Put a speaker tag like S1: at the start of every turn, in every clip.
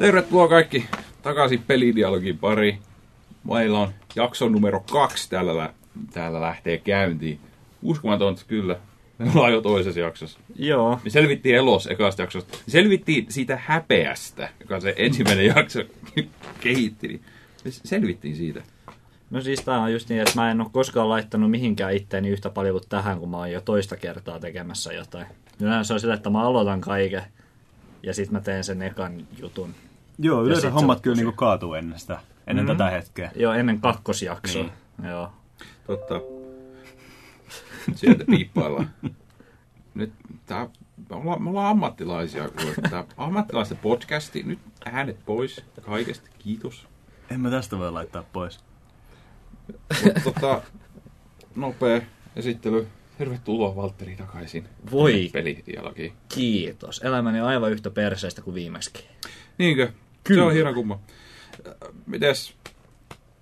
S1: Tervetuloa kaikki takaisin pelidialogin pari. Meillä on jakso numero kaksi täällä, lä- täällä lähtee käyntiin. Uskomatonta kyllä. Me ollaan jo toisessa jaksossa.
S2: Joo.
S1: Me selvittiin elos ekasta jaksosta. Me selvittiin siitä häpeästä, joka se ensimmäinen jakso kehitti. niin Me selvittiin siitä.
S2: No siis tää on just niin, että mä en ole koskaan laittanut mihinkään itteeni yhtä paljon kuin tähän, kun mä oon jo toista kertaa tekemässä jotain. Yleensä se on sillä, että mä aloitan kaiken ja sitten mä teen sen ekan jutun.
S3: Joo,
S2: Ja
S3: yleensä hommat
S2: se-
S3: kyllä niinku kaatuu ennen sitä, ennen
S2: Mhm.
S3: tätä hetkeä.
S2: Jo ennen kakkosjaksoa.
S1: Niin.
S2: Joo.
S1: Totta. Sieltä piippaillaan. Nyt tää, me, ollaan, me ollaan ammattilaisia. Tää ammattilaisten podcasti. Nyt äänet pois kaikesta. Kiitos.
S3: En mä tästä voi laittaa pois.
S1: Mutta tota, nopea esittely. Tervetuloa Valtteri takaisin.
S2: Voi.
S1: Pelidialogiin.
S2: Kiitos. Elämäni on aivan yhtä perseestä kuin viimeksi.
S1: Niinkö?
S2: Kyllä.
S1: Se on hieno kumma. Mites?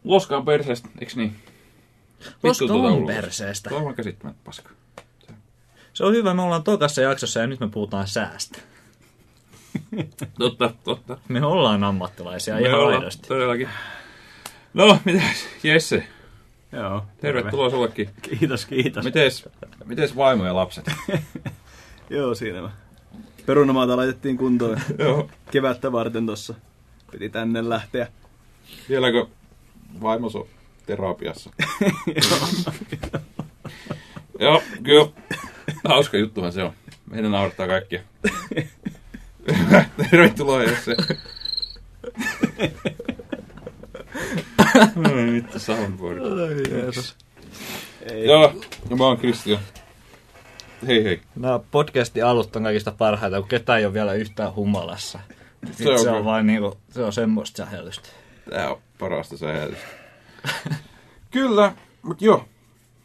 S1: Loska on perseestä, eiks niin?
S2: Loska
S1: tuota
S2: on
S1: ulos.
S2: perseestä.
S1: Tuo on käsittämättä paska.
S2: Se on hyvä, me ollaan tokassa jaksossa ja nyt me puhutaan säästä.
S1: Totta, totta.
S2: Me ollaan ammattilaisia
S1: Me
S2: ihan
S1: ollaan,
S2: aidosti.
S1: Todellakin. No, mitäs? Jesse,
S3: Joo.
S1: tervetuloa sullekin.
S3: terve. Kiitos, kiitos.
S1: Mites, mites vaimo ja lapset?
S3: Joo, siinä mä. Perunamaata laitettiin kuntoon
S1: Joo.
S3: kevättä varten tossa. Piti tänne lähteä.
S1: Vieläkö vaimos on terapiassa? Joo, kyllä. Hauska juttuhan se on. Meidän naurattaa kaikkia. Tervetuloa Jesse. Ai vittu soundboard.
S3: Ai Jeesus. Ei.
S1: Joo, ja mä oon Kristian. Hei hei.
S2: No podcastin alut on kaikista parhaita, kun ketään ei ole vielä yhtään humalassa.
S1: Se on
S2: se on vain niinku, se on semmoista sähellystä.
S1: Tää on parasta sähellystä. Kyllä, mutta joo.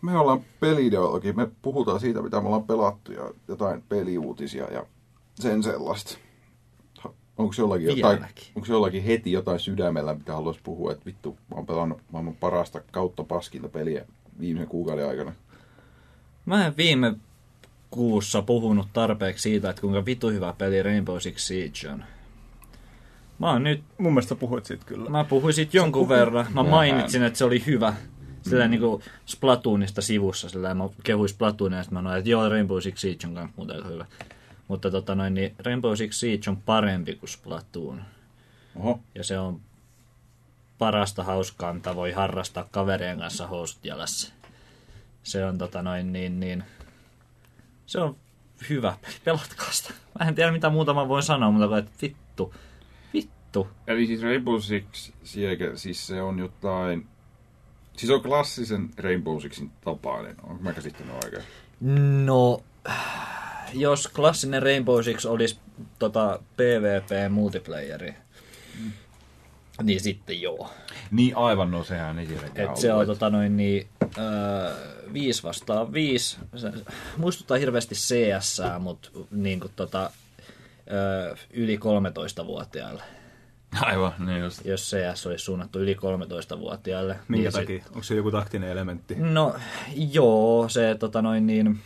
S1: Me ollaan peliideologi. Me puhutaan siitä, mitä me ollaan pelattu ja jotain peliuutisia ja sen sellaista. Onko jollakin, jotain, onko jollakin heti jotain sydämellä, mitä haluaisi puhua, että vittu, mä oon pelannut maailman parasta kautta paskinta peliä viime kuukauden aikana.
S2: Mä en viime kuussa puhunut tarpeeksi siitä, että kuinka vitu hyvä peli Rainbow Six Siege on. Mä oon nyt,
S3: Mun mielestä puhuit siitä kyllä.
S2: mä puhuin siitä jonkun verran. Mä mainitsin, että se oli hyvä. Sillä mm. niinku Splatoonista sivussa, sillä mä kehuin Splatoonia, ja mä sanoin, että joo, Rainbow Six Siege on muuten hyvä. Mutta tota noin, niin Rainbow Six Siege on parempi kuin Splatoon.
S1: Oho,
S2: Ja se on parasta hauskaa, mitä voi harrastaa kaverien kanssa housut jalassa. Se on tota noin niin, niin se on hyvä peli. Pelatkaa sitä. Mä en tiedä mitä muuta mä voin sanoa, mutta että vittu. Vittu.
S1: Eli siis Rainbow Six Siege, siis se on jotain... Siis on klassisen Rainbow Sixin tapainen. Onko mä käsittänyt oikein?
S2: No, jos klassinen Rainbow Six olisi tota PvP-multiplayeri, niin sitten joo.
S1: Niin aivan, no sehän ei tietenkään
S2: Et se on tota noin niin, öö, viisi vastaan viisi. Se muistuttaa hirveästi CS, mutta niin kuin tota, öö, yli 13-vuotiaille.
S1: Aivan, niin just.
S2: Jos CS olisi suunnattu yli 13-vuotiaille.
S3: Minkä
S2: niin se-
S3: takia? Onko se joku taktinen elementti?
S2: No joo, se tota noin niin,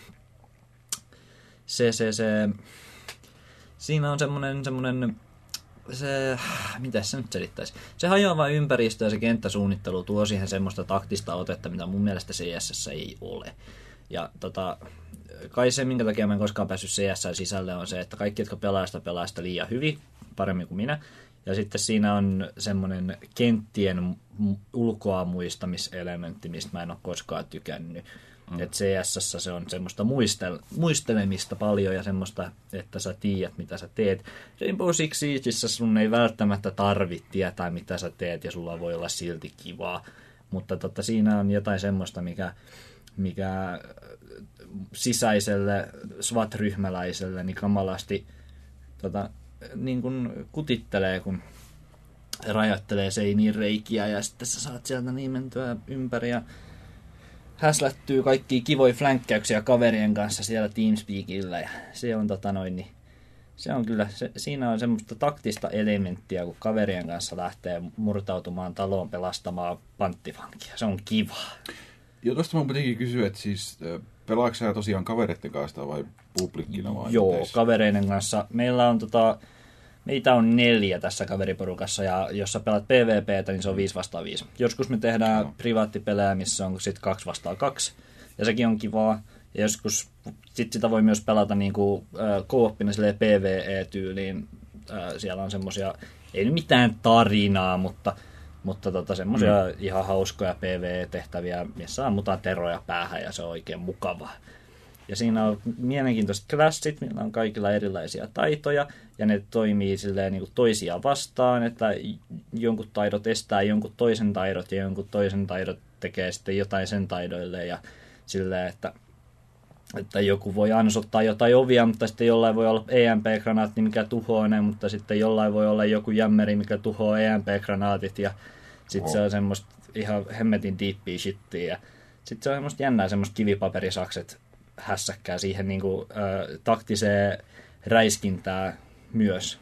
S2: se, se, se, siinä on semmonen, semmonen, se, mitä se nyt selittäisi? Se hajoava ympäristö ja se kenttäsuunnittelu tuo siihen semmoista taktista otetta, mitä mun mielestä CSS ei ole. Ja tota, kai se, minkä takia mä en koskaan päässyt CS sisälle, on se, että kaikki, jotka pelaa sitä, pelaa sitä liian hyvin, paremmin kuin minä. Ja sitten siinä on semmoinen kenttien ulkoa muistamiselementti, mistä mä en ole koskaan tykännyt. Mm. Et CSS se on semmoista muistel- muistelemista paljon ja semmoista, että sä tiedät, mitä sä teet. Rainbow Six Siegeissa sun ei välttämättä tarvitse tietää, mitä sä teet ja sulla voi olla silti kivaa. Mutta totta, siinä on jotain semmoista, mikä, mikä sisäiselle SWAT-ryhmäläiselle niin kamalasti tota, niin kun kutittelee, kun rajoittelee seiniin reikiä ja sitten sä saat sieltä niin mentyä ympäri ja häslättyy kaikki kivoja flänkkäyksiä kaverien kanssa siellä Teamspeakilla ja se on tota noin niin se on kyllä, se, siinä on semmoista taktista elementtiä, kun kaverien kanssa lähtee murtautumaan taloon pelastamaan panttivankia. Se on kiva.
S1: Joo, tosta mä pitikin kysyä, että siis pelaatko sä tosiaan kavereiden kanssa vai publikkina vai
S2: Joo, kavereiden kanssa. Meillä on tota, meitä on neljä tässä kaveriporukassa, ja jos sä pelaat PvPtä, niin se on 5 vastaan 5. Joskus me tehdään
S4: Joo.
S2: privaattipelejä, missä on sitten 2 vastaan 2, ja sekin on kivaa. Ja joskus sit sitä voi myös pelata niin kuin, äh, silleen PvE-tyyliin. Äh, siellä on semmosia, ei nyt mitään tarinaa, mutta, mutta tota, semmosia mm. ihan hauskoja PvE-tehtäviä, missä ammutaan teroja päähän ja se on oikein mukavaa. Ja siinä on mielenkiintoiset klassit, millä on kaikilla erilaisia taitoja, ja ne toimii silleen niin kuin toisia vastaan, että jonkun taidot estää jonkun toisen taidot, ja jonkun toisen taidot tekee sitten jotain sen taidoille, ja silleen, että, että joku voi ansottaa jotain ovia, mutta sitten jollain voi olla EMP-granaatti, mikä tuhoaa ne, mutta sitten jollain voi olla joku jämmeri, mikä tuhoaa EMP-granaatit, ja sitten se on semmoista ihan hemmetin diippiä shittiä, ja sitten se on semmoista jännää semmoista kivipaperisakset hässäkkää siihen niin kuin, ö, taktiseen räiskintää myös.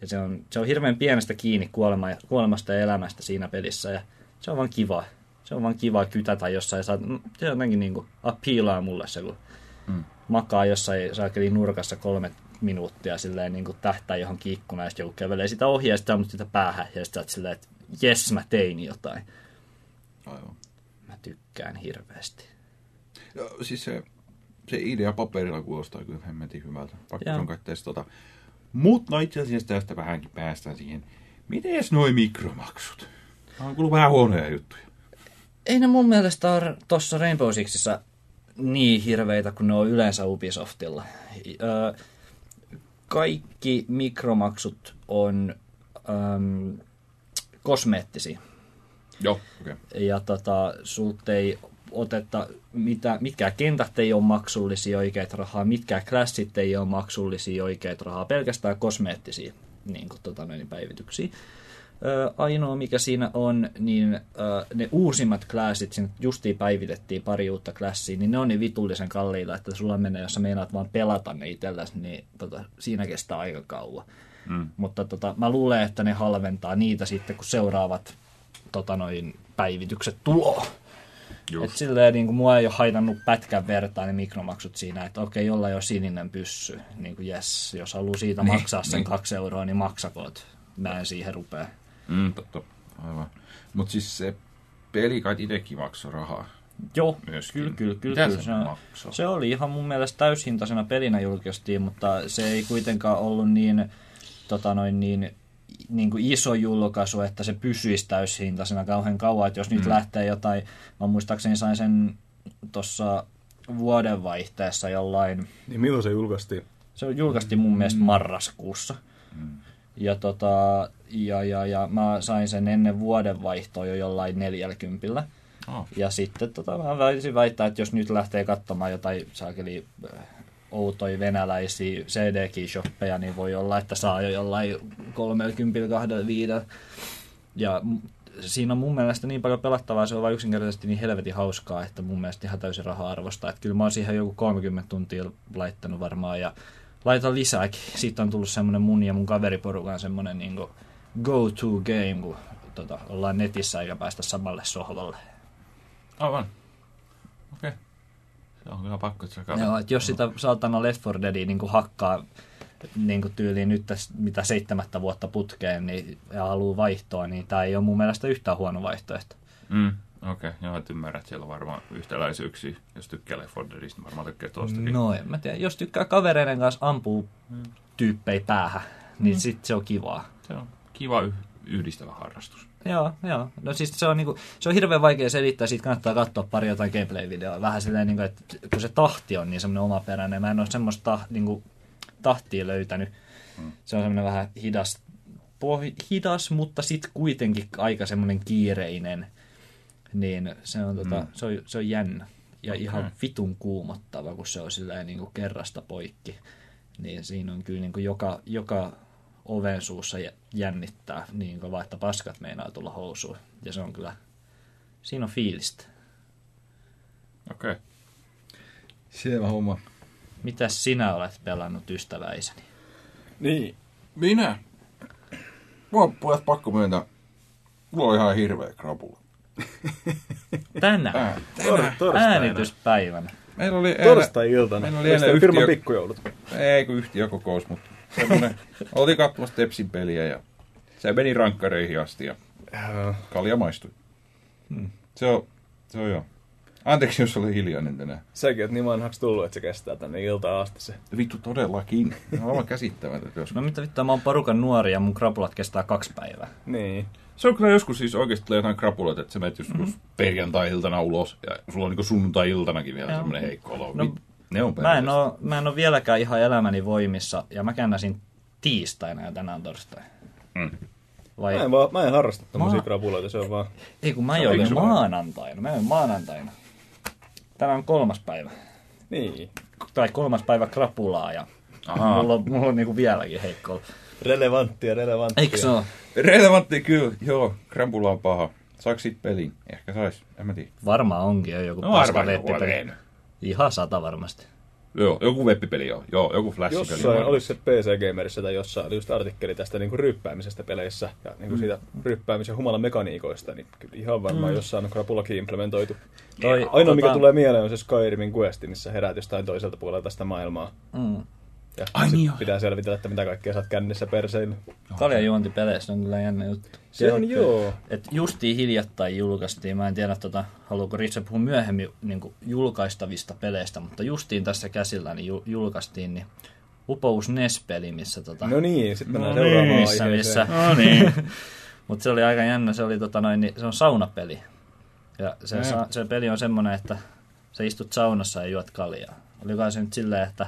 S2: Ja se on, se on hirveän pienestä kiinni kuolema, kuolemasta ja elämästä siinä pelissä. Ja se on vaan kiva. Se on vaan kiva kytätä jossain. Saat, mm, se jotenkin niin kuin appiilaa mulle se, kun
S4: Mm.
S2: makaa jossain saakeli nurkassa kolme minuuttia silleen niin kuin tähtää johonkin ikkunaan, ja sitten joku kävelee sitä ohi ja sitten ammut sitä päähän. Ja sitten silleen, että jes, mä tein jotain.
S4: Aivan.
S2: Mä tykkään hirveästi.
S4: Ja, siis se, se idea paperilla kuulostaa kyllä hemmetin hyvältä. Pakko on kai testata. Mutta no itse asiassa tästä vähänkin päästään siihen. Miten noi mikromaksut? Mä oon kuullut vähän huonoja juttuja.
S2: ei ne mun mielestä ole tuossa Rainbow Sixissä niin hirveitä kuin ne on yleensä Ubisoftilla. Ö, kaikki mikromaksut on äm, kosmeettisia.
S4: Joo, okei. Okay.
S2: Ja tota, sulta ei oteta, mitä, mitkään kentät ei ole maksullisia oikeat rahaa, mitkään klassit ei ole maksullisia oikeat rahaa, pelkästään kosmeettisia niin kuin, tota, noin, päivityksiä. Ö, ainoa mikä siinä on, niin ö, ne uusimmat klassit, sinne justiin päivitettiin pari uutta klassia, niin ne on niin vitullisen kalliilla, että sulla menee, jos sä meinaat vaan pelata ne itselläsi, niin tota, siinä kestää aika kauan.
S4: Mm.
S2: Mutta tota, mä luulen, että ne halventaa niitä sitten, kun seuraavat tota, noin, päivitykset Et silleen niin kuin mua ei ole haitannut pätkän vertaa ne mikromaksut siinä, että okei, jolla on sininen pyssy, niin kuin jes, jos haluaa siitä
S4: Niin,
S2: maksaa sen
S4: niin.
S2: kaksi euroa, niin maksakoot. Mä en siihen rupea.
S4: Mm, totta. Aivan. Mutta siis se peli kai itsekin maksoi rahaa.
S2: Joo,
S4: Myöskin.
S2: kyllä, kyllä, kyllä. Kyllä.
S4: se maksoi?
S2: se oli ihan mun mielestä täyshintaisena pelinä julkaistiin, mutta se ei kuitenkaan ollut niin, tota noin, niin, niin kuin iso julkaisu, että se pysyisi täyshintaisena kauhean kauan. Että jos nyt
S4: Mm.
S2: lähtee jotain, mä muistaakseni sain sen tuossa vuodenvaihteessa jollain,
S3: Niin milloin se julkaistiin?
S2: se julkaistiin mun mielestä marraskuussa.
S4: Mm.
S2: Ja, tota, ja, ja, ja mä sain sen ennen vuodenvaihtoa jo jollain 40.
S4: Oh.
S2: Ja sitten tota, mä väisin väittää, että jos nyt lähtee katsomaan jotain saakeli äh, outoja venäläisiä CD-shoppeja, niin voi olla, että saa jo jollain 30 25 Ja siinä on mun mielestä niin paljon pelattavaa, se on vain yksinkertaisesti niin helvetin hauskaa, että mun mielestä ihan täysin raha-arvosta. Että kyllä mä oon siihen joku 30 tuntia laittanut varmaan ja laitan lisääkin. Siitä on tullut semmoinen mun ja mun kaveriporukan semmoinen niin go-to game, kun tota, ollaan netissä eikä päästä samalle sohvalle.
S4: Aivan. Okei. Okay. On kyllä pakko, että katsot.
S2: Joo, että jos sitä saatana Left 4 Deadia niin kuin hakkaa niin kuin tyyliin nyt tässä, mitä seitsemättä vuotta putkeen niin, ja haluaa vaihtoa, niin tämä ei ole mun mielestä yhtään huono vaihtoehto.
S4: Mm. Okei, okay. joo, et ymmärrät, siellä on varmaan yhtäläisyyksiä. Jos tykkää Left 4 Deadista, niin varmaan tykkää tuostakin.
S2: No en mä tiedä, jos tykkää kavereiden kanssa ampuu tyyppejä päähän, niin
S4: Mm.
S2: sit se on kivaa.
S4: Se on kiva yh- yhdistävä harrastus.
S2: Joo, joo. No siis se on, niinku, se on hirveän vaikea selittää, siitä kannattaa katsoa pari jotain gameplay-videoa. Vähän silleen, niinku, että kun se tahti on niin semmoinen omaperäinen, mä en ole semmoista ta, niinku, tahtia löytänyt.
S4: Mm.
S2: Se on semmoinen vähän hidas, poh- hidas mutta sitten kuitenkin aika semmoinen kiireinen. Niin se on, tota,
S4: Mm.
S2: se on, se on jännä. Ja
S4: Okei.
S2: ihan vitun kuumottava, kun se on silleen niinku kerrasta poikki. Niin siinä on kyllä niinku joka, joka oven suussa jä- jännittää niin kovaa, että paskat meinaa tulla housuun. Ja se on kyllä, siinä on fiilistä.
S4: Okei. Okay. Selvä homma.
S2: Mitäs sinä olet pelannut ystäväiseni?
S3: Niin.
S4: Minä? Mulla on pojat pakko myöntää. Mulla on ihan hirveä krapula.
S2: Tänään,
S4: Ää,
S3: Tor- torstaina.
S2: äänityspäivänä.
S4: Meillä oli eilen,
S3: Torstai-iltana.
S4: Meillä oli eilen
S3: firman pikkujoulut.
S4: ei kun yhtiökokous, mutta
S1: semmonen, oltiin katsomassa Tepsin peliä ja se meni rankkareihin asti ja kalja maistui. Hmm. Se on, se on joo. Anteeksi, jos oli hiljainen tänään.
S3: Säkin oot niin vanhaksi tullut, että se kestää tänne iltaan asti se.
S1: Vittu todellakin. On aivan käsittämätöntä joskus.
S2: No mitä vittua, mä oon porukan nuori ja mun krapulat kestää kaksi päivää.
S3: Niin.
S1: Se on kyllä joskus siis oikeasti tulee jotain krapuloita, että sä menet joskus mm-hmm. perjantai-iltana ulos ja sulla on niin sunnuntai-iltanakin vielä
S2: Joo.
S1: semmoinen heikko olo.
S2: No,
S1: ne on
S2: Mä en, oo, mä en oo vieläkään ihan elämäni voimissa ja mä käännäsin tiistaina ja tänään torstai.
S1: Mm.
S2: Vai,
S3: Mä en, vaan, mä en harrasta tommosia
S2: Mä-
S3: krapuloita, se on vaan...
S2: ei kun mä join maanantaina. Mä join maanantaina. Tänään on kolmas päivä.
S3: Niin.
S2: Tai kolmas päivä krapulaa ja
S1: Ahaa.
S2: mulla on, mulla on niinku vieläkin heikko.
S3: Relevanttia, relevanttia.
S2: Eikö se oo?
S1: Relevantti kyllä, joo. Krampula on paha. Saako siitä pelin? Ehkä sais, en mä tiedä.
S2: Varmaan onkin jo joku
S1: No
S2: paska Ihan sata varmasti.
S1: Joo, joku webbipeli joo. Joo, joku flashipeli.
S3: Jossain, olisi se PC Gamerissa tai jossain, oli just artikkeli tästä niin kuin ryppäämisestä peleissä ja niin kuin siitä ryppäämisen humalan mekaniikoista, niin kyllä ihan varmaan mm. jossain on krapulakin implementoitu.
S2: Toi,
S3: Ainoa, mikä
S2: tota-
S3: tulee mieleen, on se Skyrimin questi, missä heräät jostain toiselta puolelta sitä maailmaa.
S2: Mm.
S3: Ja
S1: Ai niin joo.
S3: pitää selvitellä, että mitä kaikkea oot kännissä perseillä.
S2: Kaljajuontipeleissä on kyllä jännä juttu.
S3: Se on joo.
S2: Et justiin hiljattain julkaistiin, mä en tiedä, tota, haluuko Ritse puhua myöhemmin niin julkaistavista peleistä, mutta justiin tässä käsillä niin ju- julkaistiin niin upous NES-peli, missä tota,
S3: No niin, sitten mennään
S1: No
S3: seuraavaan
S1: niin,
S2: missä, missä.
S1: No niin.
S2: mutta se oli aika jännä, se, oli, tota, noin, niin, se on saunapeli. Ja se,
S1: Jaa.
S2: sa- se peli on semmoinen, että sä istut saunassa ja juot kaljaa. Oliko se nyt silleen, että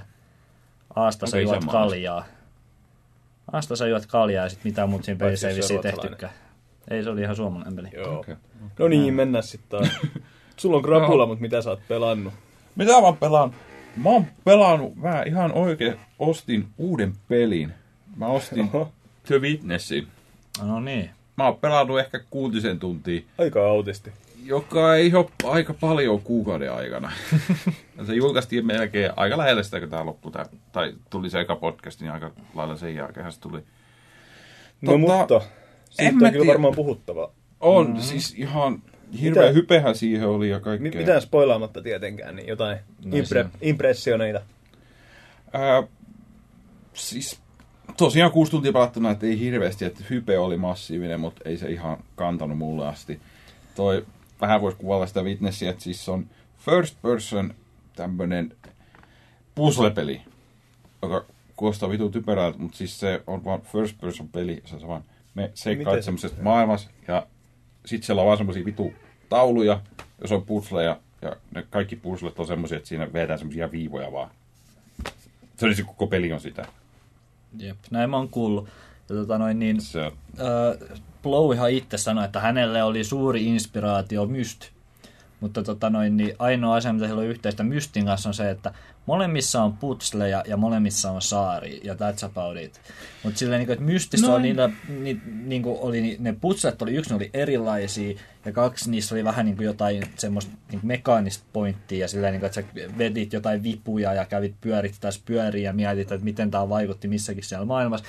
S2: Aasta sä juot kaljaa. Aasta sä juot kaljaa ja sit mitään muuta siinä pelissä ei vissiin tehtykään. Ei, se oli ihan suomalainen peli.
S3: Joo.
S1: Okei.
S3: No niin, mennään sitten taas. Sulla on krapula, mutta mitä sä oot pelannut?
S1: Mitä mä pelaan? Mä oon pelannut, mä ihan oikein ostin uuden pelin. Mä ostin
S3: Oho,
S1: The Witnessin.
S2: No niin.
S1: Mä oon pelannut ehkä kuutisen tuntia,
S3: aika autisti.
S1: Joka ei ole aika paljon kuukauden aikana. Se julkaistiin melkein aika lähellä sitä, kun tää loppui. Tää, tai tuli se eka podcast, niin aika lailla sen jälkeen se tuli.
S3: No
S1: Tota,
S3: mutta, siitä on kyllä
S1: tiedä.
S3: varmaan puhuttava.
S1: On mm-hmm. siis ihan hirveä
S3: Mitä?
S1: hypehän siihen oli ja kaikkea.
S3: Mi- mitään spoilaamatta tietenkään, niin jotain
S2: No
S3: impre- impressioneita.
S1: Ää, siis tosiaan kuusi tuntia pelattuna, että ei hirveästi, että hype oli massiivinen, mutta ei se ihan kantanut mulle asti. Toi vähän voisi kuvailla sitä Witnessia, että siis se on first person tämmönen puzzle-peli, joka kuulostaa vitu typerältä, mutta siis se on vaan first person peli, sä vaan me seikkaat
S3: se-
S1: semmoisessa maailmassa ja sit siellä on vaan semmosia vitu tauluja, jos on puzzleja ja ne kaikki puzzlet on semmosia, että siinä vedetään semmosia viivoja vaan. Se oli se koko peli on sitä.
S2: Jep, näin mä oon kuullut. Ja tota noin niin,
S1: Se,
S2: äh, Blowihan itse sanoi, että hänelle oli suuri inspiraatio Myst. Mutta tota noin, niin ainoa asia, mitä heillä on yhteistä Mystin kanssa on se, että molemmissa on putsleja ja molemmissa on saari ja that's about it. Mutta silleen, niin kuin, että Mystissä
S1: No.
S2: on niillä, ni, niin kuin oli, ne putslet oli, yksi ne oli erilaisia ja kaksi niissä oli vähän niin kuin jotain semmoista niin mekaanista pointtia ja silleen, niin kuin, että sä vedit jotain vipuja ja kävit pyörittäessä pyöriä ja mietit, että miten tämä vaikutti missäkin siellä maailmassa.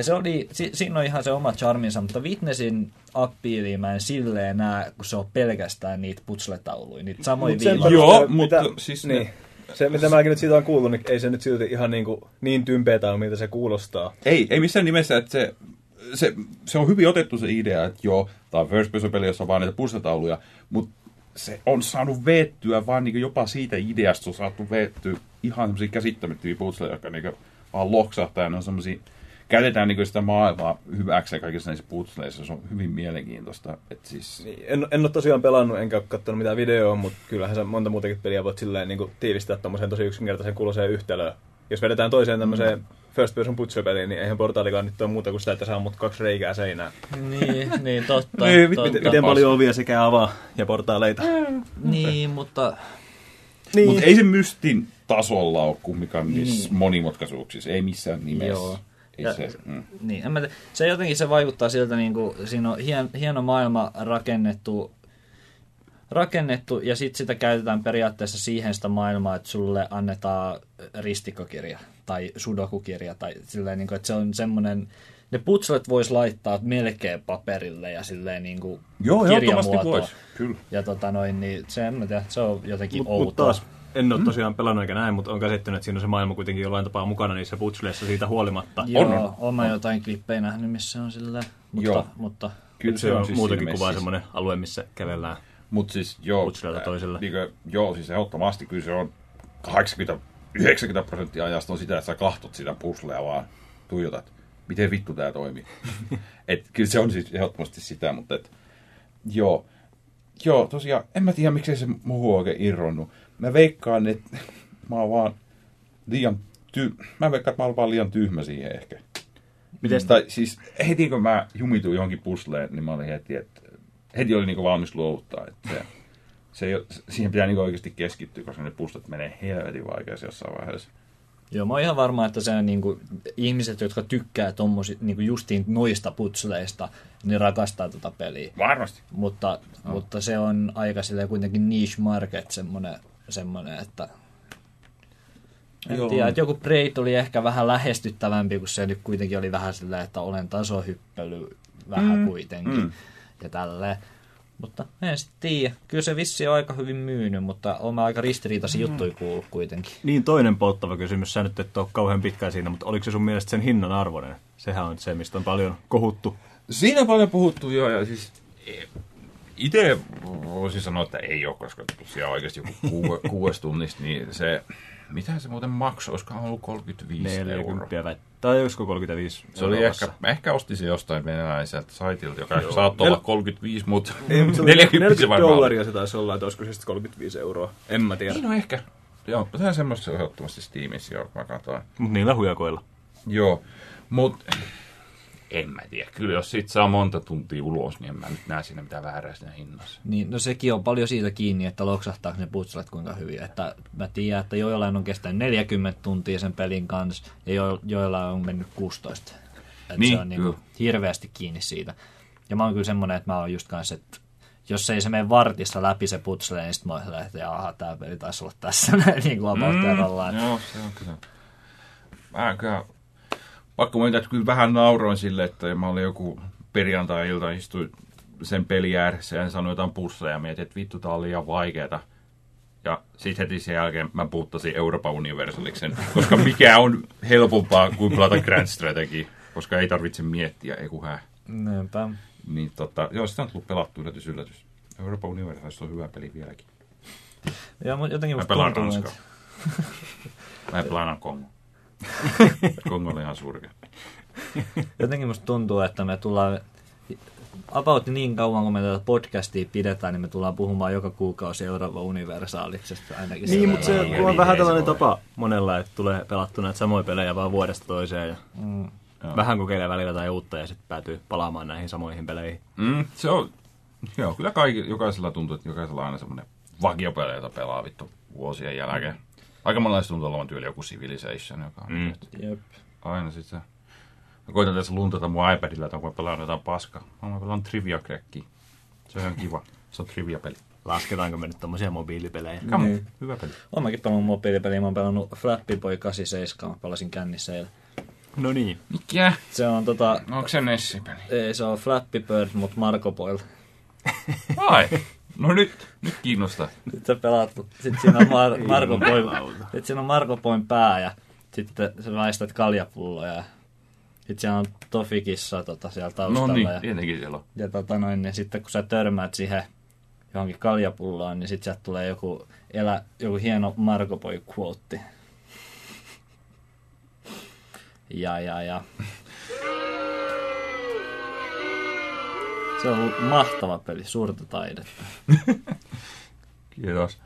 S2: Ja se oli, si, siinä on ihan se oma charminsa, mutta Witnessin appiiliin mä en silleen näe, kun se on pelkästään niitä putsle-tauluja, niitä samoja
S3: Mut
S2: viivoja.
S1: Joo, mutta
S3: mitä,
S1: siis
S3: niin.
S1: ne-
S3: Se, mitä mäkin nyt siitä on kuullut, niin ei se nyt silti ihan niin, kuin, niin tympeetä ole, miltä se kuulostaa.
S1: ei, ei missään nimessä, että se, se, se on hyvin otettu se idea, että joo, tämä on first person peli, jossa on vaan niitä mutta se on saanut veettyä vaan niin jopa siitä ideasta, se on saatu veettyä ihan semmoisia käsittämättömiä puzzleja, jotka niin vaan loksahtaa, ja ne on semmoisia, käytetään niin sitä maailmaa hyväkseen kaikissa näissä puzzleissa, se on hyvin mielenkiintoista, että siis...
S3: Niin, en, en ole tosiaan pelannut, enkä ole katsonut mitään videoa, mutta kyllähän se monta muutakin peliä voit silleen niin kuin, tiivistää tuommoiseen tosi yksinkertaisen kuuloseen yhtälöön. Jos vedetään toiseen tämmöiseen first person putsupeliin, niin eihän portaalikaan nyt ole muuta kuin sitä, että saa mut kaksi reikää seinään.
S2: Niin, niin totta.
S1: Niin,
S2: totta.
S1: miten- miten
S3: paljon ovia sekä avaa ja portaaleita?
S2: Niin, mutta
S3: Niin.
S1: Mutta ei se mystin tasolla ole kumminkaan niissä
S2: Niin.
S1: monimutkaisuuksissa, ei missään nimessä.
S2: Joo. Ja-
S1: se, mm.
S2: Niin, en mä se jotenkin se vaikuttaa siltä, niin kuin, siinä on hien, hieno maailma rakennettu, rakennettu ja sitten sitä käytetään periaatteessa siihen sitä maailmaa, että sulle annetaan ristikkokirja tai sudokukirja tai silleen, niin kuin, että se on semmoinen, ne putslet vois laittaa melkein paperille ja silleen niin kuin
S1: Joo, ehdottomasti
S2: kirjamuotoon.
S1: voisi. Kyllä.
S2: Ja tota noin, niin se, en mä tiedä, se on jotenkin
S3: Mutta
S2: outoa.
S3: mut taas en ole tosiaan pelannut eikä näin, mutta on käsittänyt, että siinä on se maailma kuitenkin jollain tapaa mukana niissä putsleissa siitä huolimatta.
S2: Joo,
S1: on.
S2: on, on. mä jotain klippejä nähnyt, missä on sillä, mutta,
S1: Joo.
S2: mutta
S1: Kyllä
S3: se on
S1: siis
S3: muutakin
S1: ilmeisesti
S3: kuin vain semmoinen alue, missä kävellään.
S1: Mutta siis joo,
S3: Putsleelta toiselle.
S1: Niin kuin, joo, siis ehdottomasti kyllä se on 80, 90 prosenttia ajasta on sitä, että sä kahtot sitä puslea vaan tuijotat. Miten vittu tää toimii? et, kyllä se on siis ehdottomasti sitä, mutta et, joo. Joo, tosiaan, en mä tiedä, miksei se muu oikein irronnut. Mä veikkaan, että mä oon vaan liian ty... Mä veikkaan, että mä oon vaan liian tyhmä siihen ehkä.
S3: Miten
S1: Tai siis heti kun mä jumituin johonkin pusleen, niin mä olin heti, että heti oli niinku valmis luovuttaa. Että se, se ei, siihen pitää niinku oikeasti keskittyä, koska ne puslet menee helvetin vaikeasti jossain vaiheessa.
S2: Joo, mä oon ihan varma, että se niin kuin, ihmiset, jotka tykkää tommosi, niin kuin justiin noista putsleista, niin rakastaa tota peliä.
S1: Varmasti.
S2: Mutta, no. mutta se on aika silleen kuitenkin niche market semmonen, semmonen että en
S1: Joo.
S2: tiedä, että joku Braid oli ehkä vähän lähestyttävämpi, kun se nyt kuitenkin oli vähän silleen, että olen tasohyppely vähän mm. kuitenkin
S1: mm.
S2: ja tälleen. Mutta en sitten tiedä. Kyllä se vissi on aika hyvin myynyt, mutta on aika ristiriitaisia mm. juttuja kuullut kuitenkin.
S3: Niin toinen polttava kysymys, sä nyt et ole kauhean pitkään siinä, mutta oliko se sun mielestä sen hinnan arvoinen? Sehän on se, mistä on paljon kohuttu.
S1: Siinä on paljon puhuttu jo, ja siis itse voisin sanoa, että ei ole, koska siellä oikeasti joku kuue, kuudes tunnista, niin se, mitä se muuten maksoi, olisikohan ollut 35 euroa.
S3: 40 vai, tai olisiko 35
S1: Se oli ehkä, mä ehkä ostin se jostain venäläiseltä saitilta, joka
S3: Joo.
S1: saattoi
S3: Nel-
S1: olla 35, mutta
S3: Ei, mutta se oli
S1: 40,
S3: 40
S1: varmaan oli.
S3: dollaria se taisi olla, että olisiko se sitten 35 euroa. En mä tiedä.
S1: Niin no ehkä. Joo, tämä on semmoista ehdottomasti Steamissa, joo, kun mä katsoin.
S3: Mutta niillä hujakoilla.
S1: Joo, mutta en mä tiedä. Kyllä jos sit saa monta tuntia ulos, niin en mä nyt näe siinä mitään väärää siinä hinnassa.
S2: Niin, no sekin on paljon siitä kiinni, että loksahtaako ne putslet kuinka hyvin. Että mä tiedän, että joillain on kestänyt 40 tuntia sen pelin kanssa ja jo, joillain on mennyt 16. Että
S1: Niin,
S2: se on niin
S1: kyllä.
S2: hirveästi kiinni siitä. Ja mä oon kyllä semmonen, että mä oon just kanssa, että jos ei se mene vartissa läpi se putsle, niin sit mä oon että jaha, tää peli taisi olla tässä näin niin kuin mm,
S1: joo, se on kyllä. Mä kyllä, pakko mainita, että kyllä vähän nauroin sille, että mä olin joku perjantai-ilta, istuin sen peli ääressä ja sanoin jotain pusseja ja mietin, että vittu, tää on liian vaikeeta. Ja sitten heti sen jälkeen mä puuttasin Euroopan Universaliksen, koska mikä on helpompaa kuin pelata Grand Strategy, koska ei tarvitse miettiä, ei kun hää.
S2: Niinpä.
S1: Niin tota, joo, sitä on tullut pelattu yllätys, yllätys. Euroopan Universalista on hyvä peli vieläkin.
S2: Ja jotenkin
S1: Mä pelaan Ranskaa. Mä pelaan Kongo. Kongo oli ihan surkea.
S2: Jotenkin musta tuntuu, että me tullaan about niin kauan, kun me tätä podcastia pidetään, niin me tullaan puhumaan joka kuukausi Euroopan universaaliksesta ainakin.
S3: Niin, mutta se kun on
S1: niin,
S3: vähän tällainen tapa monella, että tulee pelattu näitä samoja pelejä vaan vuodesta toiseen ja
S2: Mm.
S1: Joo.
S3: vähän kokeilee välillä tai uutta ja sitten päätyy palaamaan näihin samoihin peleihin.
S1: Mm, se on, joo, kyllä kaikki, jokaisella tuntuu, että jokaisella on aina semmoinen vakiopeli, jota pelaa vittu vuosien jälkeen. Aika monella tuntuu olevan tyyli joku Civilization, joka on
S3: Mm.
S2: Jep.
S1: aina sit se. Mä koitan tässä luntata mun iPadilla, että onko mä pelannut jotain paskaa. Mä pelaan Trivia Cracky. Se on ihan kiva. Se on trivia-peli.
S3: Lasketaanko me nyt tommosia mobiilipelejä?
S1: On,
S2: Niin.
S1: hyvä peli.
S2: Oon mäkin pelannut mobiilipeliä, mä oon pelannut Flappy Boy 87, mä pelasin kännissä eilen.
S3: No niin.
S1: Mikä?
S2: Se on tota,
S1: No, onko se Nessi-peli?
S2: ei se on Flappy Bird, mutta Marco Boil.
S1: Ai, no nyt, nyt kiinnostaa.
S2: Sitten sä pelaat, sit siinä on Mar- Boy,
S3: jumalauta.
S2: sit siinä on Marco Boyn pää ja sitten sä väistät kaljapulloja ja sitten siellä on Tofikissa tota, siellä
S1: No
S2: taustalla.
S1: niin,
S2: ja,
S1: tietenkin siellä on.
S2: ja tota noin, niin sitten kun sä törmäät siihen johonkin kaljapulloon, niin sitten sieltä tulee joku, elä, joku hieno Marco Boy quote. Ja, ja, ja. Se on ollut mahtava peli, suurta taidetta.
S1: Kiitos.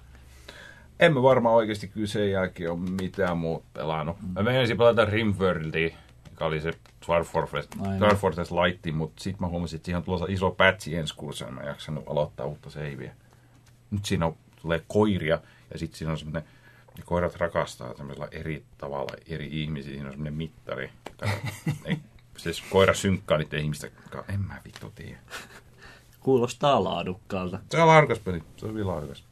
S1: En mä varmaan oikeasti kyllä sen jälkeen ole mitään muuta pelannut. Mä menisin pelata Rimworldia, joka oli se Dwarf Fortress. Dwarf Fortress Light, mutta sitten mä huomasin, että siihen on tulossa iso patchi ensi en mä jaksanut aloittaa uutta seiviä. Nyt siinä on, tulee koiria, ja sitten siinä on semmoinen, ne koirat rakastaa tämmöisellä eri tavalla eri ihmisiä, siinä on semmoinen mittari. joka- ei, siis koira synkkaa niiden ihmistä, en mä vittu tiedä.
S2: Kuulostaa laadukkaalta.
S1: Se on laadukas peli, se on hyvin laadukas.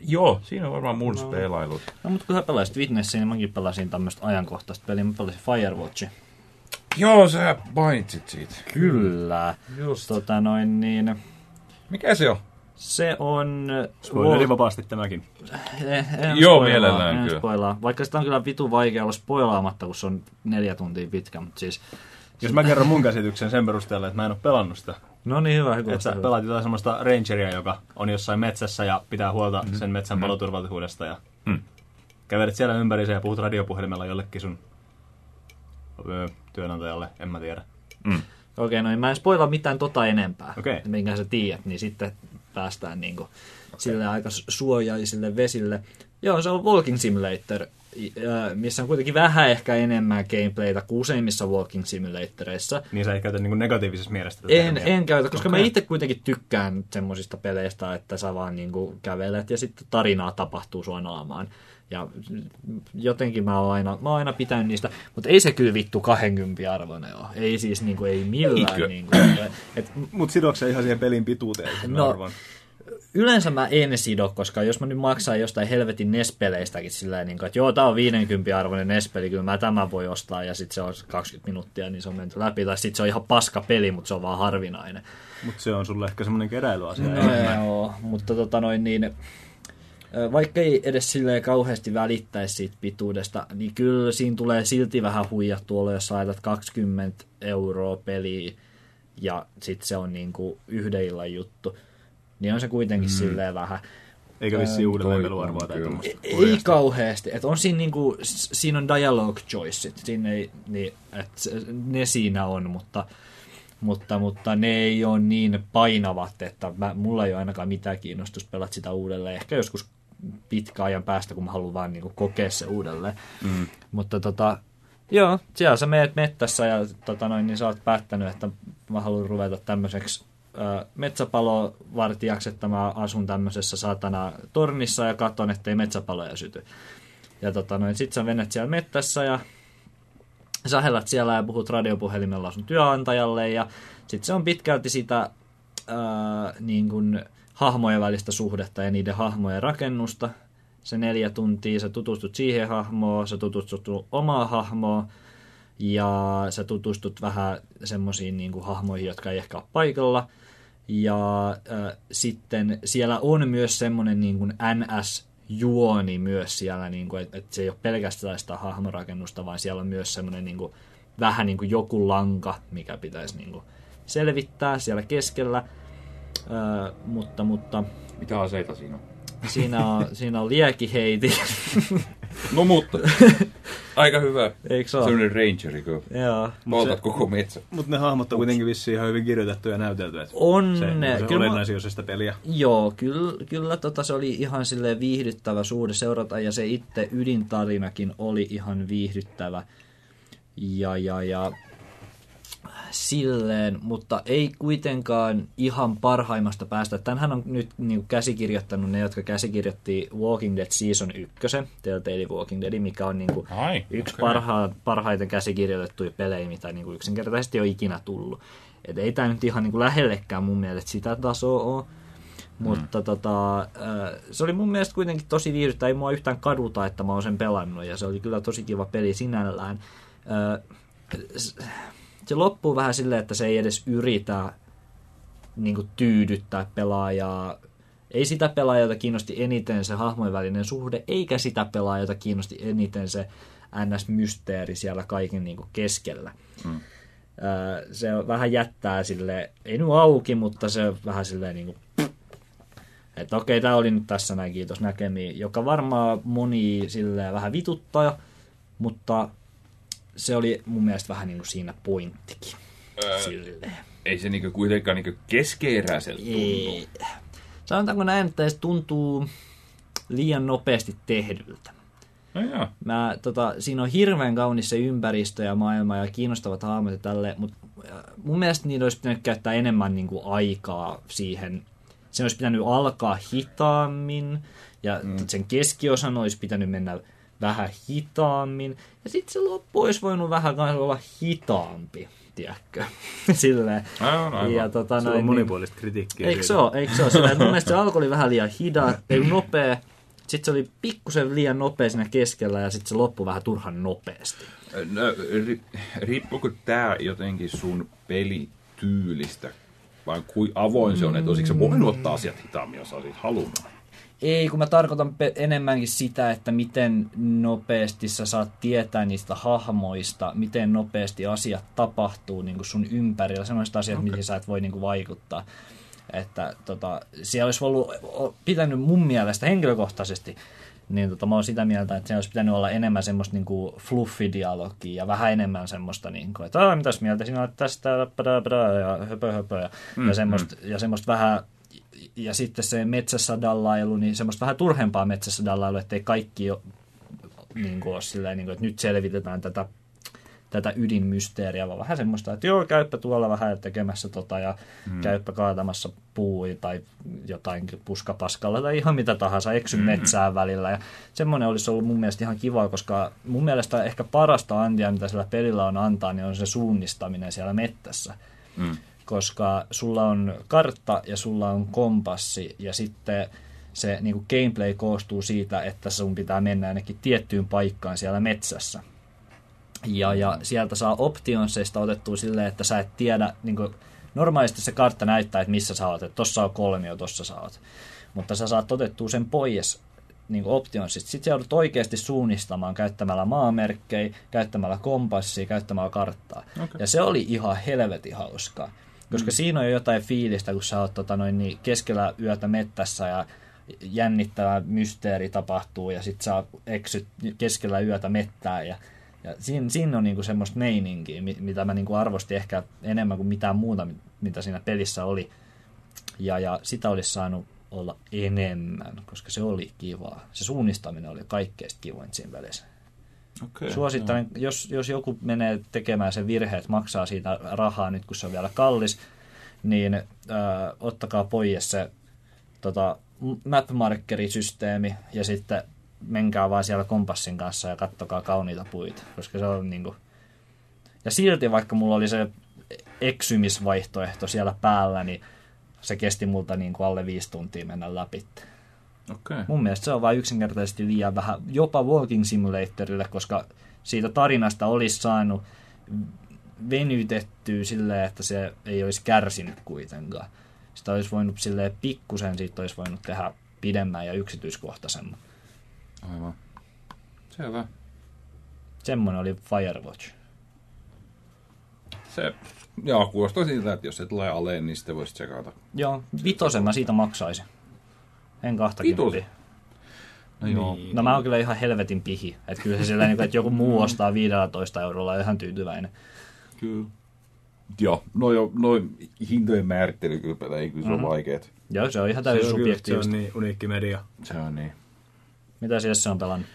S1: Joo, siinä on varmaan mun no. pelailut.
S2: No, mutta kun sä pelasit Witnessia, niin mäkin pelasin tämmöistä ajankohtaista peliä. Mä pelasin Firewatchi.
S1: Joo, sä mainitsit siitä.
S2: Kyllä.
S1: Just.
S2: Tota noin niin...
S1: Mikä se on?
S2: Se on...
S3: Spoileri vapaasti tämäkin.
S2: En, en
S1: Joo,
S2: spoilaa,
S1: mielellään
S2: en
S1: kyllä.
S2: Spoilaa. Vaikka sitä on kyllä vitu vaikea olla spoilaamatta, kun se on neljä tuntia pitkä, mutta siis...
S3: Jos mä kerron mun käsityksen sen perusteella, että mä en ole pelannut sitä.
S2: No niin, hyvä, hyvä.
S3: Että
S2: hyvä.
S3: pelaat jotain semmoista rangeria, joka on jossain metsässä ja pitää huolta sen metsän paloturvallisuudesta ja
S1: Mm.
S3: kävelet siellä ympäri ja puhut radiopuhelimella jollekin sun öö, työnantajalle, en mä tiedä.
S1: Mm.
S2: Okei, no niin mä en spoilaa mitään tota enempää,
S3: Okei.
S2: minkä sä tiedät, niin sitten päästään niinku sille aika suojaisille vesille. Joo, se on Walking Simulator, ää, missä on kuitenkin vähän ehkä enemmän gameplaytä kuin useimmissa Walking Simulatoreissa.
S3: Niin sä et käytä niin negatiivisessa mielessä tätä
S2: En,
S3: termiä.
S2: en käytä, koska
S3: Okei.
S2: mä itse kuitenkin tykkään semmoisista peleistä, että sä vaan niinku kävelet ja sitten tarinaa tapahtuu sua naamaan. Ja jotenkin mä oon aina, mä oon aina pitänyt niistä, mutta ei se kyllä vittu 20 arvoinen ole. Ei siis niinku, ei millään.
S1: Eikö?
S2: Niinku, et,
S3: Mut sidoksia ihan siihen pelin pituuteen sen
S2: No,
S3: arvon.
S2: yleensä mä en sido, koska jos mä nyt maksan jostain helvetin NES-peleistäkin silleen, niin kuin, että joo, tää on 50 arvoinen NES-peli, kyllä mä tämän voi ostaa, ja sitten se on 20 minuuttia, niin se on menty läpi, tai sitten se on ihan paska peli, mutta se on vaan harvinainen.
S3: Mut se on sulle ehkä semmonen keräilyasia.
S2: No joo, mutta tota noin niin, vaikka ei edes silleen kauheasti välittäisi siitä pituudesta, niin kyllä siinä tulee silti vähän huijattu olo, jos laitat 20 euroa peliä ja sitten se on niinku yhden illan juttu. Niin on se kuitenkin mm. silleen vähän.
S3: Eikä vissiin uudelleen
S1: toi
S3: peluarvoa tai
S1: kyllä.
S3: tommoista.
S2: Ei kauheasti. Et on siinä, niinku, siinä on dialogue choiceit. Siinä ei, niin, et se- ne siinä on, mutta, mutta, mutta ne ei ole niin painavat, että mä, mulla ei ole ainakaan mitään kiinnostus pelata sitä uudelleen. Ehkä joskus pitkän ajan päästä, kun mä haluan vaan niinku kokea se uudelleen. Mm. Mutta tota, joo, siellä sä meet mettässä ja tota noin, niin sä oot päättänyt, että mä haluan ruveta tämmöiseksi metsäpalovartijaksi, että mä asun tämmöisessä saatana tornissa ja katon, ettei metsäpaloja syty. Ja tota noin, sit sä menet siellä mettässä ja sähellät siellä ja puhut radiopuhelimella sun työnantajalle ja sit se on pitkälti sitä ää, niin kuin hahmojen välistä suhdetta ja niiden hahmojen rakennusta. Se neljä tuntia, sä tutustut siihen hahmoon, sä tutustut omaa hahmoon ja sä tutustut vähän semmoisiin niin hahmoihin, jotka ei ehkä ole paikalla. Ja äh, sitten siellä on myös semmoinen niin kuin NS-juoni myös siellä, niin kuin, että, että se ei ole pelkästään sitä hahmorakennusta, vaan siellä on myös semmoinen niin vähän niin kuin joku lanka, mikä pitäisi niin kuin, selvittää siellä keskellä. Äh, mutta, mutta
S1: Mitä aseita siinä on?
S2: siinä on, siinä on liekiheiti.
S1: No mutta, aika hyvä.
S2: Eikö se ole?
S1: Sellainen rangeri, kun
S2: Joo.
S1: valtat koko metsä.
S3: Mut ne hahmot on kuitenkin vissiin ihan hyvin kirjoitettu ja näytelty. että
S2: On
S3: se,
S2: ne.
S3: se
S2: Kyllä
S3: osa sitä peliä.
S2: Joo, kyllä, kyllä tota, se oli ihan silleen viihdyttävä suhde seurata ja se itse ydintarinakin oli ihan viihdyttävä. Ja, ja, ja silleen, mutta ei kuitenkaan ihan parhaimmasta päästä. Tänhän on nyt niin käsikirjoittanut ne, jotka käsikirjoitti Walking Dead Season 1, Telltale Walking Dead, mikä on niin kuin
S1: Ai,
S2: yksi
S1: okei.
S2: parha, parhaiten käsikirjoitettuja pelejä, mitä niin kuin yksinkertaisesti on ikinä tullut. Et ei tämä nyt ihan niin kuin lähellekään mun mielestä sitä tasoa ole. Mutta tota, äh, se oli mun mielestä kuitenkin tosi viihdyttävä. Ei mua yhtään kaduta, että mä oon sen pelannut. Ja se oli kyllä tosi kiva peli sinällään. S- se loppuu vähän silleen, että se ei edes yritä niin kuin tyydyttää pelaajaa. Ei sitä pelaajaa, jota kiinnosti eniten se hahmojen välinen suhde, eikä sitä pelaajaa, jota kiinnosti eniten se NS-mysteeri siellä kaiken niin kuin keskellä.
S1: Mm.
S2: Se vähän jättää sille, ei nyt auki, mutta se vähän silleen niin kuin, että okei, tämä oli nyt tässä näin, kiitos näkemiin, joka varmaan moni silleen vähän vituttaa, mutta se oli mun mielestä vähän niin kuin siinä pointtikin.
S1: Öö,
S2: Silleen.
S1: ei se niinku kuitenkaan niinku keskeeräiseltä tunnu.
S2: Ei. Sanotaanko näin, että se tuntuu liian nopeasti tehdyltä.
S1: No joo.
S2: Mä, tota, siinä on hirveän kaunis se ympäristö ja maailma ja kiinnostavat hahmot ja tälle, mutta mun mielestä niillä olisi pitänyt käyttää enemmän niin kuin, aikaa siihen. Se olisi pitänyt alkaa hitaammin ja mm. sen keskiosan olisi pitänyt mennä vähän hitaammin. Ja sitten se loppu olisi voinut vähän olla hitaampi, tiedätkö? Silleen.
S1: Aivan, aivan.
S2: Ja, tota,
S3: Se on
S2: noin,
S3: monipuolista kritiikkiä.
S2: Eikö se ole? Eikö se ole? Sillä, että mun mielestä se alkoi oli vähän liian hida, ei nopea. Sitten se oli pikkusen liian nopea siinä keskellä ja sitten se loppui vähän turhan nopeasti.
S1: No, ri, riippuuko tää jotenkin sun pelityylistä Vai kuin avoin se on, että olisiko se voinut ottaa asiat hitaammin, jos olisit halunnut?
S2: Ei, kun mä tarkoitan pe- enemmänkin sitä, että miten nopeasti sä saat tietää niistä hahmoista, miten nopeasti asiat tapahtuu niin kuin sun ympärillä, sellaiset asiat, okay. mihin sä et voi niin kuin vaikuttaa. Että tota, siellä olisi ollut, pitänyt mun mielestä henkilökohtaisesti, niin tota, mä oon sitä mieltä, että se olisi pitänyt olla enemmän semmoista niin kuin fluffidialogia ja vähän enemmän semmoista, niin kuin, että mitäs mieltä sinä olet tästä, ja höpö, höpö, ja, mm, ja, semmoista, mm. ja semmoista vähän ja sitten se metsässä dallailu, niin semmoista vähän turhempaa metsässä dallailu, ettei kaikki ole, niin kuin, ole silleen, niin kuin, että nyt selvitetään tätä, tätä ydinmysteeriä, vaan vähän semmoista, että joo, käyppä tuolla vähän tekemässä tota ja mm. käyppä kaatamassa puui tai jotain puskapaskalla tai ihan mitä tahansa, eksy mm. metsään välillä. Ja semmoinen olisi ollut mun mielestä ihan kiva, koska mun mielestä ehkä parasta antia, mitä sillä pelillä on antaa, niin on se suunnistaminen siellä mettässä
S1: Mm.
S2: Koska sulla on kartta ja sulla on kompassi ja sitten se niin kuin gameplay koostuu siitä, että sun pitää mennä ainakin tiettyyn paikkaan siellä metsässä. Ja, ja sieltä saa optionseista otettua silleen, että sä et tiedä, niin kuin, normaalisti se kartta näyttää, että missä sä oot, että tossa on kolmio, tossa sä oot. Mutta sä saat otettua sen pois niin optionsista. Sitten joudut oikeasti suunnistamaan käyttämällä maamerkkejä, käyttämällä kompassia, käyttämällä karttaa.
S1: Okei.
S2: Ja se oli ihan helvetin hauskaa. Koska mm. siinä on jo jotain fiilistä, kun sä oot tota, noin, niin keskellä yötä mettässä ja jännittävä mysteeri tapahtuu ja sit sä eksyt keskellä yötä mettään ja, ja siinä, siinä on niinku semmoista meininkiä, mi- mitä mä niinku arvostin ehkä enemmän kuin mitään muuta, mit- mitä siinä pelissä oli. Ja, ja sitä olisi saanut olla enemmän, koska se oli kivaa. Se suunnistaminen oli kaikkein kivoin siinä välissä.
S1: Okay.
S2: Suosittelen, jos, jos joku menee tekemään sen virhe, että maksaa siitä rahaa nyt, kun se on vielä kallis, niin äh, ottakaa pois se tota, mapmarkerisysteemi ja sitten menkää vaan siellä kompassin kanssa ja kattokaa kauniita puita, koska se on niinku... Ja silti vaikka mulla oli se eksymisvaihtoehto siellä päällä, niin se kesti multa niin kuin alle viisi tuntia mennä läpi.
S1: Okay.
S2: Mun mielestä se on vain yksinkertaisesti liian vähän, jopa Walking Simulatorille, koska siitä tarinasta olisi saanut venytettyä silleen, että se ei olisi kärsinyt kuitenkaan. Sitä olisi voinut silleen pikkusen, siitä olisi voinut tehdä pidemmän ja yksityiskohtaisemman.
S1: Aivan. Selvä.
S2: Semmoinen oli Firewatch.
S1: Se, joo, kuulostaa siltä, että jos se tulee alleen, niin sitten voisi tsekata.
S2: Joo, vitosen mä siitä maksaisin. En kahtakin.
S1: Vitosen? No joo.
S3: Niin.
S2: No mä oon kyllä ihan helvetin pihi. Että kyllä se sillä, niin että joku muu ostaa 15 eurolla on ihan tyytyväinen.
S1: Kyllä. Joo, no jo, noin hintojen määrittely kyllä, ei kyllä se
S2: Mhm.
S1: on vaikeet.
S2: Joo, se on ihan
S3: Se
S2: täysin
S3: kyllä, se on
S2: subjektiivista.
S3: niin uniikki media.
S1: Se on niin.
S2: Mitä siellä se on pelannut?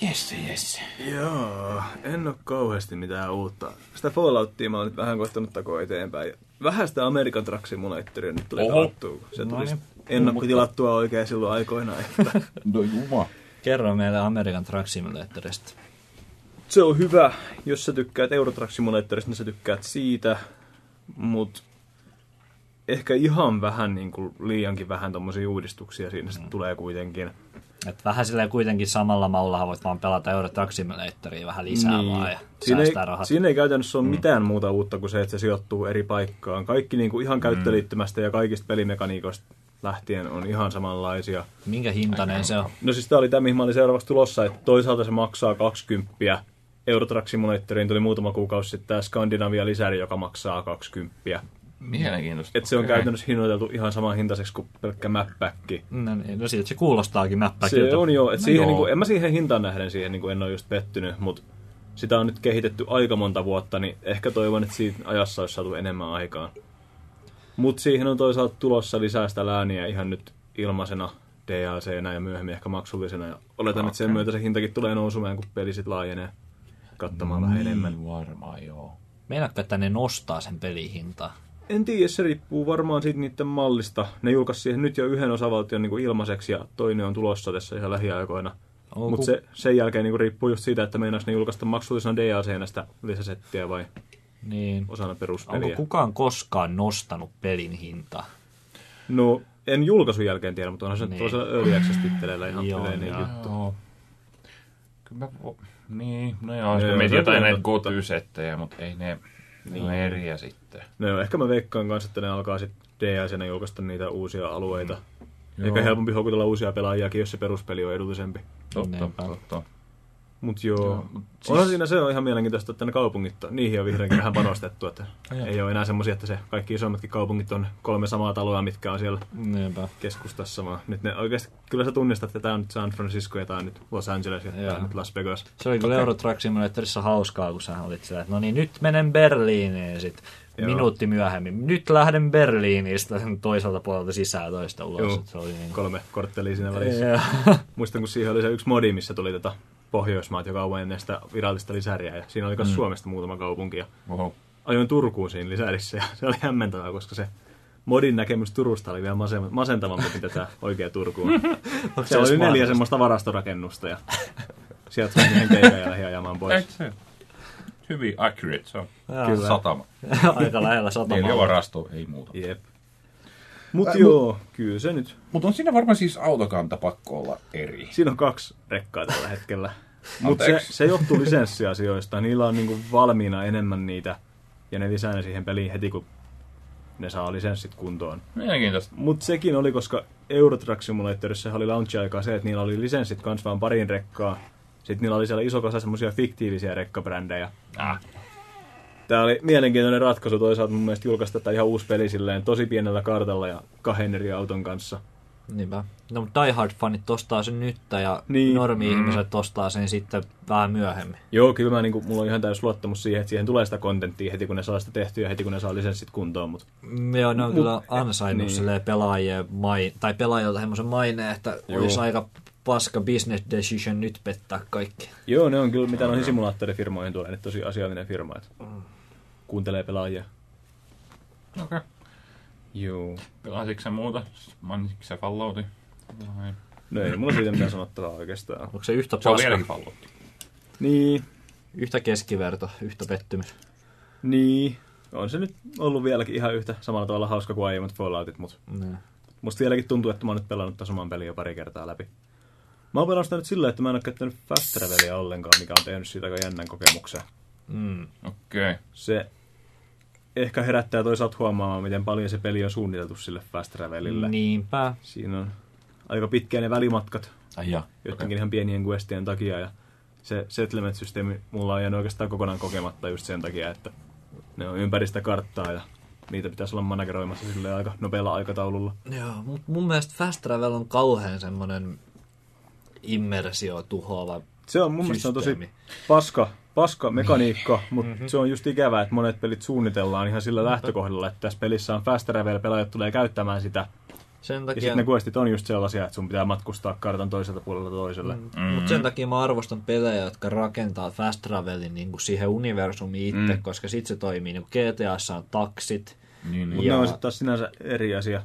S1: Jesse, jesse.
S3: Joo, en ole kauheasti mitään uutta. Sitä Falloutia mä oon nyt vähän koittanut takoa eteenpäin. Vähän sitä American Truck Simulatoria nyt tuli
S1: Oho.
S3: Se
S2: No
S3: tuli
S2: niin.
S3: Ennakkotilattua oikein silloin aikoinaan. Että
S1: No juma.
S2: Kerro meille American Truck Simulatorista.
S3: se on hyvä. Jos sä tykkäät Euro Truck Simulatorista, niin sä tykkäät siitä. Mut ehkä ihan vähän niin kuin liiankin vähän tommosia uudistuksia siinä sitten tulee kuitenkin.
S2: Et vähän silleen kuitenkin samalla maulla voit vaan pelata Euro Truck Simulatoria vähän lisää niin. vaan ja
S3: siinä, ei,
S2: rahat.
S3: siinä ei käytännössä ole mitään muuta uutta kuin se, että se sijoittuu eri paikkaan. Kaikki niin kuin ihan käyttöliittymästä ja kaikista pelimekaniikoista lähtien on ihan samanlaisia.
S2: Minkä hintainen se on?
S3: No siis tää oli tämä, mihin mä olin seuraavaksi tulossa, että toisaalta se maksaa 20. Euro Truck Simulatoriin tuli muutama kuukausi sitten tämä Skandinavia lisäri, joka maksaa 20.
S1: Mielenkiintoista.
S3: Et se on käytännössä hinnoiteltu ihan saman hintaiseksi kuin pelkkä mäppäkki.
S2: No, niin, no siltä se kuulostaakin mäppäkiltä.
S3: Se on jo, että
S1: No
S3: siihen
S1: joo.
S3: niinku, en mä siihen hintaan nähden siihen niinku en ole just pettynyt, mutta sitä on nyt kehitetty aika monta vuotta, niin ehkä toivon, että siitä ajassa olisi saatu enemmän aikaan. Mutta siihen on toisaalta tulossa lisää sitä lääniä ihan nyt ilmaisena DLCnä ja myöhemmin ehkä maksullisena. Ja oletan, että sen myötä se hintakin tulee nousumaan, kun peli sit laajenee kattamaan vähän enemmän.
S1: Niin, varmaan joo.
S2: Meinaatko, että ne nostaa sen pelihintaa?
S3: En tiedä, se riippuu varmaan siitä niiden mallista. Ne julkaisi siihen nyt jo yhden osavaltion niin ilmaiseksi ja toinen on tulossa tässä ihan lähiaikoina.
S2: Onko-
S3: Mutta se, sen jälkeen niin riippuu just siitä, että meinaisi ne julkaista maksullisena DLCnä sitä lisäsettiä vai
S2: Niin.
S3: osana
S2: Onko
S3: peruspeliä.
S2: kukaan koskaan nostanut pelin hintaa?
S3: No, en julkaisun jälkeen tiedä, mutta onhan se
S2: Niin.
S3: niin. tuollaisella early access-titteleillä ihan
S2: Joo,
S3: yleinen
S2: joo.
S3: juttu.
S1: Joo. Kyllä mä vo... Niin, no joo,
S3: Joo,
S1: mietin
S3: se
S1: jotain
S3: on
S1: näitä goty-settejä, mutta ei ne... Niin. No eriä sitten.
S3: No joo, ehkä mä veikkaan kanssa, että ne alkaa sitten DICnä julkaista niitä uusia alueita. Mm. Ehkä helpompi houkutella uusia pelaajiakin, jos se peruspeli on edullisempi.
S1: Totta, totta.
S3: Mut joo,
S1: Joo, mut
S3: siis... onhan siinä se on ihan mielenkiintoista, että ne kaupungit, niihin on vihdoinkin vähän panostettu, että ei ole enää semmoisia, että se kaikki isommatkin kaupungit on kolme samaa taloa, mitkä on siellä
S2: Niinpä.
S3: keskustassa, vaan nyt ne oikeasti, kyllä sä tunnistat, että tämä on nyt San Francisco ja tämä on nyt Los Angeles ja tämä on nyt Las Vegas.
S2: Se oli kyllä Euro Truck Simulatorissa hauskaa, kun sä olit sillä, että no niin, nyt menen Berliiniin sit.
S3: Joo.
S2: Minuutti myöhemmin. Nyt lähden Berliinistä toiselta puolelta sisään toista ulos.
S3: Joo,
S2: Se oli niin...
S3: kolme korttelia siinä välissä. Muistan, kun siihen oli se yksi modi, missä tuli tätä Pohjoismaat jo kauan ennen sitä virallista lisäriä. Ja siinä oli myös mm. Suomesta muutama kaupunki. Ja
S1: Oho.
S3: ajoin Turkuun siinä lisärissä ja se oli hämmentävää, koska se modin näkemys Turusta oli vielä mase- masentavampi, mitä tämä oikea Turku on.
S2: Onko
S3: Siellä oli neljä semmoista varastorakennusta ja sieltä sai yhden lähi ajamaan pois.
S1: Eikö se? Hyvin accurate, se on.
S3: Kyllä.
S1: Satama.
S2: Aika lähellä
S1: Neljä
S2: satamaa.
S1: varastoa, ei muuta.
S3: Jep. Mut
S4: Äh,
S3: joo, kyllä se nyt.
S1: Mutta on siinä varmaan siis autokanta pakko olla eri.
S3: Siinä on kaksi rekkaa tällä hetkellä. Mutta se, se johtuu lisenssiasioista. Niillä on niinku valmiina enemmän niitä. Ja ne lisää ne siihen peliin heti, kun ne saa lisenssit kuntoon.
S1: Mielenkiintoista.
S3: Mutta sekin oli, koska Euro Truck Simulatorissa oli launch-aikaa se, että niillä oli lisenssit kans vaan parin rekkaa. Sitten niillä oli siellä iso kasa semmosia fiktiivisiä rekkabrändejä.
S1: Ah.
S3: Tää oli mielenkiintoinen ratkaisu toisaalta mun mielestä julkaista tätä ihan uusi peli silleen tosi pienellä kartalla ja kahden eri auton kanssa.
S2: Niinpä. No, mutta Die Hard-fanit ostaa sen nyt ja
S3: Niin.
S2: niin. normi-ihmiset ostaa sen sitten vähän myöhemmin.
S3: Joo, kyllä mä, niinku, mulla on ihan täys luottamus siihen, että siihen tulee sitä kontenttia heti kun ne saa sitä tehtyä ja heti kun ne saa lisenssit kuntoon. Mutta
S2: Mm, Joo, ne on
S3: Mut-
S2: kyllä ansainnut
S3: niin.
S2: niin. pelaajien mai, tai pelaajilta semmoisen maineen, että
S3: Joo.
S2: olisi aika paska business decision nyt pettää kaikki.
S3: joo, ne on kyllä, mitä noihin simulaattorifirmoihin tulee, ne tosi asiallinen firma, että kuuntelee pelaajia.
S1: Okei. Okay.
S3: Joo.
S1: Pelasitko sä muuta? Mainitsitko sä Falloutin? Vai?
S3: No ei mulla siitä mitään sanottavaa oikeastaan.
S2: Onko se yhtä
S1: Se on
S2: paska,
S1: vieläkin Fallout.
S3: Niin,
S2: yhtä keskiverto, yhtä pettymys?
S3: niin. On se nyt ollut vieläkin ihan yhtä samalla tavalla hauska kuin aiemmat Falloutit, mutta
S2: Ne.
S3: musta vieläkin tuntuu, että mä oon nyt pelannut tämän saman pelin jo pari kertaa läpi. Mä oon pelannut sitä nyt sillä, että mä en ole käyttänyt fast travelia ollenkaan, mikä on tehnyt siitä aika jännän kokemuksen.
S2: Mm.
S1: Okei. Okay.
S3: Se ehkä herättää toisaalta huomaamaan, miten paljon se peli on suunniteltu sille fast travelille.
S2: Niinpä.
S3: Siinä on aika pitkiä ne välimatkat,
S1: Ai ja.
S3: jotenkin ihan pienien questien takia. Ja se settlement-systeemi mulla on jäänyt oikeastaan kokonaan kokematta just sen takia, että ne on ympäri sitä karttaa ja niitä pitäisi olla manageroimassa sille aika nopealla aikataululla.
S2: Joo, mutta mun mielestä fast travel on kauhean semmoinen immersio tuhoava.
S3: Se on mun mielestä se on tosi
S2: Systeemi.
S3: paska, paska mekaniikka, mutta mm-hmm. se on just ikävää, että monet pelit suunnitellaan ihan sillä lähtökohdalla, että tässä pelissä on fast travel, pelaajat tulee käyttämään sitä.
S2: Sen
S3: Ja
S2: takia,
S3: sitten ne questit on just sellaisia, että sun pitää matkustaa kartan toiselta puolelta toiselle. Mm.
S2: mm. Mutta sen takia mä arvostan pelejä, jotka rakentaa fast travelin niin kuin siihen universumiin itse, mm. koska sit se toimii. Niin kuin GTAssa on taksit.
S1: Niin,
S3: Mutta
S1: niin.
S3: ne
S2: Ja-
S3: on sitten taas sinänsä eri asia.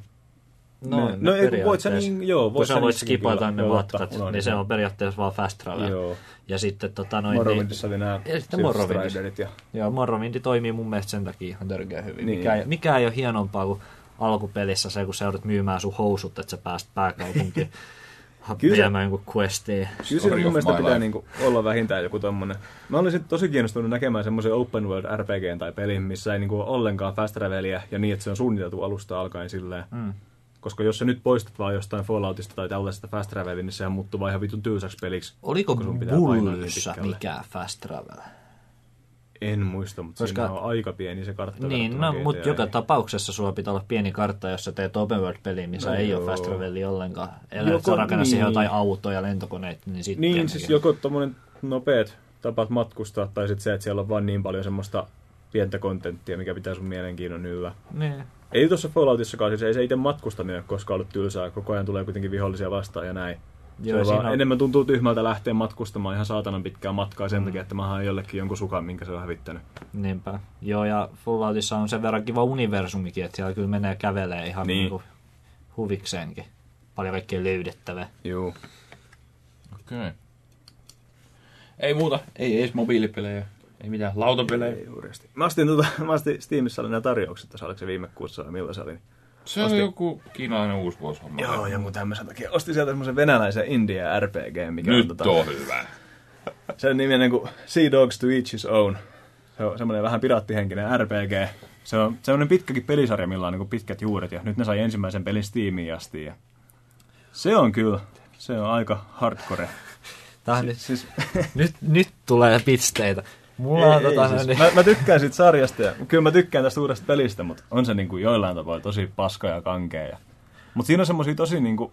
S2: No,
S3: Ne- no ei, kun voit sä niin, joo,
S2: Kun
S3: voit
S2: sä
S3: sä
S2: voit skipata
S3: kyllä.
S2: ne
S3: Joo,
S2: matkat,
S3: totta,
S2: niin se on periaatteessa vaan fast travel.
S3: Joo.
S2: Ja sitten tota noin, niin,
S3: Morrowindissa oli nämä
S2: Ja sitten.
S3: Striderit ja
S2: joo, Morrowindi toimii mun mielestä sen takia ihan törkeä hyvin.
S3: Niin.
S2: Niin. Mikä, ei- mikä ei ole hienompaa kuin alkupelissä se, kun sä joudut myymään sun housut, että sä pääst pääkaupunkiin viemään jonkun questiin.
S3: Kyllä siinä mun mielestä pitää niinku olla vähintään joku tommonen. Mä olisin tosi kiinnostunut näkemään semmoisen open world RPG tai pelin, missä ei niinku ole ollenkaan fast travelia ja niin, että se on suunniteltu alusta alkaen silleen.
S2: Mm.
S3: Koska jos sä nyt poistat vaan jostain Falloutista tai tällaisesta fast travelia, niin sehän muuttuu vaan ihan vitun tylsäksi peliksi.
S2: Oliko
S3: sun pitää niin
S2: Bullyssa
S3: pitkälle.
S2: mikään fast travel?
S3: En muista, mutta
S2: Koska-
S3: siinä on aika pieni se kartta.
S2: Niin, no, mutta joka tapauksessa sulla pitää olla pieni kartta, jos sä teet open world-peliä, missä
S3: No
S2: ei
S3: joo.
S2: ole fast travelia ollenkaan. Ellei
S3: Joko
S2: sä rakenna siihen
S3: niin.
S2: jotain autoja, lentokoneita, niin sitten
S3: Niin, siis joko tommonen nopeat tapat matkustaa, tai sitten se, että siellä on vaan niin paljon semmoista pientä kontenttia, mikä pitää sun mielenkiinnon yllä.
S2: Niin.
S3: Ei tuossa Falloutissakaan, siis ei se itse matkustaminen ole koskaan ollut tylsää. Koko ajan tulee kuitenkin vihollisia vastaan ja näin.
S2: Joo,
S3: se on vaan,
S2: on-
S3: Enemmän tuntuu tyhmältä lähteä matkustamaan ihan saatanan pitkää matkaa sen takia, että mä haen jollekin jonkun sukan, minkä se on hävittänyt.
S2: Niinpä. Joo, ja Falloutissa on sen verran kiva universumikin, että siellä kyllä menee kävelee ihan
S3: Niin.
S2: niin. huvikseenkin. Paljon kaikkea löydettävää.
S3: Juu.
S1: Okei. Okay. Ei muuta. Ei edes mobiilipelejä. Ei mitään lautapelejä.
S3: Ei juuristi. Mä astin, tota, mä astin Steamissa oli nämä tarjoukset, tässä oliko se viime kuussa vai milloin se oli.
S1: Se on joku kiinalainen uusi vuoshomma.
S3: Joo, jonkun tämmöisen takia. Ostin sieltä semmoisen venäläisen India RPG, mikä
S1: Nyt
S3: on, tota,
S1: on hyvä.
S3: sen niminen kuin Sea Dogs to Each His Own. Se on semmoinen vähän piraattihenkinen RPG. Se on semmoinen pitkäkin pelisarja, millä on niin pitkät juuret, ja nyt ne sai ensimmäisen pelin Steamiin asti. Ja se on kyllä, se on aika hardcore.
S2: Tää on nyt,
S3: Siis,
S2: nyt, nyt tulee pisteitä. Mulla on
S3: ei,
S2: tota,
S3: ei, siis,
S2: niin,
S3: mä, mä, tykkään siitä sarjasta ja kyllä mä tykkään tästä uudesta pelistä, mutta on se niin kuin joillain tavoin tosi paska ja kankea. Ja... Mutta siinä on semmoisia tosi niin kuin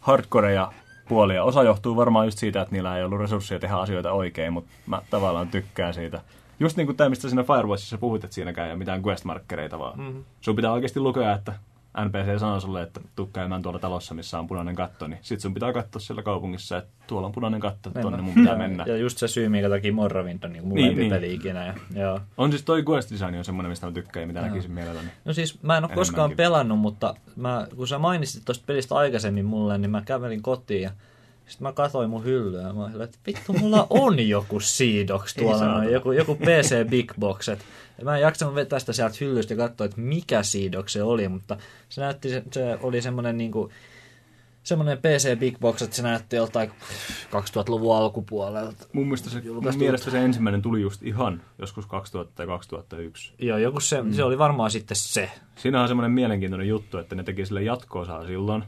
S3: hardcoreja puolia. Osa johtuu varmaan just siitä, että niillä ei ollut resursseja tehdä asioita oikein, mutta mä tavallaan tykkään siitä. Just niin kuin tämä, mistä siinä Firewatchissa puhut, että siinäkään ei ole mitään quest-markkereita, vaan mm-hmm. sun pitää oikeasti lukea, että NPC sanoo sulle, että tuu käymään tuolla talossa, missä on punainen katto, niin sit sun pitää katsoa siellä kaupungissa, että tuolla on punainen katto, että tonne mun pitää mennä.
S2: ja just se syy, minkä takia Morrowind on niin mun
S3: Niin,
S2: niin, peli ikinä. Ja, joo.
S3: On siis toi quest design on semmoinen, mistä mä tykkään ja mitä näkisin mielelläni.
S2: No siis mä en ole koskaan pelannut, mutta mä, kun sä mainitsit tuosta pelistä aikaisemmin mulle, niin mä kävelin kotiin ja sitten mä katsoin mun hyllyä ja mä olin, että vittu, mulla on joku Seedox tuolla, noin, joku, joku PC Big Box. Et, ja mä en jaksanut vetää sitä sieltä hyllystä ja katsoa, että mikä Seedox se oli, mutta se näytti, se, se oli semmoinen niinku, semmoinen PC Big Box, että se näytti joltain 2000-luvun alkupuolelta.
S3: Mun mielestä, se, mun mielestä se ensimmäinen tuli just ihan joskus 2000 tai 2001.
S2: Joo, joku se, mm. se oli varmaan sitten se.
S3: Siinä on semmoinen mielenkiintoinen juttu, että ne teki sille jatko-osaa silloin,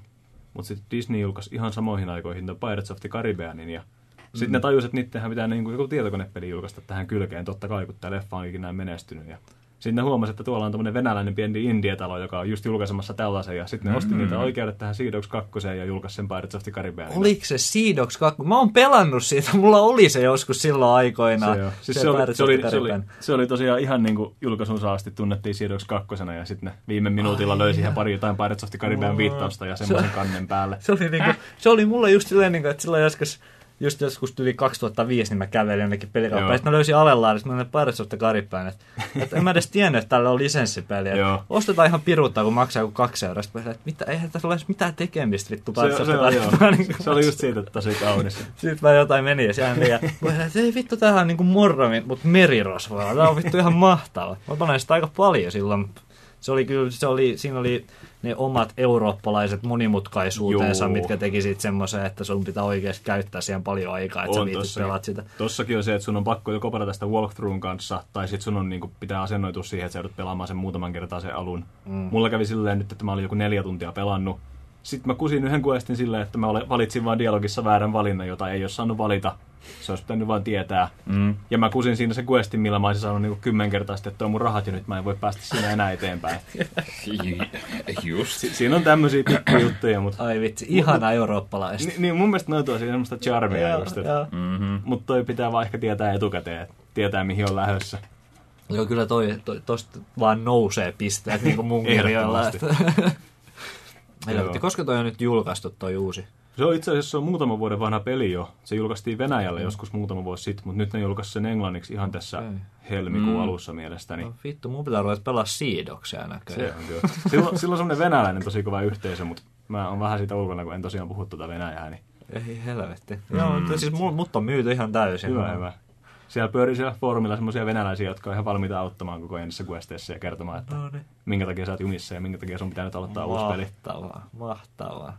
S3: mutta sitten Disney julkaisi ihan samoihin aikoihin The Pirates of the Caribbeanin ja sitten ne tajusivat, että niittenhän pitää niinku joku tietokonepeli julkaista tähän kylkeen, totta kai, kun tämä leffa onkin näin menestynyt. Ja sitten ne huomasi, että tuolla on tämmöinen venäläinen pieni Indie-talo, joka on just julkaisemassa tällaisen, ja sitten ne osti niitä oikeudet tähän Sea 2 ja julkaisi sen Pirates of the Caribbeanin.
S2: Oliko se Seedox 2? Mä oon pelannut siitä, mulla oli se joskus silloin aikoinaan.
S3: Se, siis se, oli, se, oli, se, oli, se oli tosiaan ihan niin kuin julkaisunsa asti tunnettiin Sidox kakkosena ja sitten ne viime minuutilla löysi ihan pari jotain Pirates of the Caribbean viittausta ja semmoisen kannen päälle.
S2: Se oli, niinku, se oli mulla just silleen, niinku, että silloin joskus, just joskus yli 2005, niin mä kävelin jonnekin
S3: Joo.
S2: pelikauppaan. Ja sitten mä löysin Alelaarista, mä olin the Caribbean. Että, että en mä edes tiennyt, että tällä on lisenssipeli. että
S3: Joo.
S2: Ostetaan ihan piruuttaa, kun maksaa joku kaksi euroa. Sitten mä olin, että mitä, eihän tässä ole edes mitään tekemistä vittu
S3: Se, se, oli, joo.
S2: Caribbeanin
S3: se oli just siitä tosi kaunis.
S2: Sitten mä jotain meni ja siellä ja mä olin, että ei vittu, tämähän on niinku morromin, mutta merirosvoa. Tämä on vittu ihan mahtava. Mä panoin sitä aika paljon silloin. Se oli kyllä, se oli, siinä oli ne omat eurooppalaiset monimutkaisuutensa,
S3: Joo.
S2: mitkä teki siitä semmoisen, että sun pitää oikeasti käyttää siihen paljon aikaa, että sä
S3: On
S2: viitit
S3: tossakin.
S2: pelaat sitä.
S3: Tossakin on se, että sun on pakko joko pelata sitä walkthroughin kanssa, tai sitten sun on, niin kuin, pitää asennoitua siihen, että sä joudut pelaamaan sen muutaman kertaa sen alun. Mm. Mulla kävi silleen nyt, että mä olin joku neljä tuntia pelannut. Sitten mä kusin yhden questin silleen, että mä valitsin vaan dialogissa väärän valinnan, jota ei ole saanut valita. Se olisi pitänyt vaan tietää.
S2: Mm.
S3: Ja mä kusin siinä se questin, millä mä olisin saanut niinku kymmenkertaisesti, että on mun rahat ja nyt mä en voi päästä siinä enää eteenpäin.
S4: Just.
S3: Si- siinä on tämmöisiä pikkujuttuja, mutta
S2: Ai vitsi, ihana eurooppalaista.
S3: Ni, niin mun mielestä noin tuo siinä semmoista charmia just,
S4: Mm-hmm.
S3: mutta toi pitää vaan ehkä tietää etukäteen, että tietää mihin on lähdössä.
S2: Joo, kyllä toi, toi, tosta vaan nousee pisteet niin kuin mun kirjoilla. Koska toi on nyt julkaistu toi uusi?
S3: Se on itse asiassa se on muutaman vuoden vanha peli jo. Se julkaistiin Venäjällä joskus muutama vuosi sitten, mutta nyt ne julkaisi sen englanniksi ihan tässä
S2: Okei.
S3: helmikuun alussa mielestäni.
S2: No, vittu, mun pitää ruveta pelaa Seedoksia näköjään.
S3: Se on kyllä. Silloin, silloin semmoinen venäläinen tosi kova yhteisö, mutta mä oon vähän siitä ulkona, kun en tosiaan puhu tuota venäjää, niin
S2: Ei helvetti. Mm. Joo, mutta siis mut, mut on myyty ihan täysin.
S3: hyvä, hyvä. Siellä pyörii siellä foorumilla semmoisia venäläisiä, jotka on ihan valmiita auttamaan koko ajan niissä questeissa ja kertomaan, että
S2: No niin.
S3: minkä takia sä oot jumissa ja minkä takia sun pitää nyt aloittaa uusi peli.
S2: Mahtavaa,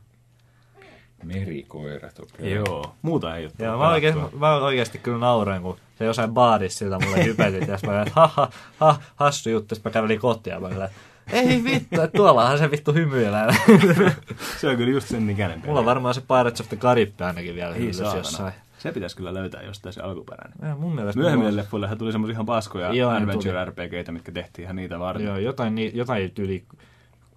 S4: Merikoirat, okei.
S3: Joo, muuta ei ole
S2: Joo, mä, oikein, mä oikeasti kyllä nauroin, kun se jossain baarissa siltä mulle hypetit, ja sitten mä olin, että ha, ha, ha, hassu juttu, sitten mä kävelin kotiin, ja mä olin, ei vittu, että tuollahan se vittu hymyilee.
S3: Se on kyllä just sen ikäinen.
S2: Mulla on varmaan se Pirates of the Caribbean ainakin vielä
S3: Ei
S2: jossain.
S3: Se pitäisi kyllä löytää jostain se alkuperäinen.
S2: Ja mun mielestä
S3: Myöhemmille
S2: mulla-
S3: leffoillehan tuli semmoisia ihan paskoja
S2: Joo,
S3: adventure RPGitä, mitkä tehtiin ihan niitä varten.
S2: Joo, jotain, ni- jotain yli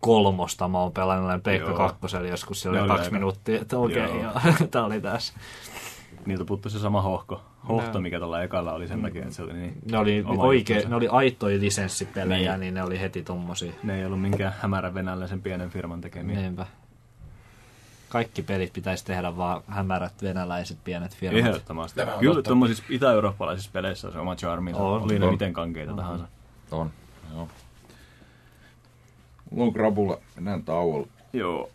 S2: kolmosta mä oon pelannut näin Peikka
S3: Joo.
S2: kakkosella joskus, se oli kaksi
S3: aika-
S2: minuuttia, että okei,
S3: Joo.
S2: joo, tää oli tässä.
S3: Niiltä puuttui se sama hohko. Hohto,
S2: Joo.
S3: mikä tällä ekalla oli sen takia, että se oli niin...
S2: Ne oli,
S3: juttunsa.
S2: ne oli aitoja lisenssipelejä, niin.
S3: Niin.
S2: ne oli heti tommosia.
S3: Ne ei ollut minkään hämärän venäläisen pienen firman tekemiä.
S2: Niinpä. Kaikki pelit pitäisi tehdä vaan hämärät venäläiset pienet firmat.
S3: Ehdottomasti.
S4: On
S3: Kyllä tuommoisissa itä-eurooppalaisissa peleissä on se oma charminsa.
S2: On,
S3: Oli ne
S4: on.
S3: miten kankeita tahansa.
S4: On, joo. Mulla on krabulla, mennään tauolla.
S3: Joo.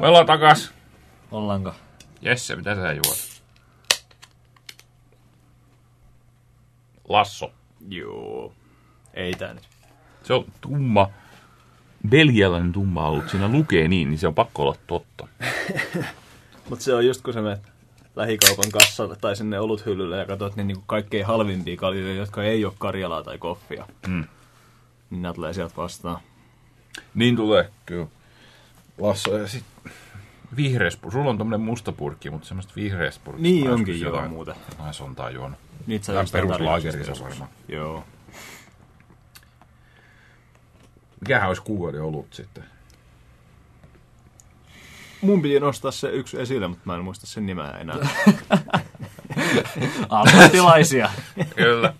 S1: Me ollaan takas.
S2: Ollaanko?
S1: Jesse, mitä sä juot? Lasso.
S3: Joo. Ei tää nyt.
S1: Se on tumma. Belgialainen tumma ollut. Siinä lukee niin, niin se on pakko olla totta.
S3: Mut se on just kun sä menet lähikaupan kassalle tai sinne oluthyllylle ja katsot ne niin kuin kaikkein halvimpia kaljoja, jotka ei ole Karjalaa tai Koffia.
S1: Mm.
S3: Niin nämä tulee sieltä vastaan.
S4: Niin tulee, kyllä. Lasso ja sit...
S1: Vihreäs, sulla on tommonen musta purkki, mutta semmoista vihreästä purkista.
S3: Niin
S1: mä
S3: onkin joo muuten.
S1: Jotain sontaa juonut.
S3: Niitä saa jostain
S1: peruslaagerissa varmaan.
S3: Joo.
S4: Mikähän olisi kuukauden olut sitten?
S3: Mun piti nostaa se yksi esille, mutta mä en muista sen nimeä enää.
S2: Ammattilaisia.
S1: Kyllä.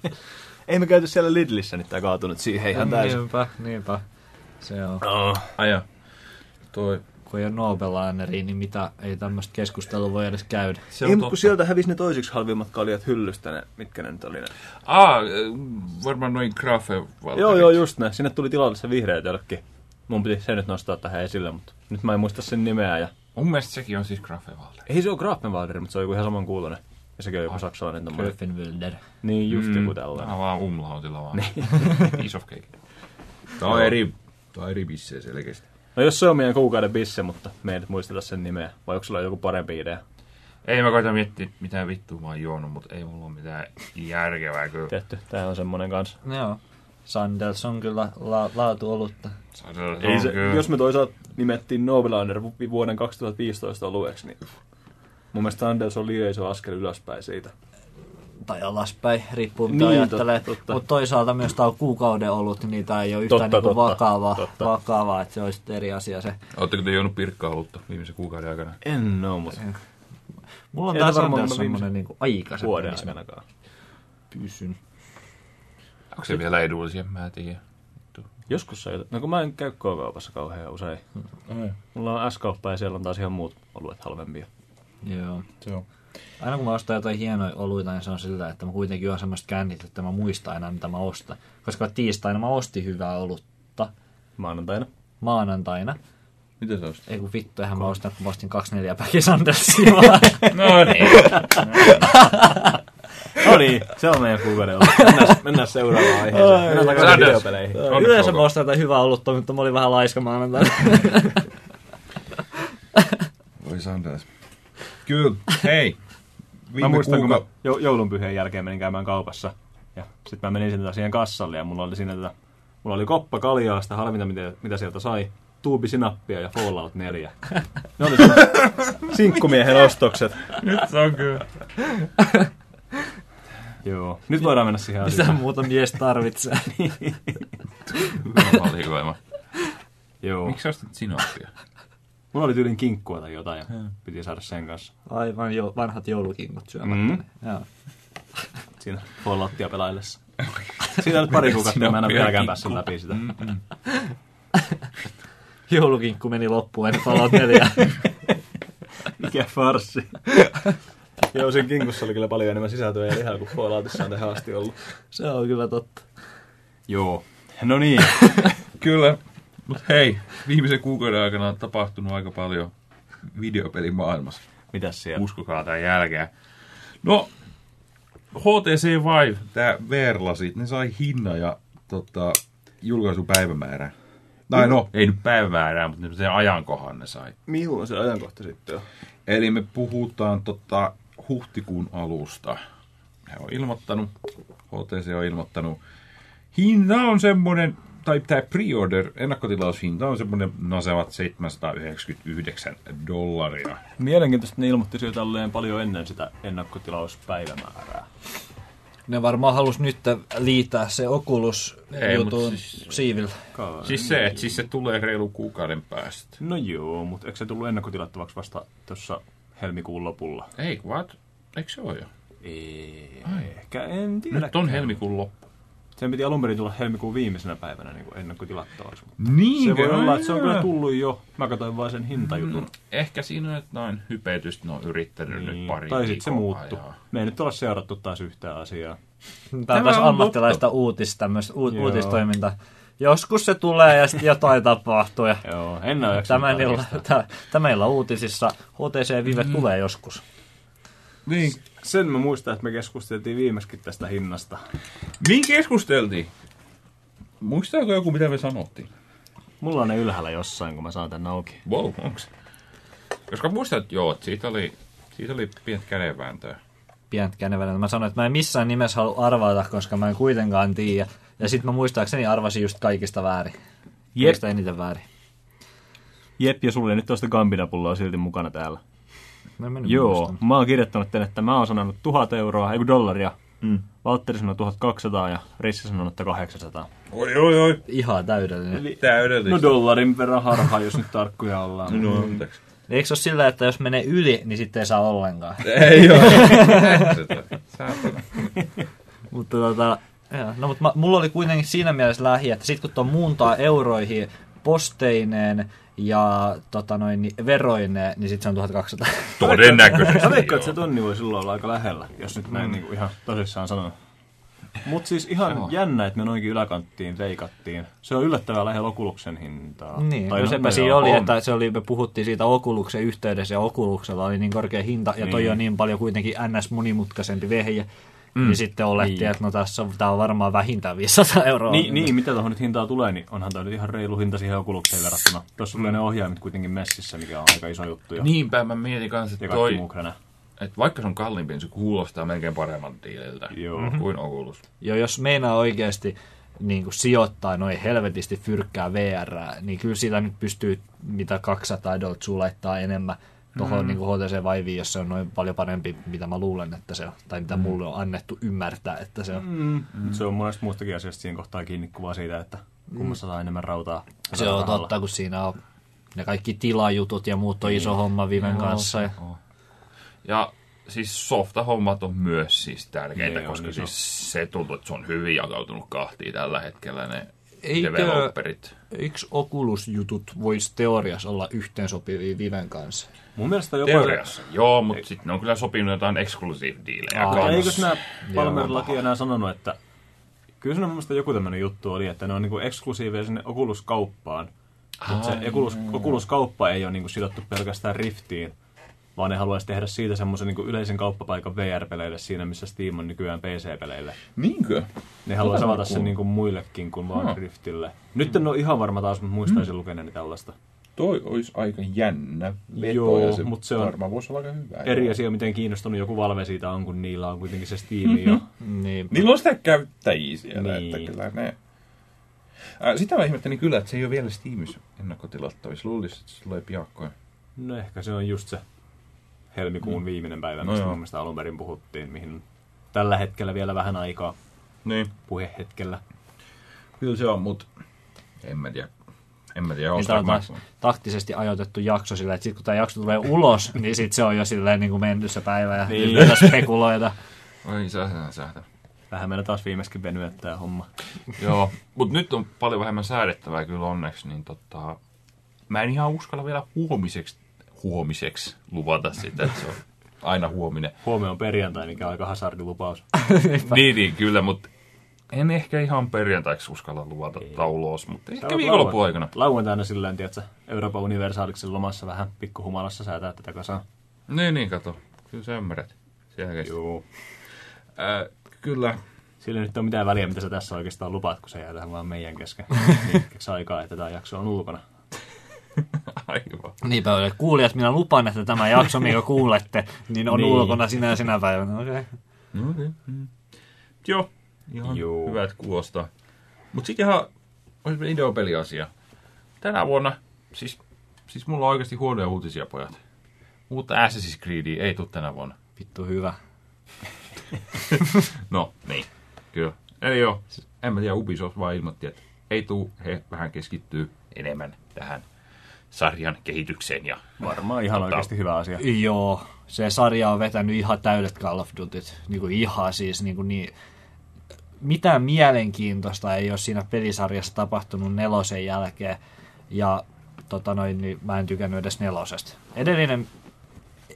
S3: ei me käyty siellä Lidlissä, niin tää kaatunut siihen ihan täysin.
S2: niinpä, niinpä. Se on.
S3: Oh.
S4: Aja. Toi.
S2: Kun ei ole Nobel-ääneriä, niin mitä ei tämmöistä keskustelua voi edes käydä.
S4: Se
S3: Ei,
S4: on
S3: mutta kun sieltä hävisi ne toisiksi halvimmat kaljat hyllystä, ne, mitkä ne nyt oli ne.
S1: Aa, äh, varmaan noin grafe
S3: Joo, joo, just ne. Sinne tuli tilalle se vihreä tölkki. Mun piti se nyt nostaa tähän esille, mutta nyt mä en muista sen nimeä. Ja...
S1: Mun mielestä sekin on siis Grafenwalder.
S3: Ei se ole Grafenwalder, mutta se on joku ihan saman kuulonen. Ja sekin on joku saksalainen tommonen.
S2: Köfenwilder.
S3: Niin, just mm. joku tällainen.
S1: on vaan umlautilla vaan. Piece of cake.
S4: Tää on eri, tää on eri bissejä selkeästi.
S3: No jos se on meidän kuukauden bisse, mutta me ei nyt muisteta sen nimeä. Vai onko sulla joku parempi idea?
S1: Ei mä koitan miettiä, mitä vittua mä oon juonut, mutta ei mulla ole mitään järkevää kyllä.
S3: Tietty, tää on semmonen kanssa.
S2: Joo. Sandels on kyllä la- laatu olutta.
S3: Ei se,
S1: kyllä.
S3: jos me toisaalta nimettiin Nobelander vu- vuoden 2015 olueksi, niin mun mielestä Anders on liian iso askel ylöspäin siitä.
S2: Tai alaspäin, riippuu mitä
S3: Niin,
S2: ajattelee. Mutta toisaalta myös tämä on kuukauden ollut, niin tämä ei ole yhtään
S3: Totta,
S2: niinku vakavaa,
S3: totta.
S2: vakavaa, että se olisi eri asia se.
S1: Ootteko te juonut pirkkaa olutta viimeisen kuukauden aikana?
S3: En oo, mutta
S2: Mulla on tämä Sandels semmoinen niinku aika
S3: vuoden
S2: missä mä
S3: aikanakaan.
S2: pysyn.
S1: Onko se vielä edullisia? Mä en tiedä.
S3: Joskus se, no kun mä en käy K-kaupassa kauhean usein. Mulla on S-kauppa ja siellä on taas ihan muut oluet halvempia.
S2: Joo.
S4: Se on.
S2: Aina kun mä ostan jotain hienoja oluita, niin se on sillä, että mä kuitenkin on semmoista kännit, että mä muistan aina, mitä mä ostan. Koska tiistaina mä ostin hyvää olutta
S3: Maanantaina.
S2: maanantaina.
S4: Mitä se olisi?
S2: Ei kun vittu, eihän mä ostan, kun mä ostin kaksi neljä vaan.
S1: No niin.
S3: No niin, se on meidän kuukauden ollut. Mennään, mennään seuraavaan aiheeseen. Mennään takaisin videopeleihin.
S2: Yleensä mä ostan jotain hyvää olutta, mutta mä olin vähän laiska maanantaina.
S4: Voi Sanders. Kyllä. Hei.
S3: Mä
S4: Viime
S3: muistan, kun mä
S4: kuuka...
S3: jo- joulunpyhien jälkeen menin käymään kaupassa. Ja sitten mä menin sinne siihen kassalle ja mulla oli siinä tätä, mulla oli koppa kaljaa, sitä halvinta mitä, mitä sieltä sai, tuubi sinappia ja Fallout 4. Ne oli sinkkumiehen ostokset.
S1: Nyt se on kyllä.
S3: Joo. Nyt voidaan mennä siihen
S2: Mitä
S3: asiaan.
S2: muuta mies tarvitsee?
S1: Hyvä valikoima.
S3: Joo.
S1: Miksi ostit sinappia?
S3: Mulla oli tyylin kinkkua tai jotain ja piti saada sen kanssa.
S2: Aivan jo, vanhat joulukinkut syömättä.
S3: Mm.
S2: Joo.
S3: Siinä Falloutia pelaillessa. Siitä on nyt pari kuukautta ja mä en ole vieläkään päässyt läpi sitä.
S2: Joulukinkku meni loppuun ennen Fallout 4.
S3: Mikä farssi. Joo, siinä kinkussa oli kyllä paljon enemmän sisältöä ja lihaa kuin Falloutissa on tähän asti ollut.
S2: Se on kyllä totta.
S3: Joo. No niin.
S4: Kyllä.
S1: Mut hei, viimeisen kuukauden aikana on tapahtunut aika paljon videopelimaailmassa.
S3: Mitäs siellä?
S1: Uskokaa tämän jälkeen. No,
S4: HTC Vive, tää VR-lasit, ne sai hinnan ja tota, julkaisupäivämäärän. Tai no,
S1: ei nyt päivämäärää, mutta sen ajankohan ne sai.
S3: Milloin se ajankohta sitten on?
S4: eli me puhutaan tota, huhtikuun alusta. He on ilmoittanut, HTC on ilmoittanut, hinta on semmoinen, tai tämä pre-order, ennakkotilaushinta on semmoinen nasevat 799 dollaria.
S3: Mielenkiintoista, että ne ilmoitti siitä tälleen paljon ennen sitä ennakkotilauspäivämäärää.
S2: Ne varmaan halus nyt liittää se Oculus
S1: Ei,
S2: jutun
S1: siis-
S2: siivillä.
S1: Siis se, että siis se tulee reilu kuukauden päästä.
S3: No joo, mutta eikö se tullut ennakkotilattavaksi vasta tuossa helmikuun lopulla?
S1: Ei, what? Eikö se ole jo?
S3: Ei, ehkä en tiedä.
S1: Nyt on helmikuun loppu.
S3: Sen piti alun perin tulla helmikuun viimeisenä päivänä niin kuin ennakkotilattavaksi.
S4: Niin,
S3: Se voi olla, että se on kyllä tullut jo. Mä katsoin vain sen hintajutun.
S1: Mm, Ehkä siinä on jotain hypetystä, ne on yrittänyt
S3: Niin.
S1: nyt pari
S3: tai sitten se muuttu.
S1: ajaa.
S3: Me ei nyt olla seurattu taas yhtään asiaa.
S2: Tämä on taas ammattilaista uutis, tämmöistä u-
S3: Joo.
S2: uutistoiminta. Joskus se tulee ja sitten jotain tapahtuu. Ja
S3: Joo, en ole
S2: tämän illa,
S3: tarkistaa.
S2: tä- tämän illan uutisissa HTC Vive tulee joskus.
S4: Niin.
S3: Sen mä muistan, että me keskusteltiin viimeiskin tästä hinnasta.
S4: Niin keskusteltiin. Muistaako joku, mitä me sanottiin?
S3: Mulla on ne ylhäällä jossain, kun mä saan tän auki.
S1: Wow, onks? Koska muistat, että joo, että siitä oli Siitä oli pientä kädenvääntöä.
S2: pientä känevällä. Mä sanoin, että mä en missään nimessä halua arvata, koska mä en kuitenkaan tiedä. Ja sitten mä muistaakseni arvasin just kaikista väärin.
S3: Jep.
S2: Kaikista eniten väärin.
S3: Jep, ja sulla ei nyt toista Gambina-pulloa silti mukana täällä.
S2: Mä en
S3: Joo,
S2: muistamaan.
S3: mä oon kirjoittanut tänne, että mä oon sanonut 1000 euroa, ei dollaria.
S2: Mm.
S3: Valtteri sanoi 1200 ja Rissi sanoi, että 800.
S1: Oi, oi, oi.
S2: Ihan täydellinen.
S1: Täydellistä.
S3: No dollarin verran harhaa, jos nyt tarkkuja ollaan.
S1: No, anteeksi.
S2: Eikö se ole sillä, että jos menee yli, niin sitten ei saa ollenkaan?
S1: Ei oo. Saatana.
S2: mutta tota, joo. No, mutta mä, mulla oli kuitenkin siinä mielessä lähi, että sit kun tuon muuntaa euroihin posteineen ja tota noin, niin veroineen, niin sitten se on 1200.
S1: Todennäköisesti.
S3: Mä veikkaan, että se tonni voi silloin olla aika lähellä, jos nyt näin niinku ihan tosissaan sanon. Mutta siis ihan
S1: Joo.
S3: jännä, että me noinkin yläkanttiin veikattiin. Se on yllättävän lähellä Okuluksen hintaa.
S2: Niin,
S3: Tai
S2: no
S3: no,
S2: sepä siinä
S3: joo,
S2: oli,
S3: on.
S2: että se oli, me puhuttiin siitä Okuluksen yhteydessä ja Okuluksella oli niin korkea hinta ja toi
S3: Niin.
S2: on niin paljon kuitenkin ns. monimutkaisempi vehje. Mm. Niin sitten olettiin,
S3: Niin.
S2: että no tässä on, tää on varmaan vähintään 500 euroa.
S3: Niin, niin, mitä tuohon nyt hintaa tulee, niin onhan toi nyt ihan reilu hinta siihen Okulukseen verrattuna. Tuossa tulee ne ohjaimet kuitenkin messissä, mikä on aika iso juttu. Ja,
S1: Niinpä mä mietin kanssa, että toi, että vaikka se on kalliimpi, niin se kuulostaa melkein paremman diililtä
S3: Joo.
S1: kuin Oculus.
S2: Jo jos meinaa oikeasti niin kuin sijoittaa noin helvetisti fyrkkää VR, niin kyllä siitä nyt pystyy mitä 200 doltsua laittaa enemmän tuohon mm. niin HTC Viveen, jos se on noin paljon parempi, mitä mä luulen, että se on, tai mitä mulle on annettu ymmärtää, että se on.
S3: Mm. Mm. Se on monesta muustakin asiasta siinä kohtaa kiinni kuvaa siitä, että kummassa saa enemmän rautaa.
S2: Se on
S3: rahalla.
S2: totta, kun siinä on ne kaikki tilajutut ja muut on iso homma Viven kanssa. Ja.
S1: Ja siis softa-hommat on myös siis tärkeitä,
S3: Ne on
S1: koska
S3: iso.
S1: siis se tuntuu, että se on hyvin jakautunut kahtiin tällä hetkellä ne
S2: Eikö-
S1: developerit.
S2: eikö Oculus-jutut voisi teoriassa olla yhteensopivia Viven kanssa?
S3: Mun mielestä jopa
S1: Teoriassa, joo, mutta sitten ne on kyllä sopinut jotain exclusive dealejä kanssa.
S3: eikös nämä
S2: Joo.
S3: Palmer-laki enää sanonut, että kyllä on mun mielestä joku tämmöinen juttu oli, että ne on niinku eksklusiivisia sinne Oculus-kauppaan. Mutta se Oculus, Oculus-kauppa ei ole niinku sidottu pelkästään Riftiin, vaan ne haluaisi tehdä siitä semmoisen niinku yleisen kauppapaikan VR-peleille siinä, missä Steam on nykyään PC-peleille.
S1: Niinkö?
S3: Ne haluaisi avata sen niinku muillekin kuin vaan
S1: Huh.
S3: Riftille. Nyt en ole ihan varma taas, mutta muistaisin lukeneeni tällaista.
S1: Toi olisi aika jännä veto
S3: Joo,
S1: ja se,
S3: mut se on
S1: varmaan voisi olla aika hyvä.
S3: Eri
S1: joo.
S3: asia, miten kiinnostunut joku Valve siitä on, kun niillä on kuitenkin se Steam jo.
S2: Niin,
S1: Niillä on sitä käyttäjiä siellä,
S3: Niin.
S1: että kyllä ne... Ää, sitä mä ihmettelin kyllä, että se ei ole vielä Steamissa ennakkotilattavissa. Luulisin, että se tulee piakkoin.
S3: No ehkä se on just se helmikuun viimeinen päivä,
S1: No
S3: mistä
S1: joo.
S3: mun mielestä alun perin puhuttiin, mihin tällä hetkellä vielä vähän aikaa
S1: Niin.
S3: puhehetkellä.
S1: Kyllä se on, mutta en mä tiedä. En mä tiedä,
S2: Niin tämä on taas taktisesti ajoitettu jakso sillä, että sitten kun tämä jakso tulee ulos, niin sitten se on jo silleen niin kuin mennyt se päivä ja
S3: Niin.
S2: niin. spekuloida.
S1: Oi sähtä, sähtä.
S3: Vähän meillä taas viimeiskin venyä tämä homma.
S1: Joo, mutta nyt on paljon vähemmän säädettävää kyllä onneksi, niin tota, mä en ihan uskalla vielä huomiseksi, huomiseksi luvata sitä, että se on aina huominen.
S3: Huomenna on perjantai, mikä on aika hazardilupaus.
S1: niin, niin, kyllä, mutta en ehkä ihan perjantaiksi uskalla luvata tätä ulos, mutta
S3: Sä
S1: ehkä
S3: oot
S1: viikonloppuun
S3: lauan-
S1: aikana.
S3: Lauantaina silleen, tiedätkö, Euroopan universaaliksen lomassa vähän pikkuhumalassa säätää tätä kasaan.
S1: Niin, niin, kato. Kyllä sä ymmärrät. Selkeästi.
S3: Joo.
S1: Äh, kyllä.
S3: Sillä nyt ei ole mitään väliä, mitä sä tässä oikeastaan lupaat, kun se jää tähän vaan meidän kesken. Niin, aikaa, että tämä jakso on ulkona.
S1: Aivan.
S2: Niinpä oli. Kuulijat, minä lupaan, että tämä jakso, minkä kuulette, niin on
S3: Niin.
S2: niin. ulkona sinä ja sinä päivänä. Okei. Okay.
S1: No, okay. mm. Joo, ihan
S3: Joo.
S1: hyvät kuulostaa. Mutta sitten ihan olisi videopeliasia. Tänä vuonna, siis, siis mulla on oikeasti huonoja uutisia, pojat. Uutta Assassin's Creedia ei tule tänä vuonna.
S2: Vittu hyvä.
S1: No, niin. Kyllä. Eli joo, en mä tiedä, Ubisoft vaan ilmoitti, että ei tuu, he vähän keskittyy enemmän tähän sarjan kehitykseen ja
S3: Varmaan ihan
S1: Tota-
S3: oikeasti hyvä asia.
S2: Joo, se sarja on vetänyt ihan täydet Call of Dutyt. Niin kuin ihan siis niin kuin niin, mitään mielenkiintoista ei ole siinä pelisarjassa tapahtunut nelosen jälkeen. Ja tota noin, niin mä en tykännyt edes nelosesta. Edellinen,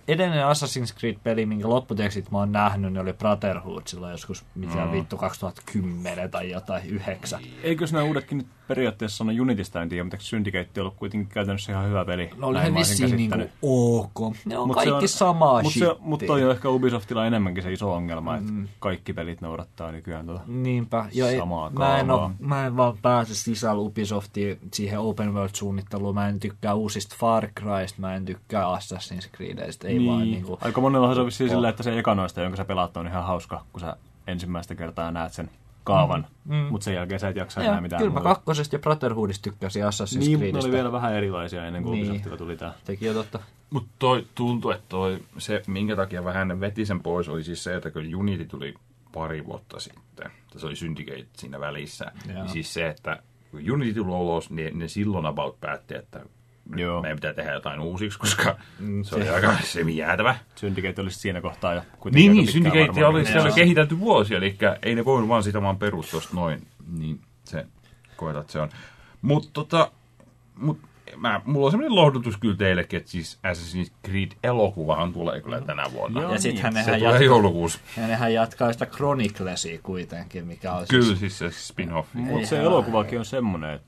S2: edellinen Assassin's Creed-peli, minkä lopputekstit mä oon nähnyt, niin oli Brotherhood silloin joskus, mitä mm. vittu 2010 tai jotain, yhdeksän.
S3: Eikös nämä uudetkin nyt periaatteessa sano Unitista, en tiedä, mutta Syndicate on ollut kuitenkin käytännössä ihan hyvä peli.
S2: No oli he vissiin niinku
S3: käsittänyt.
S2: ok. Ne on
S3: Mut
S2: kaikki
S3: on-
S2: samaa
S3: Mutta mut toi on ehkä Ubisoftilla enemmänkin se iso ongelma, että kaikki pelit noudattaa nykyään tuota.
S2: Niinpä. Ja ei,
S3: Samaa
S2: mä, en oo, mä en vaan pääse sisällä Ubisoftiin siihen open world-suunnitteluun. Mä en tykkää uusista Far Crysta, mä en tykkää Assassin's Creedistä. Ei ei vaan niinku...
S3: Aika monellahan se on vissiin sillä, että se eka noista, jonka sä pelaat, on ihan hauska, kun sä ensimmäistä kertaa näet sen kaavan, mm.
S2: Mm.
S3: mutta sen jälkeen sä et jaksa
S2: Ja,
S3: enää mitään
S2: kyllä mä
S3: muuta.
S2: kakkosesta ja Brotherhoodista tykkäsin Assassin's
S3: Niin,
S2: Creedistä.
S3: oli vielä vähän erilaisia ennen kuin
S2: Niin.
S3: Ubisoftilla tuli tää.
S2: Tekin jo totta.
S1: Mutta toi tuntuu, että toi, se, minkä takia vähän ne veti sen pois, oli siis se, että kun Unity tuli pari vuotta sitten, se oli Syndicate siinä välissä,
S2: Joo.
S1: niin siis se, että kun Unity tuli ulos, niin ne silloin about päätti, että
S3: Joo.
S1: meidän pitää tehdä jotain uusiksi, koska
S2: Mm,
S1: se oli aika semijäätävä.
S3: Syndicate olisi siinä kohtaa jo kuitenkin
S1: Niin, niin Syndicate oli, se oli kehitelty vuosi, eli ei ne voinut vaan sitä vaan perus tosta noin, niin se koetat että se on. Mutta tota, mut, mä, mulla on semmoinen lohdutus kyllä teillekin, että siis Assassin's Creed elokuvahan tulee kyllä tänä vuonna.
S3: Joo,
S2: ja sittenhän
S3: niin.
S1: se tulee
S2: jat...
S1: joulukuussa.
S2: ja nehän jatkaa sitä Chroniclesia kuitenkin, mikä on
S1: Kyllä,
S2: siis...
S1: siis se spin-off.
S3: Mutta se elokuvakin on semmoinen, että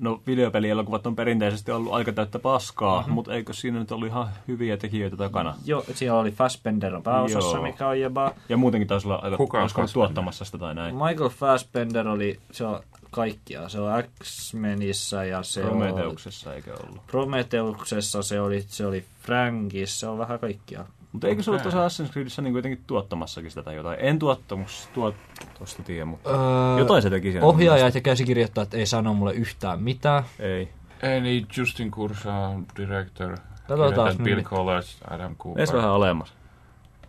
S3: no videopelielokuvat on perinteisesti ollut aika täyttä paskaa, mm-hmm. mutta eikö siinä nyt ollut ihan hyviä tekijöitä takana?
S2: Joo, siellä oli Fassbender on pääosassa,
S3: Joo.
S2: mikä on jopa...
S3: Ja muutenkin taisi olla aika
S1: Kuka on
S3: tuottamassa sitä tai näin.
S2: Michael Fassbender oli, se on kaikkia. Se on X-Menissä ja se.
S3: Prometeuksessa eikä ollut.
S2: Prometeuksessa se oli, se oli Frankissa, se on vähän kaikkia.
S3: Mutta eikö se ollut tuossa Assassin's Creedissä niin kuitenkin tuottamassakin sitä tai jotain? En tuottamus tuotosta tiedä, mutta
S2: Öö,
S3: jotain se teki siellä.
S2: Ohjaajat ja käsikirjoittajat ei sano mulle yhtään mitään.
S3: Ei.
S1: Eli Justin Kursa, director,
S2: Katsotaan
S1: Bill
S2: nyt.
S1: Collins, Adam Cooper.
S3: Edes vähän alemmas.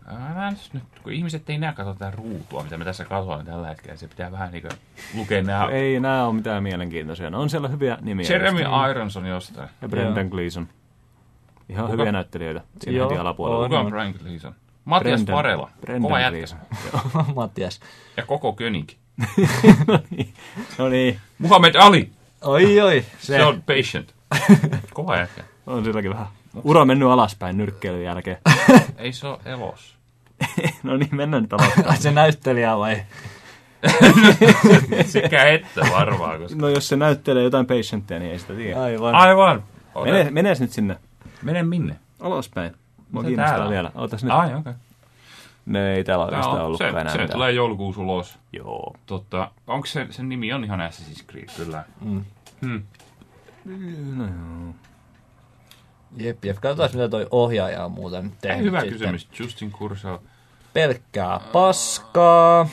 S1: Älä nyt, kun ihmiset ei näe katso tätä ruutua, mitä me tässä katsotaan tällä hetkellä. Se pitää vähän niin lukea nämä.
S3: Ei nää ole mitään mielenkiintoisia. No on siellä hyviä nimiä.
S1: Jeremy
S3: just.
S1: Irons on jostain.
S3: Ja Brendan Gleeson. Ihan
S1: Kuka?
S3: hyviä näyttelijöitä siinä
S2: Joo,
S3: heti alapuolella.
S2: on.
S1: Kuka on Brian Gleason? Matias
S3: Brendan-
S1: Varela.
S3: Brendan
S1: Kova jätkä.
S2: Matias.
S1: Ja koko König.
S3: No niin,
S1: Muhammed Ali.
S2: Oi oi. Se,
S1: Se on patient. Kova jätkä.
S3: on silläkin vähän. Ura mennyt alaspäin nyrkkeilyn jälkeen.
S1: Ei se ole elos.
S3: no niin, mennään nyt alaspäin.
S2: Se näyttelijä vai?
S1: Sekä että varmaan. Koska...
S3: No jos se näyttelee jotain patienttia, niin ei sitä tiedä.
S2: Aivan.
S1: Aivan.
S3: Mene, menes nyt sinne.
S1: Mene minne?
S3: Alaspäin. Mua kiinnostaa
S1: täällä
S3: vielä. Ootas nyt.
S1: Ai, okei. Okay.
S3: Ne ei täällä
S1: Tää
S3: oikeastaan
S1: on-
S3: ollut
S1: Se,
S3: enää
S1: se
S3: mitään.
S1: tulee joulukuussa ulos.
S3: Joo.
S1: Totta, onko se, sen nimi on ihan Assassin's Creed, kyllä.
S2: Mm.
S1: Hmm.
S3: No joo.
S2: Jep, jep. Katsotaan mitä toi ohjaaja on muuten
S1: Ei,
S2: tehnyt.
S1: hyvä
S2: sitten.
S1: kysymys. Justin Kursa.
S2: Pelkkää paskaa.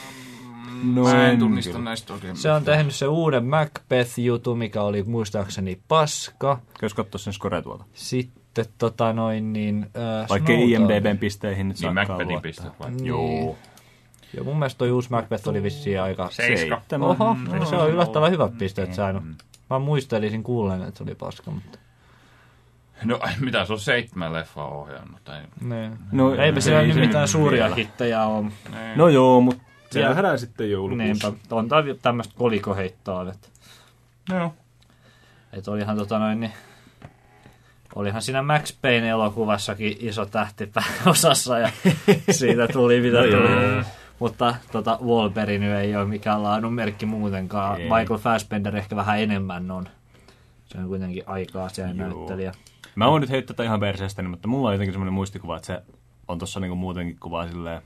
S3: No,
S1: Mä en
S3: en
S1: tunnista
S3: kyllä.
S1: näistä oikein.
S2: Se on tehnyt se uuden Macbeth-jutu, mikä oli muistaakseni paska.
S3: Jos katsoo sen score tuolta.
S2: Sitten tota noin niin... Äh,
S3: Vaikka. IMDBn pisteihin nyt
S1: Niin
S3: saakkaan
S1: Macbethin
S3: luottaa.
S1: pistet vai?
S2: Niin.
S3: Joo.
S2: Joo, mun mielestä toi uusi Macbeth oli vissiin aika...
S1: Seiska.
S2: Oho,
S3: No,
S2: se on yllättävän hyvät pisteet saanut. Mä muistelisin kuulleen, että se oli paska, mutta...
S1: No, mitä se on seitsemän leffaa ohjannut? Tai...
S2: Ne.
S3: No,
S2: Eipä siellä
S3: ei
S2: nyt mitään suuria
S3: vielä.
S2: hittejä ole.
S3: No joo, mutta se
S2: Siellä-
S3: nähdään sitten joulukuussa.
S2: Niinpä, on tämmöistä kolikoheittoa, että,
S1: Joo.
S2: että olihan tota noin, niin, olihan siinä Max Payne elokuvassakin iso tähti pääosassa ja siitä tuli mitä tuli. Mutta tota, Wolverine ei ole mikään laadun merkki muutenkaan.
S3: Ei.
S2: Michael Fassbender ehkä vähän enemmän on. Se on kuitenkin aikaa
S3: Joo.
S2: näyttelijä.
S3: Mä voin nyt heittää tätä ihan perseestäni, mutta mulla on jotenkin semmoinen muistikuva, että se on tossa niinku muutenkin kuvaa silleen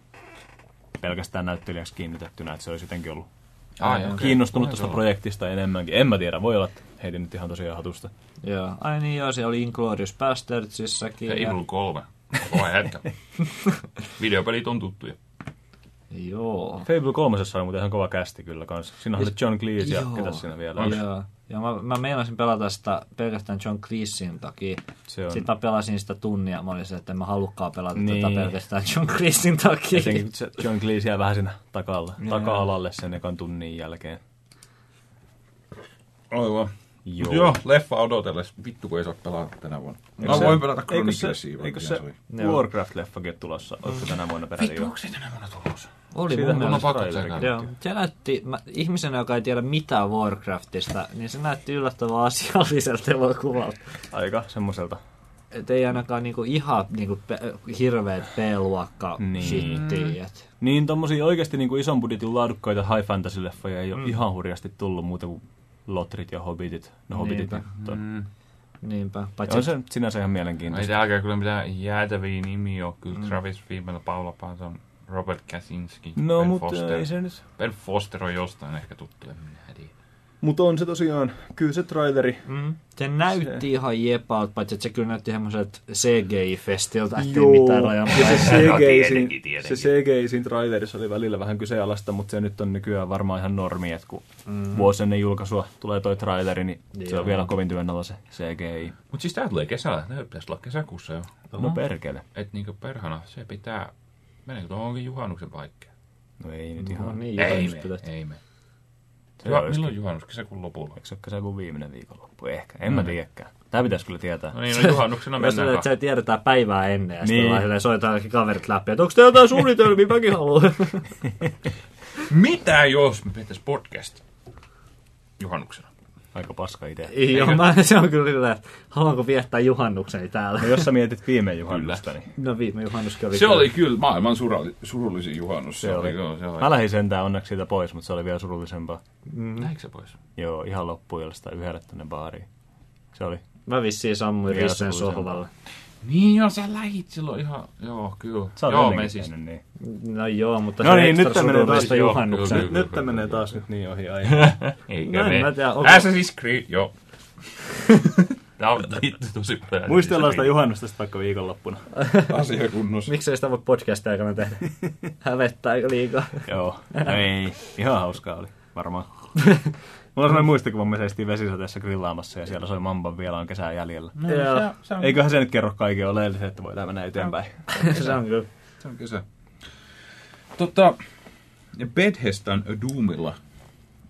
S3: pelkästään näyttelijäksi kiinnitettynä, että se olisi jotenkin ollut
S1: Ai, okei.
S3: kiinnostunut tuosta
S1: se
S3: projektista enemmänkin. En mä tiedä, voi olla, että heitin nyt ihan tosiaan hatusta.
S2: Joo. Ai niin joo, se oli Inglourious Bastardsissakin.
S1: Ja Evil 3. Kova jätkä. Videopelit on tuttuja.
S2: Joo.
S3: Fable 3 oli muuten ihan kova kästi kyllä kanssa. Siinä on se John Cleese ja ketä siinä vielä.
S1: Onks-
S2: Joo. Ja mä, mä meinasin pelata sitä pelkästään John Cleesein takia.
S3: Se on.
S2: Sitten mä pelasin sitä tunnia. Mä olin se, että en mä halukkaan pelata
S3: Niin.
S2: tätä pelkästään John Cleesein takia.
S3: Se John Cleese jää vähän siinä takalla, taka-alalle sen ekan tunnin jälkeen.
S1: Aivan.
S3: Joo.
S1: Joo, leffa odotellessa. Vittu kun ei saa pelata tänä vuonna.
S3: Eikö
S1: Mä
S3: se-
S1: voin pelata
S3: eikö se,
S1: Chroniclesia.
S3: eikö se
S1: soi.
S2: Joo.
S3: Warcraft-leffakin tulossa? Oliko se tänä vuonna peräti
S1: Vittu, onko se tänä vuonna tulossa?
S2: Oli
S3: Siitä
S2: mun mielestä. Joo, se näytti, mä, ihmisenä, joka ei tiedä mitään Warcraftista, niin se näytti yllättävän asialliselta elokuvalta.
S3: Aika semmoiselta.
S2: Et ei ainakaan niinku ihan niinku pe- hirveet B-luokka
S3: Niin.
S2: shittiä. et-
S3: Niin tommosia oikeasti niin kuin ison budjetin laadukkaita high fantasy-leffoja ei ole mm. ihan hurjasti tullut muuta kuin Lotrit ja Hobbitit. No Hobbitit
S2: Niinpä.
S3: nyt on.
S1: Mm.
S2: Niinpä. Paitsi
S3: on se sinänsä ihan
S1: Ei
S3: mielenkiintoista.
S1: täälläkään kyllä mitään jäätäviä nimiä ole. Kyllä Travis Fimmel, Paula Patton, Robert Kaczynski,
S3: No,
S1: Ben
S3: mutta
S1: Foster.
S3: ei se nyt...
S1: Ben Foster on jostain ehkä tuttu, en minä tiedä.
S3: Mutta on se tosiaan, kyllä se traileri.
S2: Mm. Se näytti se. ihan jepalta, paitsi että se kyllä näytti semmoiselta CGI-festiltä, ettei
S3: Joo.
S2: mitään rajan
S3: Ja se.
S1: No,
S3: CGI,
S1: tietenkin,
S3: siinä,
S1: tietenkin.
S3: se CGI siinä trailerissa oli välillä vähän kyseenalaista, mutta se nyt on nykyään varmaan ihan normi, että kun mm. vuosi ennen julkaisua tulee toi traileri, niin se
S2: Joo.
S3: on vielä kovin työn alla se CGI.
S1: Mut siis tää tulee kesällä. Tää pitäisi olla kesäkuussa jo.
S3: No perkele.
S1: Et niinkö perhana, se pitää... Meneekö tuohonkin juhannuksen paikkeen?
S3: No ei nyt
S2: No
S3: ihan.
S2: niin,
S1: Ei me, ei me.
S3: Se
S1: Juha,
S3: olisikin.
S1: milloin juhannus? Kesäkuun lopulla.
S3: Eikö se ole kesäkuun viimeinen viikonloppu? Ehkä. En mä tiedäkään. Tää pitäisi kyllä tietää.
S1: No niin, no juhannuksena
S2: Jos
S1: mennään.
S2: että sä tiedetään päivää ennen ja sitten
S3: Niin.
S2: niin. soitetaan kaikki kaverit läpi, että onko teillä jotain suunnitelmia, mäkin haluan.
S1: Mitä jos me pitäis podcast juhannuksena?
S3: Aika paska idea.
S2: Joo, mä, se on kyllä sillä, että haluanko viettää juhannukseni täällä.
S3: No jos sä mietit viime juhannusta, niin
S2: No viime juhannuskin oli
S1: Se
S2: kyllä.
S1: oli kyllä maailman suralli, surullisin juhannus.
S3: se oli.
S1: joo, se oli.
S3: Mä lähdin sentään onneksi siitä pois, mutta se oli vielä surullisempaa.
S1: Näinkö se pois?
S3: Joo, ihan loppuillasta yhdelle tonne baariin. Se oli.
S2: Mä vissiin sammuin Rissen sohvalle.
S1: Niin joo, sä lähit silloin ihan, joo, kyllä.
S3: Sä oot
S1: joo,
S3: ennenkin
S1: me siis,
S3: tehnyt niin.
S2: No joo, mutta
S3: No
S2: se
S3: niin,
S2: ekstra
S3: nyt tää menee taas-
S2: juhannuksen.
S1: kyllä,
S3: Nyt tää menee taas nyt niin ohi aihe.
S1: Eikä
S2: No en
S1: me. Assassin's Creed, joo. Tää on vittu tosi paljon.
S3: Muistellaan sitä juhannusta sitten vaikka viikonloppuna.
S4: Asia kunnossa.
S2: Miksei sitä voi podcastin aikana tehdä? Hävettää liikaa.
S3: Joo. No ei. Ihan hauskaa oli. Varmaan. Mulla on sellainen muistikuva, me seistiin vesisateessa grillaamassa ja siellä soi Mamban vielä on kesää jäljellä.
S1: No,
S2: Joo.
S1: se, se, on,
S3: Eiköhän se nyt kerro kaiken oleellisen, että voidaan mennä eteenpäin.
S2: se on kyllä.
S1: se on kesä. Tota, ja Bethesdan Doomilla,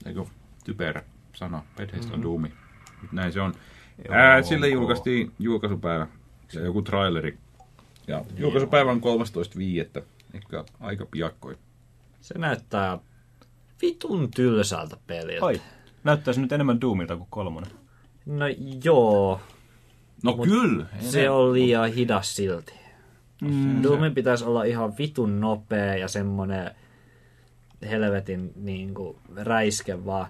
S1: eikö typerä sana, Bethesdan mm. Doomi, Mut näin se on.
S3: Joo,
S1: Ää, sille julkaistiin julkaisupäivä ja joku traileri. Ja julkaisupäivä on 13.5. Ehkä aika piakkoin.
S2: Se näyttää vitun tylsältä peliltä.
S3: Oi. Näyttäisi nyt enemmän Doomilta kuin kolmonen.
S2: No joo,
S1: No
S2: Mut
S1: kyllä.
S2: se on liian hidas silti.
S3: Mm.
S2: Doomin pitäisi olla ihan vitun nopea ja semmonen helvetin niin kuin, räiske vaan.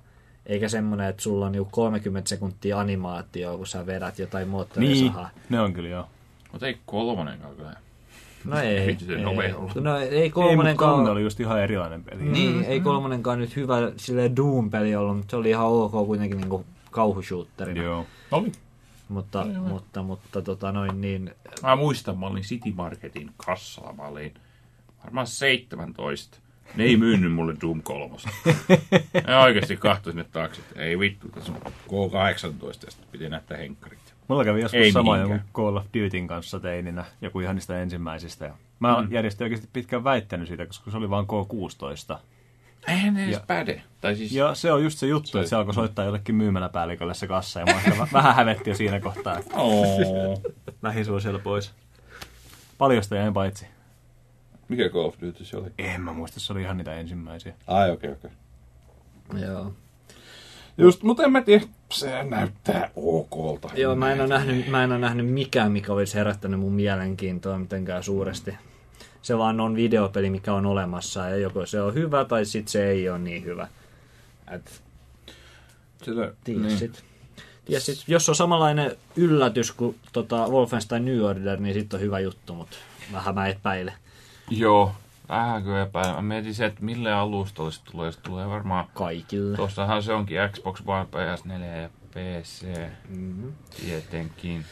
S2: Eikä semmonen, että sulla on niinku 30 sekuntia animaatio, kun sä vedät jotain
S3: Niin,
S2: moottorisahaa.
S3: ne on kyllä joo.
S1: Mutta ei kolmonenkaan kyllä.
S2: No ei.
S1: Vittu, se
S2: ei.
S1: nopea ollut.
S2: No ei
S3: Ei, mutta
S2: kolmonenkaan...
S3: kolmonen oli just ihan erilainen peli.
S2: Niin, ei kolmonenkaan nyt hyvä sille Doom-peli ollut, mutta se oli ihan ok kuitenkin niinku kauhushootterina.
S3: Joo.
S1: Oli.
S2: Mutta, mutta, mutta tota noin niin,
S1: Mä muistan, mä olin City Marketin kassalla, mä olin varmaan 17. Ne ei myynyt mulle Doom 3. Ja oikeasti kahtoi sinne taakse, että ei vittu, tässä on K18 ja sitten piti näyttää henkkarit.
S3: Mulla kävi joskus
S1: Ei
S3: sama
S1: mihinkään.
S3: joku Call of Dutyn kanssa teininä, joku ihan niistä ensimmäisistä. Ja mä mm. järjestin oikeasti pitkään väittänyt siitä, koska se oli vaan K16.
S1: Eihän ne edes
S3: Ja-
S1: päde. Tai siis,
S3: Ja se on just se juttu,
S1: Se-
S3: että se alkoi soittaa jollekin myymäläpäällikölle se kassa, ja vä- vähän hävetti jo siinä kohtaa, että lähin sua siellä pois. Paljosta jäin paitsi.
S4: Mikä Call of Duty se oli?
S3: En mä muista, se oli ihan niitä ensimmäisiä.
S4: Ai okei okay, okei. Okay.
S2: joo.
S4: Just, mutta en mä tiedä, se näyttää okolta.
S2: Joo, mä en, ole nähnyt, mä en ole nähnyt mikään, mikä olisi herättänyt mun mielenkiintoa mitenkään suuresti. Se vaan on videopeli, mikä on olemassa, ja joko se on hyvä tai sit se ei ole niin hyvä. Et,
S4: Sillä, niin.
S2: sit. Sit, jos on samanlainen yllätys kuin tota Wolfenstein New Order, niin sit on hyvä juttu, mutta vähän mä epäilen
S1: Joo, vähänkö epäilen. Mä mietin se, että mille alustalle se tulee. Se tulee varmaan,
S2: kaikille.
S1: tuossahan se onkin Xbox One, PS4 ja PC
S2: Mm-hmm.
S1: tietenkin.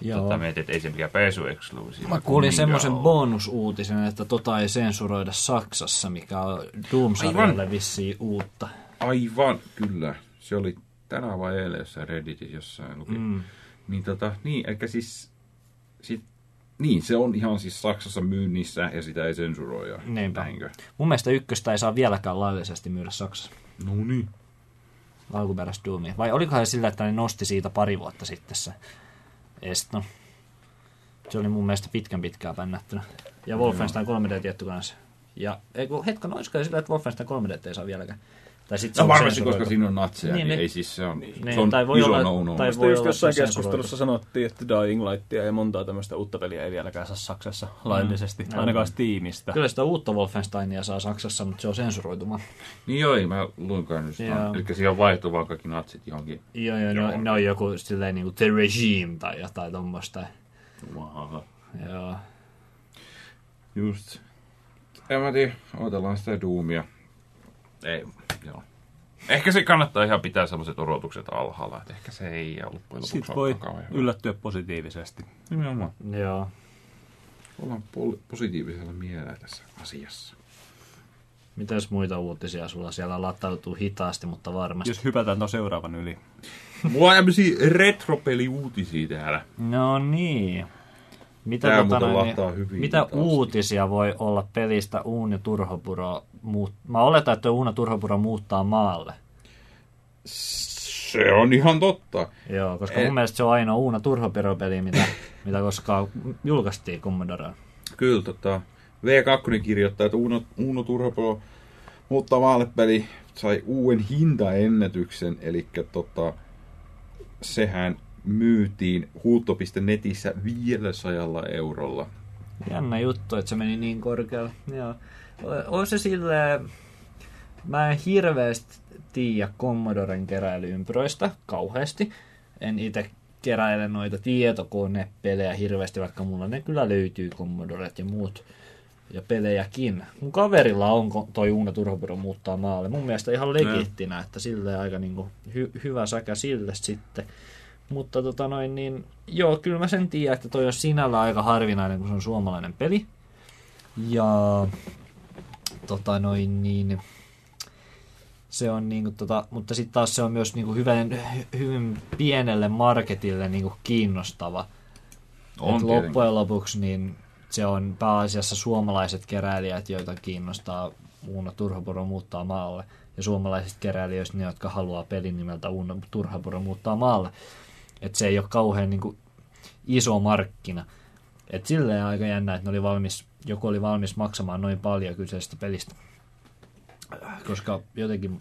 S2: Joo.
S1: Tota mietin, että ei se mikään PS exclusive.
S2: Mä kuulin semmoisen bonusuutisen, että tota ei sensuroida Saksassa, mikä on Doom-sarjalle vissiin uutta.
S1: Aivan, kyllä. Se oli tänään vai eilen jossain Redditissä jossain luki. Mm. Niin tota, niin, eikä siis, sit, niin, se on ihan siis Saksassa myynnissä ja sitä ei sensuroida.
S2: Niinpä.
S1: Näinkö?
S2: Mun mielestä ykköstä ei saa vieläkään laillisesti myydä Saksassa.
S1: No niin.
S2: Alkuperäistä Doomia. Vai olikohan se sillä, että ne nosti siitä pari vuotta sitten se Esto. Se oli mun mielestä pitkän pitkään pännättynä. Ja Wolfenstein 3D tietty kanssa. Ja ei kun hetken, olisiko sillä, että Wolfenstein 3D ei saa vieläkään. Tai sit se
S1: No
S2: on
S1: varmasti,
S2: sensuroitu.
S1: koska siinä on natseja, niin,
S2: Niin,
S1: niin,
S2: niin.
S1: ei siis se on,
S2: Niin,
S1: se on
S2: tai voi
S1: iso
S2: olla-
S1: no-no.
S2: tai voi
S3: just
S2: olla,
S3: jossain
S2: on
S3: keskustelussa sanottiin, että Dying Lightia ja montaa tämmöistä uutta peliä ei vieläkään saa Saksassa laillisesti,
S2: Mm.
S3: ainakaan Steamista.
S2: Kyllä sitä uutta Wolfensteinia saa Saksassa, mutta se on sensuroituma.
S1: Niin joo, ei, mä luinkaan nyt.
S2: Joo.
S1: Eli siihen vaihtuu vaan kaikki natsit johonkin.
S2: Joo, joo, ne, ne on joku silleen niinku The Regime tai jotain tommoista.
S1: Wow.
S2: Joo.
S1: Just. En mä tiedä, odotellaan sitä Doomia. Ei, joo.
S5: Ehkä se kannattaa ihan pitää sellaiset odotukset alhaalla, että ehkä se ei loppujen lopuksi
S3: Sitten voi
S5: kauhean
S3: yllättyä positiivisesti.
S5: Nimenomaan.
S2: Joo.
S1: Ollaan pol- positiivisella mielellä tässä asiassa.
S2: Mitäs muita uutisia sulla siellä latautuu hitaasti, mutta varmasti?
S3: Jos hypätään tuon seuraavan yli.
S5: Mulla on tämmöisiä retropeli-uutisia täällä.
S2: No niin. Mitä, tota, noin,
S1: hyvin
S2: mitä uutisia voi olla pelistä Uun ja Turhopuro? Muut... Mä oletan, että Uun ja Turhopuro muuttaa maalle.
S1: Se on ihan totta.
S2: Joo, koska
S1: Et-
S2: mun mielestä se on ainoa Uuna Turhopuro-peli, mitä, mitä koskaan julkaistiin Commodoreen.
S1: Kyllä, tota, V2 kirjoittaa, että Uno, Uno Turbo muuttaa maalle-peli sai uuden hintaennätyksen, eli tota, sehän myytiin huutto.netissä 500 eurolla.
S2: Jännä juttu, että se meni niin korkealle. Joo. On se silleen... Mä en hirveästi tiedä Commodoren keräilyympyröistä kauheasti. En itse keräile noita tietokonepelejä hirveästi, vaikka mulla ne kyllä löytyy Commodoret ja muut ja pelejäkin. Mun kaverilla on toi Uuna Turhopuro muuttaa maalle. Mun mielestä ihan legittinä, että silleen aika niinku hy- hyvä säkä sille sitten. Mutta tota noin, niin joo, kyllä mä sen tiedän, että toi on sinällä aika harvinainen, kun se on suomalainen peli. Ja tota noin, niin se on niinku tota, mutta sitten taas se on myös niinku hyvän, hyvin pienelle marketille niinku kiinnostava.
S5: On
S2: Et loppujen lopuksi niin se on pääasiassa suomalaiset keräilijät, joita kiinnostaa Uuna Turhapuro muuttaa maalle. Ja suomalaiset keräilijöistä ne, jotka haluaa pelin nimeltä Uuna Turhapuro muuttaa maalle. Että se ei ole kauhean niin kuin, iso markkina. Et silleen aika jännä, että ne oli valmis, joku oli valmis maksamaan noin paljon kyseisestä pelistä. Koska jotenkin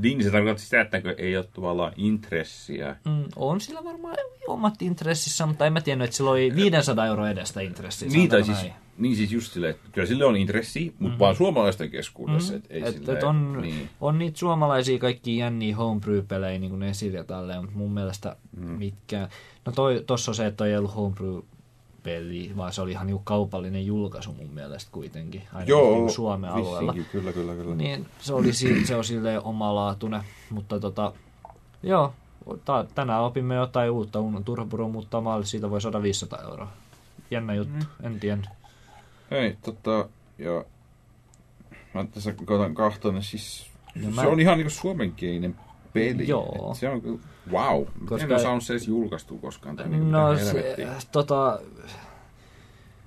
S1: Niin se tarkoittaa sitä, että ei ole tavallaan intressiä.
S2: mm, on sillä varmaan omat intressissä, mutta en mä tiennyt, että sillä oli 500 euroa edestä intressiä.
S1: Niin, tai siis,
S2: näin.
S1: niin siis just silleen, että kyllä sille on intressi, mutta vaan suomalaisten keskuudessa. Et ei
S2: Mm. Et,
S1: silleen,
S2: et on,
S1: niin.
S2: on niitä suomalaisia kaikki jänniä homebrew-pelejä, niin kuin ne esille ja tälleen, mutta mun mielestä mm. mitkä... No toi, tossa on se, että toi ei ollut homebrew-peli, vaan se oli ihan niinku kaupallinen julkaisu mun mielestä kuitenkin, ainakin
S1: Joo,
S2: niinku Suomen alueella.
S1: kyllä, kyllä, kyllä.
S2: Niin se, oli, si- se on silleen omalaatuinen, mutta tota, joo, ta- tänään opimme jotain uutta, Uno Turhapuro muuttaa maalle, siitä voi saada 500 euroa. Jännä juttu, mm. en tiedä.
S1: Hei, tota, ja mä tässä koitan kahtoa, siis
S2: No
S1: se
S2: mä-
S1: on ihan niinku suomenkielinen peli.
S2: Joo.
S1: Et se on kyllä, wow.
S2: Koska-.
S1: En ole saanut se edes julkaistua koskaan. Tai niinku
S2: No se, tota,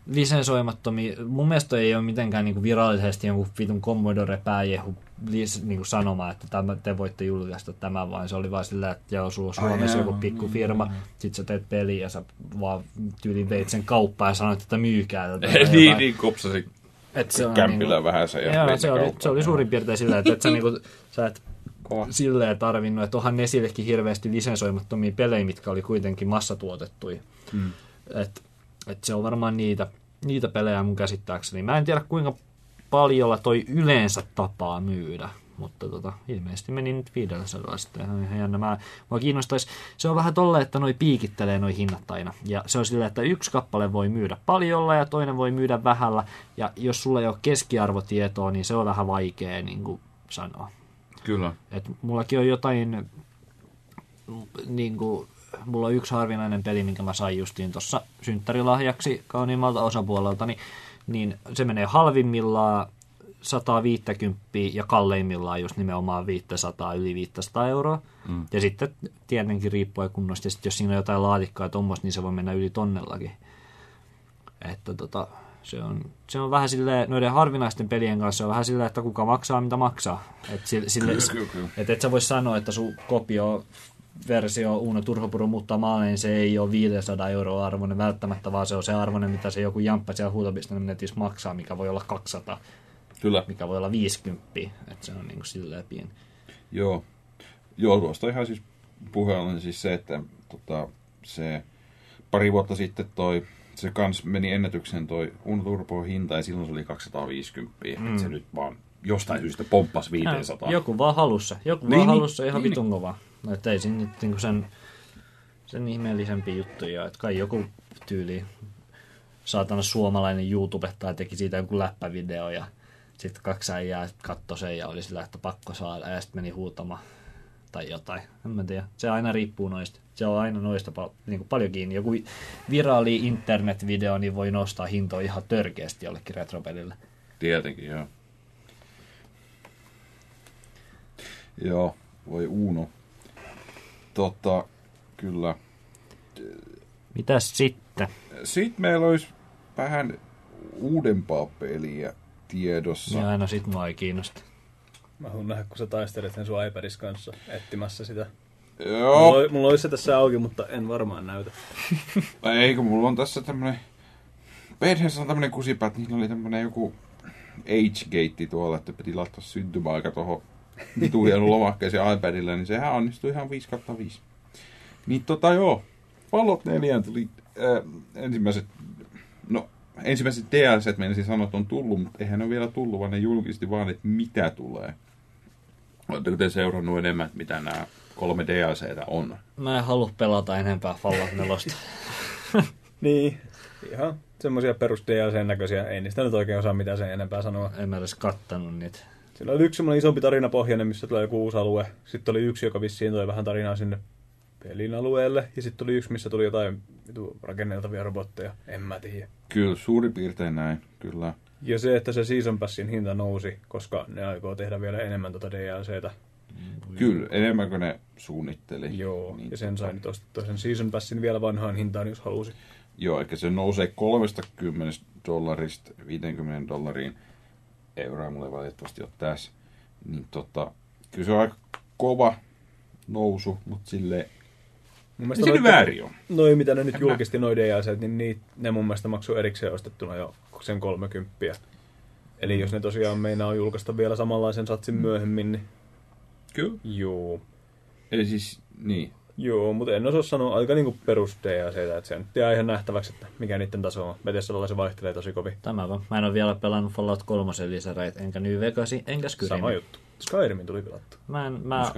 S2: lisensoimattomia, mun mielestä ei ole mitenkään niinku virallisesti jonkun vitun Commodore pääjehu lis, niinku sanomaan, että tämä, te voitte julkaista tämän, vaan se oli vaan sillä, että joo, sulla on Suomessa
S1: Ai
S2: joku
S1: jaa,
S2: pikku firma, sit sä teet peliä ja sä vaan tyyliin veit sen kauppaan ja sanoit, että myykää tätä.
S1: niin, niin kopsasi
S2: Et se on
S1: kämpillä
S2: niinku-
S1: vähän se ja
S2: Joo, se oli, se oli suurin piirtein sillä, että et sä, niinku, sä et
S1: Kova.
S2: silleen tarvinnut, että onhan Nesillekin hirveästi lisensoimattomia pelejä, mitkä oli kuitenkin massatuotettuja. Mm. Et, et se on varmaan niitä, niitä pelejä mun käsittääkseni. Mä en tiedä kuinka paljolla toi yleensä tapaa myydä, mutta tota, ilmeisesti meni nyt 500 sitten ihan, ihan jännä. Mä, mua kiinnostaisi, se on vähän tolle, että noi piikittelee noi hinnat aina. Ja se on silleen, että yksi kappale voi myydä paljolla ja toinen voi myydä vähällä. Ja jos sulla ei ole keskiarvotietoa, niin se on vähän vaikea niin kuin sanoa.
S1: Kyllä.
S2: Et mullakin on jotain, niin kuin, mulla on yksi harvinainen peli, minkä mä sain justiin tuossa synttärilahjaksi kauniimmalta osapuolelta, niin, niin se menee halvimmillaan 150 ja kalleimmillaan just nimenomaan 500, yli 500 euroa. Mm. Ja sitten tietenkin riippuen kunnosta, ja sitten jos siinä on jotain laatikkoa ja tuommoista, niin se voi mennä yli tonnellakin. Että tota, se on, se on vähän silleen, noiden harvinaisten pelien kanssa on vähän silleen, että kuka maksaa, mitä maksaa. Et sille, sille,
S1: Kyllä, kyllä,
S2: et et sä vois sanoa, että sun kopio versio Uno Turhopuro muuttaa maalle, niin se ei ole 500 euroa arvoinen välttämättä, vaan se on se arvoinen, mitä se joku jamppa siellä huutopisteen netissä maksaa, mikä voi olla 200,
S1: Kyllä.
S2: mikä voi olla 50, että se on niin kuin silleen pieni.
S1: Joo. Joo, tuosta ihan siis puhe on siis se, että tota, se pari vuotta sitten toi, se kans meni ennätykseen toi Uno Turbo hinta ja silloin se oli 250. Mm. Et se nyt vaan jostain syystä pomppasi 500.
S2: Joku vaan halussa, joku
S1: Niin,
S2: vaan
S1: niin,
S2: halussa ihan
S1: niin,
S2: vitun kovaa. No, et ei siinä nyt niinku sen, sen ihmeellisempiä juttuja, että kai joku tyyli saatana suomalainen YouTube tai teki siitä joku läppävideo ja Sitten kaksi äijää katsoi sen ja oli sillä, että pakko saada. Ja sitten meni huutamaan tai jotain. En mä tiedä. Se aina riippuu noista. Se on aina noista pal- niin kuin paljon kiinni. Joku viraali internet-video niin voi nostaa hintoa ihan törkeästi jollekin retropelille.
S1: Tietenkin, joo. Joo, voi Uno. Tota, kyllä.
S2: Mitäs sitten?
S1: Sitten meillä olisi vähän uudempaa peliä tiedossa.
S2: Ja aina sit mua ei kiinnosta.
S3: Mä haluan nähdä, kun sä taistelet sen sun iPadis kanssa etsimässä sitä. Mulla,
S1: Joo,
S3: oli- mulla olisi se tässä auki, mutta en varmaan näytä.
S1: eikö mulla on tässä tämmönen... Perheessä on tämmönen kusipä, että niillä oli tämmönen joku age-gate tuolla, että piti laittaa syntymäaika tuohon vitu hienon lomakkeeseen iPadille, niin sehän onnistui ihan 5 kautta 5. Niin tota joo, Fallout 4 tuli äh, ensimmäiset, no ensimmäiset DLCt menisin sanoa, että on tullut, mutta eihän ne ole vielä tullut, vaan ne julkisti vaan, että mitä tulee. Oletteko te seurannut enemmän, että mitä nämä kolme DLCtä on?
S2: Mä en halua pelata enempää Fallout 4.
S3: Niin. Ihan semmosia perus DLC näköisiä. Ei niistä nyt oikein osaa mitään sen enempää sanoa.
S2: en mä edes kattanut niitä.
S3: Siinä oli yksi semmoinen isompi tarinapohjainen, missä tulee joku uusi alue. Sitten oli yksi, joka vissiin toi vähän tarinaa sinne pelin alueelle. Ja sitten oli yksi, missä tuli jotain rakenneltavia robotteja. En mä tiedä.
S1: Kyllä, suurin piirtein näin, kyllä.
S3: Ja se, että se Season Passin hinta nousi, koska ne aikoo tehdä vielä enemmän tota DLCtä.
S1: Kyllä, enemmän kuin ne suunnitteli.
S3: Joo,
S1: Niin
S3: ja sen
S1: tota-
S3: sai nyt ostettua sen Season Passin vielä vanhaan hintaan, jos halusi.
S1: Joo, eli se nousee 30 dollarista 50 dollariin. Euroa mulle valitettavasti ole tässä. Niin tota, kyllä se on aika kova nousu, mutta sille
S3: Mun
S1: se nyt väärin on.
S3: Noi, mitä ne nyt julkisti, noi DLC, niin niit, ne mun mielestä maksoi erikseen ostettuna jo sen 30. Eli jos ne tosiaan meinaa julkaista vielä samanlaisen satsin myöhemmin, niin
S1: Kyllä.
S3: joo.
S1: Eli siis, niin.
S3: Joo, mutta en osaa sanoa aika niinku perus DLC, että se nyt jää ihan nähtäväksi, että mikä niiden taso on. Bethesdalla se vaihtelee tosi kovin.
S2: Tämä vaan. Mä en ole vielä pelannut Fallout 3 lisäreitä, enkä New Vegasi, enkä Skyrimin.
S3: Sama juttu. Skyrimin tuli pelattu.
S2: Mä, en, mä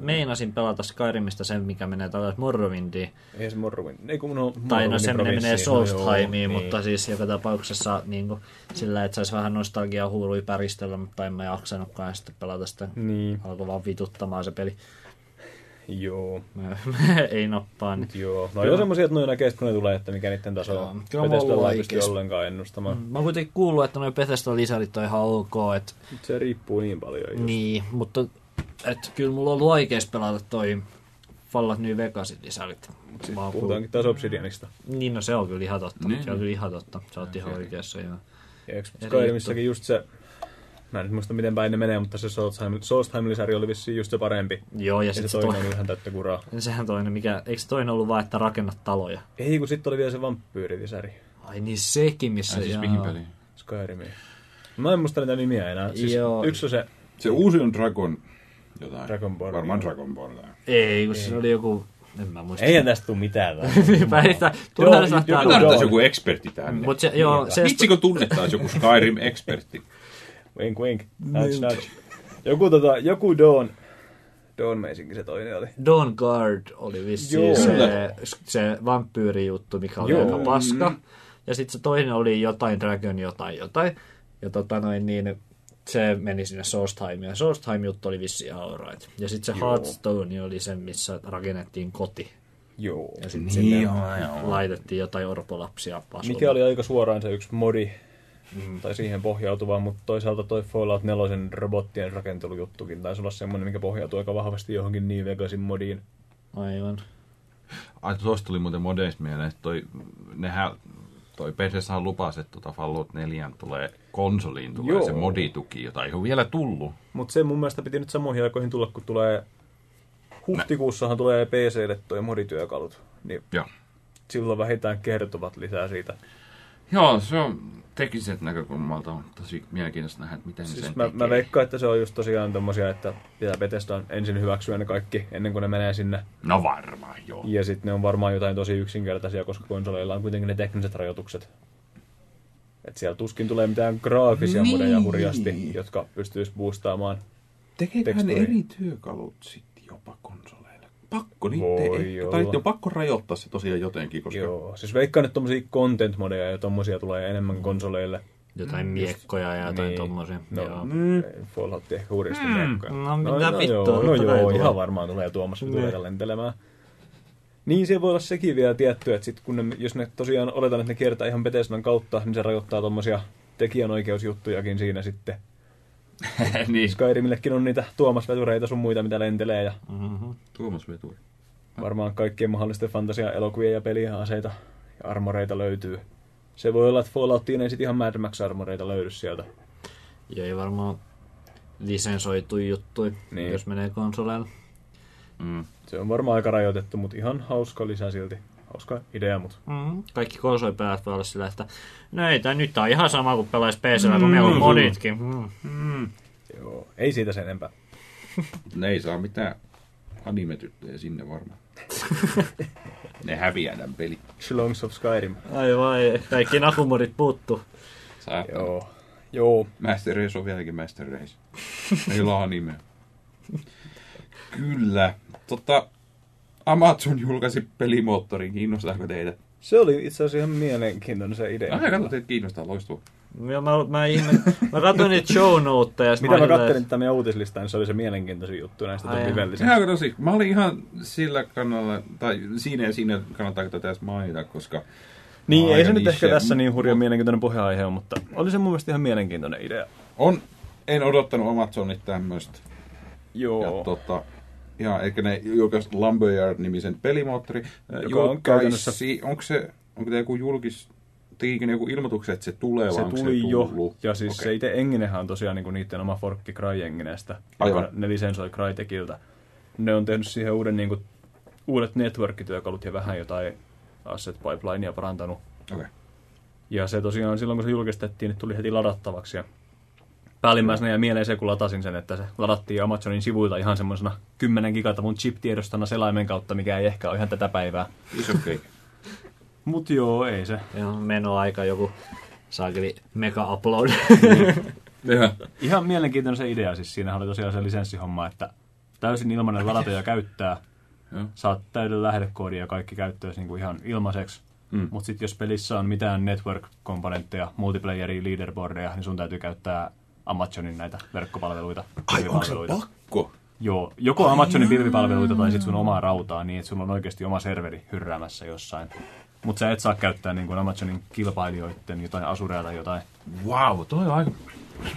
S2: meinasin pelata Skyrimistä sen, mikä menee tällaisen Morrowindiin.
S3: Ei se Morrowind. Ei kun no,
S2: Tai no se menee. Solstheimiin,
S3: No joo,
S2: mutta siis joka tapauksessa niin kuin, sillä, että saisi vähän nostalgiaa huului päristellä, mutta en mä jaksanutkaan ja sitten pelata sitä.
S3: Niin,
S2: Alkoi vaan vituttamaan se peli.
S3: Joo.
S2: Mä, ei nappaa. Niin.
S3: Joo. No joo semmosia, että noin näkee, kun ne tulee, että mikä niiden taso
S2: Joo,
S3: on.
S2: kyllä
S3: Bethesdalla
S2: on
S3: ei pysty
S2: oikees-
S3: ollenkaan ennustamaan.
S2: Mä oon kuitenkin kuullut, että noin Bethesda lisärit on ihan ok, että
S3: Mut Se riippuu niin paljon. Just.
S2: niin, mutta et, kyllä mulla on ollut oikeus pelata toi Fallout New Vegasin lisärit.
S3: Siis
S2: Mä oon
S3: puhutaankin taas Obsidianista.
S2: Niin, no se on kyllä ihan totta.
S1: Niin.
S2: Se on kyllä ihan totta. Sä oot ihan oikeassa, joo.
S3: Ja eikö Skyrimissäkin just se, mä en nyt muista miten päin ne menee, mutta se Solstheim-lisäri oli vissiin just se parempi.
S2: Joo, ja
S3: Ja se
S2: sitten se
S3: toinen
S2: toinen,
S3: oli ihan täyttä kuraa.
S2: sehän toinen, mikä, eikö se toinen ollut vaan, että rakennat taloja?
S3: Ei, kun sitten oli vielä se vampyyrilisari.
S2: Ai niin sekin, missä...
S1: Ai siis
S2: jaa.
S1: mihin peliin?
S3: Skyrimiin. Mä en muista niitä nimiä enää. Siis
S2: Joo.
S3: Yksi on se,
S1: Se uusi on Dragon jotain.
S3: Dragonborn.
S1: Varmaan Dragonborn.
S2: Ei, kun se oli joku... En mä muista.
S3: eihän tästä tule mitään.
S2: Niinpä, ei sitä...
S3: Joo,
S2: Turhaan
S3: joku
S1: tarvitaan joku ekspertti tänne.
S2: Mut se, joo, se...
S1: Vitsi, kun tunnettaisiin joku Skyrim-ekspertti.
S3: Wink wink. Nudge nudge. Joku, tota, joku Dawn. Dawn Mazinkin se toinen oli.
S2: Dawn Guard oli vissiin
S3: Joo.
S2: se, se vampyyrijuttu, mikä oli
S3: Joo.
S2: aika paska.
S1: Mm.
S2: Ja sitten se toinen oli jotain Dragon jotain jotain. Ja tota noin niin, se meni sinne Solstheimiin. Ja Solstheim-juttu oli vissiin ihan alright. Ja sitten se
S3: Joo.
S2: Hearthstone oli se, missä rakennettiin koti.
S3: Joo.
S2: Ja sitten
S1: Niin,
S2: sinne
S1: joo, joo.
S2: laitettiin jotain orpolapsia asumaan.
S3: Mikä oli aika suoraan se yksi modi, tai siihen pohjautuva, mutta toisaalta toi Fallout 4 robottien rakentelujuttukin taisi olla semmoinen, mikä pohjautuu aika vahvasti johonkin New Vegasin modiin.
S2: Aivan.
S6: Ai tuosta tuli muuten modeista mieleen, että toi, nehän, toi Bethesdahan lupasi, että tota Fallout 4 tulee konsoliin, tulee
S3: Joo.
S6: se modituki, jota ei ole vielä tullut.
S3: Mutta se mun mielestä piti nyt samoihin aikoihin tulla, kun tulee huhtikuussahan tulee PClle toi modityökalut. Niin
S6: Joo.
S3: silloin vähintään kertovat lisää siitä.
S6: Joo, se on tekniset näkökulmalta on tosi mielenkiintoista nähdä, että miten
S3: Siis
S6: sen
S3: mä,
S6: tekee.
S3: mä veikkaan, että se on just tosiaan tommosia, että pitää Bethesda ensin hyväksyä ne kaikki ennen kuin ne menee sinne.
S6: No varmaan, joo.
S3: Ja sitten ne on varmaan jotain tosi yksinkertaisia, koska konsoleilla on kuitenkin ne tekniset rajoitukset. Et siellä tuskin tulee mitään graafisia
S1: Niin.
S3: modeja hurjasti, jotka pystyis boostaamaan.
S1: Tekeeköhän eri työkalut sitten jopa konsoleille? Pakko niitä,
S3: Voi
S1: ei, tai niitä on pakko rajoittaa se tosiaan jotenkin, koska
S3: Joo, siis veikkaan, että tommosia content modeja ja tommosia tulee enemmän konsoleille.
S2: jotain miekkoja ja jotain
S3: Niin.
S2: tommosia.
S3: No,
S2: Joo.
S3: mm. Fallout ehkä hurjasti mm. miekkoja.
S2: no mitä vittua,
S3: joo, no joo,
S2: tulee.
S3: ihan varmaan tulee Tuomas
S2: Niin.
S3: tulee lentelemään. Niin, siellä voi olla sekin vielä tietty, että sit kun ne, jos ne tosiaan oletan, että ne kiertää ihan Bethesdan kautta, niin se rajoittaa tommosia tekijänoikeusjuttujakin siinä sitten.
S1: niin,
S3: Skyrimillekin on niitä Tuomas-vetureita sun muita, mitä lentelee ja
S2: Mhm.
S1: Tuomas Veturi.
S3: varmaan kaikkien mahdollisten fantasia-elokuvia ja peliä, aseita ja armoreita löytyy. Se voi olla, että Falloutiin ei sit ihan Mad Max-armoreita löydy sieltä.
S2: Ja ei varmaan lisensoitu juttu,
S3: Niin.
S2: jos menee konsoleilla.
S1: Mm.
S3: Se on varmaan aika rajoitettu, mutta ihan hauska lisä silti. Hauska idea, mutta
S2: Mm. Kaikki konsolipelät voi olla sillä, että no ei tää nyt on ihan sama kuin pelaisi PCllä, kun meillä on moditkin. Mm.
S3: joo, ei siitä sen enempää.
S1: Ne ei saa mitään animetyttöjä sinne varmaan. ne häviää tämän peli.
S3: Shillongs of Skyrim.
S2: Ai vai, kaikki nakumodit puuttuu.
S1: Saa
S3: Joo. Joo.
S1: Master Race on vieläkin Master Race. Ei ole anime. Kyllä. Tota, Amazon julkaisi pelimoottorin. Kiinnostaako teitä?
S3: Se oli itse asiassa ihan mielenkiintoinen se idea.
S1: Ah, katso, teitä kiinnostaa. Loistuu.
S2: Ja mä, mä, ihme, mä katsoin niitä show noteja.
S3: Mitä mä kattelin
S2: silleen,
S3: tätä meidän uutislistaa, niin se oli se mielenkiintoisin juttu näistä
S2: Ai
S3: livellisestä.
S1: Ihan tosi. Mä olin ihan sillä kannalla, tai siinä ja siinä kannattaako tätä edes mainita, koska...
S3: Niin, ei se nyt ehkä tässä niin hurja mielenkiintoinen pohja-aihe ole, mutta oli se mun mielestä ihan mielenkiintoinen idea.
S1: On, en odottanut Amazonit tämmöistä.
S3: Joo.
S1: Ja tota, ja eikä ne julkaisi Lumberyard-nimisen pelimoottori.
S3: Joka on käytännössä-
S1: Onko se, onko joku julkis, tekikö joku ilmoituksen, että se tulee
S3: se
S1: vai
S3: tuli
S1: se
S3: jo, ja siis
S1: Okei.
S3: se itse Enginenhän on tosiaan niinku niiden oma forkki CryEnginestä,
S1: Aivan.
S3: ne lisensoi Crytekiltä. Ne on tehnyt siihen uuden niinku, uudet network-työkalut ja vähän jotain asset pipelinea parantanut.
S1: Okei.
S3: Ja se tosiaan silloin, kun se julkistettiin, niin tuli heti ladattavaksi. Ja päällimmäisenä jäi mieleen se, kun latasin sen, että se ladattiin Amazonin sivuilta ihan semmoisena 10 gigatavun chip-tiedostana selaimen kautta, mikä ei ehkä ole ihan tätä päivää.
S1: Iso.
S3: Mut joo, ei se.
S2: Ihan menoaika joku saakeli mega upload.
S1: Ja.
S3: Ihan mielenkiintoinen se idea. Siis siinä oli tosiaan se lisenssihomma, että täysin ilmainen ladata ja käyttää.
S1: Joo.
S3: Saat täyden lähdekoodia ja kaikki käyttöön niin kuin ihan ilmaiseksi.
S1: Mm.
S3: Mm. Mutta sitten jos pelissä on mitään network-komponentteja, multiplayeria, leaderboardeja, niin sun täytyy käyttää Amazonin näitä verkkopalveluita.
S1: Ai, onko se pakko?
S3: Joo, joko Amazonin pilvipalveluita tai sitten sun omaa rautaa niin, että sulla on oikeasti oma serveri hyrräämässä jossain. Mutta sä et saa käyttää niin kuin Amazonin kilpailijoiden jotain Asurea tai jotain.
S1: Wow, toi on aika...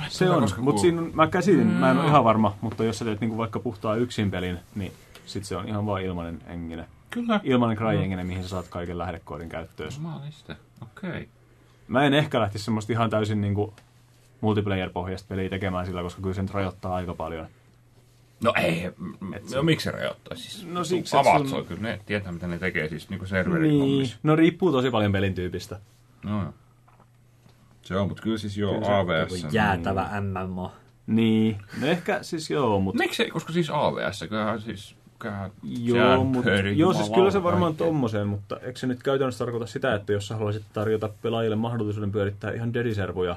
S3: Se on, mutta siinä on- mä käsitin, mä en ole ihan varma, mutta jos sä teet niinku vaikka puhtaan yksin pelin, niin sit se on ihan vaan ilmainen engine.
S1: Kyllä.
S3: Ilmainen cry-engine, mihin sä saat kaiken lähdekoodin käyttöön.
S1: Jumalista. Okei. Okay.
S3: Mä en ehkä lähtisi semmoista ihan täysin niinku multiplayer-pohjaista peliä tekemään sillä, koska kyllä se nyt rajoittaa aika paljon.
S1: No ei,
S3: Et
S1: no miksi se rajoittaa siis?
S3: No siksi, että
S1: Amazon,
S3: sun-
S1: kyllä ne tietää mitä ne tekee siis niinku serverihommissa.
S3: No riippuu tosi paljon pelin tyypistä.
S1: No joo. Se on, mutta kyllä siis joo,
S3: Kyllä se-
S1: AVS.
S2: Jäätävä MMO.
S3: Niin, no ehkä siis joo, mutta...
S1: Miksi, koska siis AVS, kyllähän siis...
S3: Joo, mut, joo, siis kyllä se varmaan tommoseen, mutta eikö se nyt käytännössä tarkoita sitä, että jos sä haluaisit tarjota pelaajille mahdollisuuden pyörittää ihan dediservuja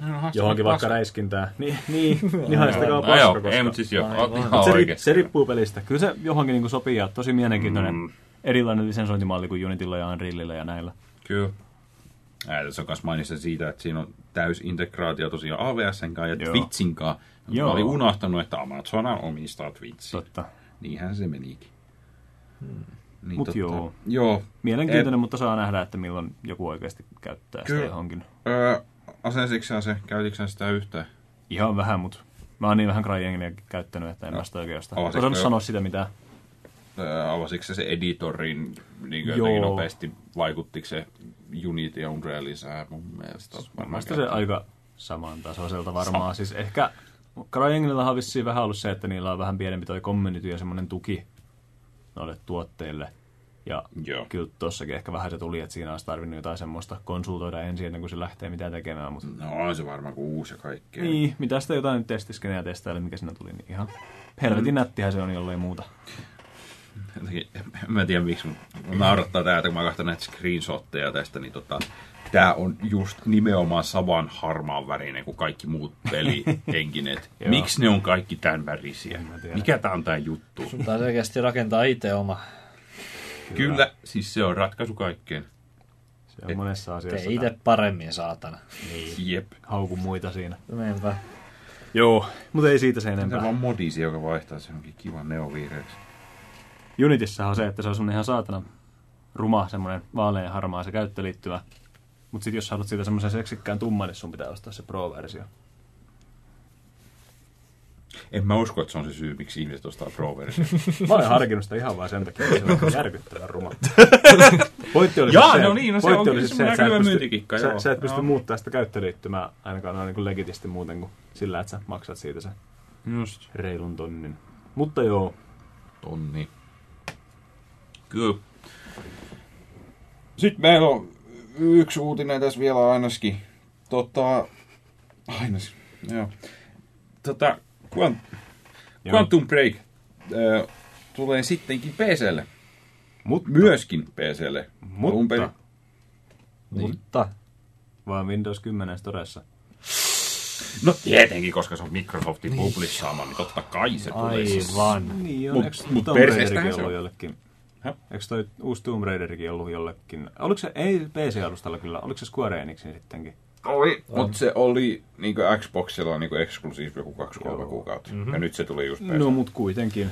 S1: No, haastakaa
S3: johonkin vaikka
S1: paska.
S3: räiskintää, niin, niin, niin haistakaa
S1: No joo,
S3: paska,
S1: ei,
S3: koska...
S1: mutta siis joo, ihan
S3: se, ri, se riippuu pelistä. Kyllä se johonkin niin sopii ja tosi mielenkiintoinen
S1: Mm.
S3: erilainen lisensointimalli kuin Unitylla ja Unrealilla ja näillä.
S1: Kyllä. Ää, tässä on myös mainissa siitä, että siinä on täysintegraatio tosiaan AVSn kanssa ja
S3: Joo.
S1: Twitchin kanssa.
S3: Joo.
S1: Mä olin unohtanut, että Amazon omistaa Twitchin.
S3: Totta.
S1: Niinhän se menikin. Niin,
S3: Mut joo.
S1: Joo.
S3: Mielenkiintoinen, mutta saa nähdä, että milloin joku oikeasti käyttää sitä
S1: Kyllä.
S3: johonkin.
S1: Öö, se, käytitkö sitä yhtään?
S3: Ihan vähän, mutta mä oon niin vähän CryEngineä käyttänyt, että en mä sitä.
S1: Avasitko
S3: Osannut sanoa sitä mitään.
S1: Öö, avasitko se editorin niin jotenkin nopeasti? Vaikuttiko se Unity ja Unreal lisää mun mielestä? Varmaan
S3: se aika samantasoiselta varmaan. Siis ehkä CryEnginellä on vissiin vähän ollut se, että niillä on vähän pienempi toi community ja semmoinen tuki noille tuotteille. Ja
S1: Joo.
S3: kyllä tossakin ehkä vähän se tuli, että siinä olisi tarvinnut jotain semmoista konsultoida ensin ennen kuin se lähtee mitään tekemään. Mutta
S1: No on se varmaan kuin uusi ja kaikkea.
S3: niin, mitä sitä jotain testiskenejä testaille, mikä siinä tuli, niin ihan helvetin nättihän se on jollei muuta.
S1: Jotenkin, en mä tiedä miksi, mutta naurattaa tää, että kun mä katson näitä screenshotteja tästä, niin tota, tää on just nimenomaan saman harmaan värinen kuin kaikki muut pelienkineet.
S3: Joo.
S1: miksi ne on kaikki tämän värisiä? Mikä tää on tää juttu?
S2: Tai selkeästi rakentaa itse oma.
S1: Kyllä, siis se on ratkaisu kaikkeen.
S3: Se on monessa asiassa.
S2: Tee itse paremmin, saatana.
S1: Jep.
S3: Hauku muita siinä.
S2: Niinpä.
S3: Joo, mutta ei siitä se enempää.
S1: on vaan modisi, joka vaihtaa se johonkin kivan neovihreäksi.
S3: Unitissa on se, että se on semmonen ihan saatana ruma, semmoinen vaalean harmaa se käyttöliittymä. Mutta sitten jos haluat siitä semmoisen seksikkään tumman, niin sun pitää ostaa se Pro-versio.
S1: En mä usko, että se on se syy, miksi ihmiset ostaa pro versio
S3: Mä olen harkinnut sitä ihan vaan sen takia, että se on järkyttävän ruma. Pointti oli
S1: Jaa,
S3: se,
S1: no niin, no se onkin
S3: siis
S1: semmoinen
S3: että sä et pysty- sä, sä et pysty muuttaa sitä käyttöliittymää ainakaan noin niin legitisti muuten kuin sillä, että sä maksat siitä se
S1: Just.
S3: reilun tonnin. Mutta joo,
S1: Tonni. Kyllä. Sitten meillä on yksi uutinen tässä vielä ainakin. Tota, ainakin, joo. Tota, Quant. Quantum Break äh, tulee sittenkin PClle.
S3: mutta,
S1: Myöskin PClle. Alun perin.
S3: mutta
S2: Mutta
S3: vaan Windows 10 Storessa.
S1: No tietenkin, koska se on Microsoftin publissaama, niin totta kai se tulee. siis.
S2: aivan.
S3: Niin
S1: Mut- mut perseestähän se on.
S3: jollekin?
S1: Häh?
S3: Eikö toi uusi Tomb Raiderikin ollut jollekin? Oliko se, ei PC-alustalla kyllä, oliko se Square Enixin sittenkin?
S1: Oli, mutta se oli niin Xboxilla niin eksklusiivi joku 2-3 kuukautta. Mm-hmm. Ja nyt se tuli just
S3: No mut kuitenkin.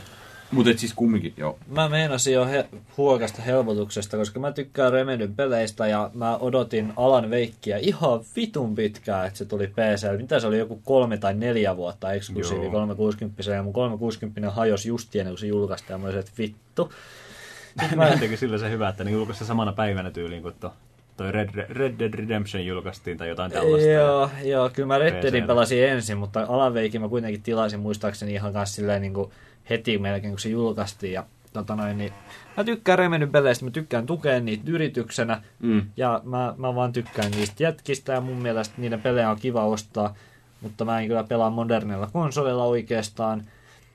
S1: Mutta et siis kumminkin, joo.
S2: Mä meinasin jo he- huokasta helpotuksesta, koska mä tykkään Remedyn peleistä ja mä odotin Alan Veikkiä ihan vitun pitkään, että se tuli PC. Mitä se oli, joku kolme tai neljä vuotta eksklusiivi
S3: Joo.
S2: 360 ja mun 360 hajosi just ennen kuin se julkaistiin ja mä olisin, että vittu.
S3: Mä teki sillä se hyvä, että ne julkaisi samana päivänä tyyliin, kun to, toi Red, Red Dead Redemption julkaistiin tai jotain tällaista.
S2: Joo, joo, kyllä mä Red Deadin pelasin ensin, mutta Alan Veikin mä kuitenkin tilasin muistaakseni ihan kanssa silleen niin kuin heti melkein, kun se julkaistiin. Ja, tota noin, niin, mä tykkään Remedyn peleistä, mä tykkään tukea niitä yrityksenä.
S1: Mm.
S2: Ja mä, mä vaan tykkään niistä jätkistä ja mun mielestä niiden pelejä on kiva ostaa, mutta mä en kyllä pelaa modernilla konsolilla oikeastaan.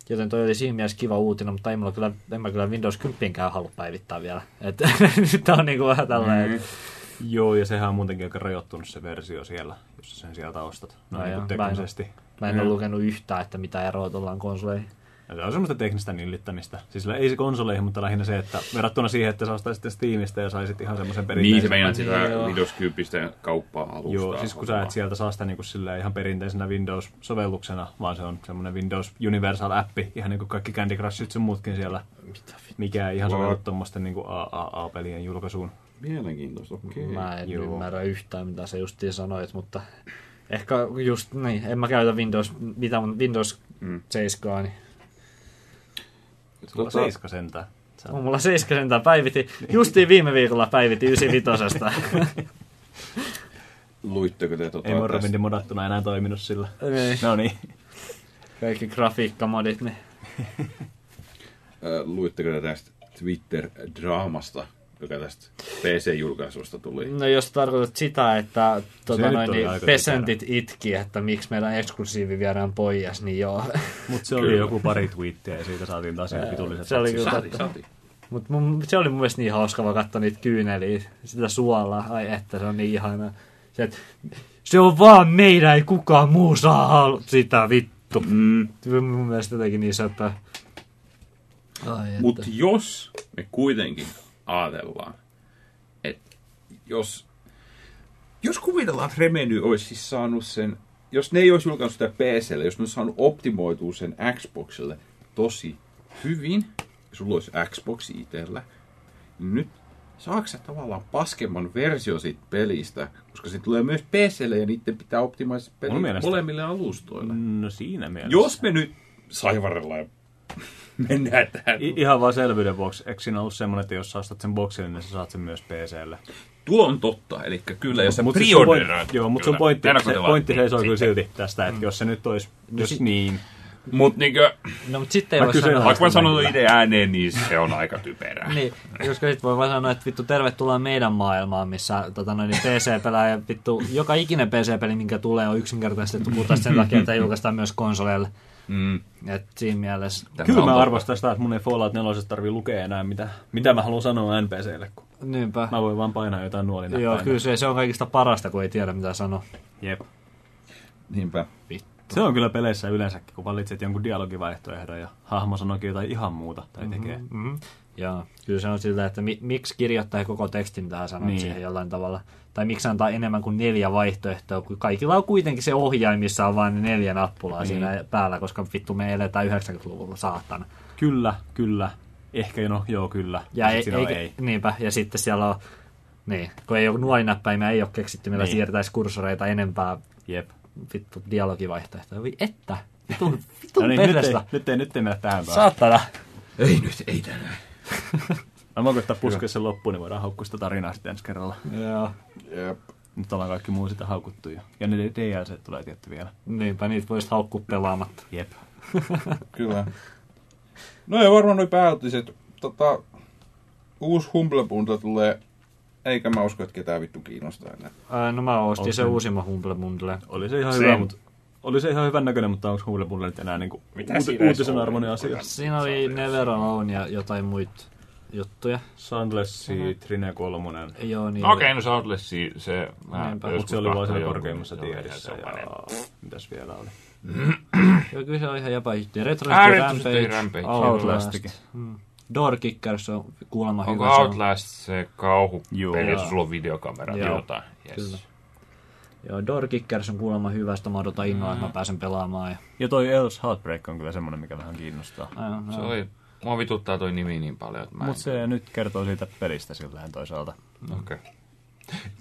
S2: Joten toi oli siinä mielessä kiva uutinen, mutta ei mulla kyllä, en mä kyllä Windows 10 halua päivittää vielä. Et, nyt tää on niinku vähän tällainen,
S1: Mm.
S2: mm.
S3: Joo, ja sehän on muutenkin aika rajoittunut se versio siellä, jos sen sieltä ostat. No,
S2: No
S3: niin
S2: joo,
S3: kuin
S2: mä en
S3: teknisesti.
S2: mä en ole lukenut yhtään, että mitä eroa tuolla on konsoleihin.
S3: Ja se on semmoista teknistä nillittämistä. Siis sillä ei se konsoleihin, mutta lähinnä se, että verrattuna siihen, että sä ostaisit sitten Steamista ja saisit ihan semmoisen
S1: Niin
S3: perinteisen...
S1: se meinaat sitä
S2: Niin.
S1: Windows 10 kauppaa alustaa.
S3: Joo, siis kun sä et sieltä saa sitä niin kuin ihan perinteisenä Windows-sovelluksena, vaan se on semmoinen Windows Universal-appi, ihan niin kuin kaikki Candy Crushit sun muutkin siellä, mikä ei ihan sovellu tuommoisten niin AAA-pelien julkaisuun.
S1: Mielenkiintoista, okei. Okay.
S2: Mä en
S3: Joo.
S2: ymmärrä yhtään, mitä se justiin sanoit, mutta ehkä just niin, en mä käytä Windows, mitä mun Windows
S1: Mm.
S2: 7, niin
S3: Sulla
S1: Tota-
S3: seiska sentään. Sä
S2: on mulla 7 sentään päiviti, justiin viime viikolla päiviti 95.
S1: Luitteko te tota
S3: Ei
S1: tästä?
S3: Morrowindin modattuna enää toiminut sillä.
S2: niin,
S3: No niin.
S2: kaikki grafiikkamodit, niin
S1: luitteko te tästä Twitter-draamasta, joka tästä PC-julkaisusta tuli?
S2: No jos tarkoitat sitä, että tota,
S3: nyt
S2: noin, niin pesentit itki, että miksi meidän eksklusiivi viedään pois, niin joo.
S3: Mutta se oli
S1: Kyllä.
S3: joku pari tweettiä ja siitä saatiin taas ihan vitulliset
S2: Se oli kyllä
S1: Saati,
S2: totta.
S1: saati.
S2: Mut mun, se oli mun mielestä niin hauska vaan katsoa niitä kyyneliä, sitä suolaa. Ai että, se on niin ihana. Se, et, se on vaan meidän, ei kukaan muu saa hal- sitä vittu.
S1: Mm.
S2: Mun mielestä jotenkin niin söpö. Ai että.
S1: Mutta jos me kuitenkin ajatellaan, että jos, jos kuvitellaan, että Remedy olisi siis saanut sen, jos ne ei olisi julkaissut sitä PClle, jos ne olisi saanut optimoitua sen Xboxille tosi hyvin, ja sulla olisi Xbox itsellä, niin nyt saako sä tavallaan paskemman versio siitä pelistä, koska se tulee myös PClle ja niiden pitää optimoida peli molemmille alustoille.
S3: No siinä mielessä.
S1: Jos me nyt saivarellaan ja mennään tähän
S3: I- ihan vaan selvyyden vuoksi, eikö siinä ollut semmoinen, että jos sä ostat sen boksin, niin sä saat sen myös PClle?
S1: Tuo on totta, eli kyllä, jos sä
S3: Mut siis point- Joo, mutta sun pointti, se, pointti seisoo kyllä silti tästä, että jos se nyt olisi, jos
S2: sit-
S3: niin,
S1: Mut niinkö,
S2: No mutta sitten ei
S3: Mä
S2: voi
S3: kysyn-
S2: sanoa...
S1: vaikka mä sanon itse ääneen, niin se on aika typerää.
S2: Niin, koska sit voi vaan sanoa, että vittu tervetuloa meidän maailmaan, missä tota, noin, niin PC-pelaaja, vittu, joka ikinen PC-peli, minkä tulee, on yksinkertaisesti puhutaan sen takia, että julkaistaan myös konsoleille.
S1: Mm.
S2: Et siinä mielessä,
S1: Tämä
S3: kyllä mä arvostan sitä, että mun ei Fallout 4 tarvii lukea enää, mitä, mitä mä haluan sanoa NPClle, kun
S2: niinpä.
S3: mä voin vaan painaa jotain nuolina.
S2: Joo, kyllä se, se on kaikista parasta, kun ei tiedä mitä sanoa.
S3: Jep.
S1: Niinpä.
S3: Se on kyllä peleissä yleensäkin, kun valitset jonkun dialogivaihtoehdon ja hahmo sanoikin jotain ihan muuta tai tekee.
S2: Mm-hmm. Joo, kyllä se on sillä, että mi- miksi kirjoittaa koko tekstin tähän
S3: Niin.
S2: niin. siihen jollain tavalla. Tai miksi antaa enemmän kuin neljä vaihtoehtoa, kun kaikilla on kuitenkin se ohjain, missä on vain ne neljä nappulaa
S3: Niin.
S2: siinä päällä, koska vittu me eletään 90-luvulla, saatana.
S3: Kyllä, kyllä. Ehkä no, joo, kyllä.
S2: Ja
S3: sit
S2: ei, ei,
S3: ei.
S2: Niinpä, ja sitten siellä on, niin, kun ei ole nuolinäppäimiä, ei ole keksitty, millä
S3: Niin.
S2: siirtäisi kursoreita enempää
S3: Jep.
S2: vittu dialogivaihtoehtoja. Vi- Että, vittu, vittu
S3: No niin, nyt ei, nyt ei, nyt ei mennä tähän päähän.
S2: Saatana.
S1: Ei nyt, ei tänään.
S3: Mä voin koittaa puskea sen loppuun, niin voidaan haukkua sitä tarinaa sitten ensi kerralla.
S2: Joo.
S4: Jep.
S3: Nyt ollaan kaikki muu sitä haukuttu jo. Ja ne DLC tulee tietty vielä.
S2: Niinpä, niitä voisi haukkua pelaamatta.
S3: Jep.
S4: Kyllä. No ja varmaan noi pääuutiset. Tota, uusi Humble Bundle tulee, eikä mä usko, että ketään vittu kiinnostaa enää.
S2: Ää, no mä ostin sen
S3: se-
S2: uusimman Humble Bundle.
S3: Oli se ihan
S2: Same.
S3: hyvä, mutta oli se ihan hyvän näköinen, mutta onko Humble Bundle nyt enää niinku
S4: Mitä
S3: uut, uutisen
S4: on?
S3: arvoinen asia?
S2: Siinä oli Never Alone ja jotain muita juttuja.
S3: Sandlessi, Trine kolmonen.
S2: Joo, niin
S1: No okei, no Outlessi, se...
S3: Mutta se oli vaan siellä korkeimmassa
S1: joo,
S3: Ja... Mitäs vielä oli?
S2: Joo, kyllä se on ihan jäpä juttu. Retro Rampage,
S1: Rampage.
S2: Outlast. Mm. Door Kickers on kuulemma
S1: Onko
S2: hyvä. se on-
S1: Outlast se kauhupeli,
S3: Joo.
S1: jossa sulla on videokamera tai
S2: Joo.
S1: jotain?
S2: Kyllä. Joo, Door Kickers on kuulemma hyvä, sitä mä odotan innolla, että mä pääsen pelaamaan. Ja...
S3: Ja toi Else Heartbreak on kyllä semmonen, mikä vähän kiinnostaa.
S2: Ai,
S1: Se
S2: joo.
S1: oli... Mua vituttaa toi nimi niin paljon, että mä en...
S3: Mutta se nyt kertoo siitä pelistä silleen toisaalta.
S1: Okei.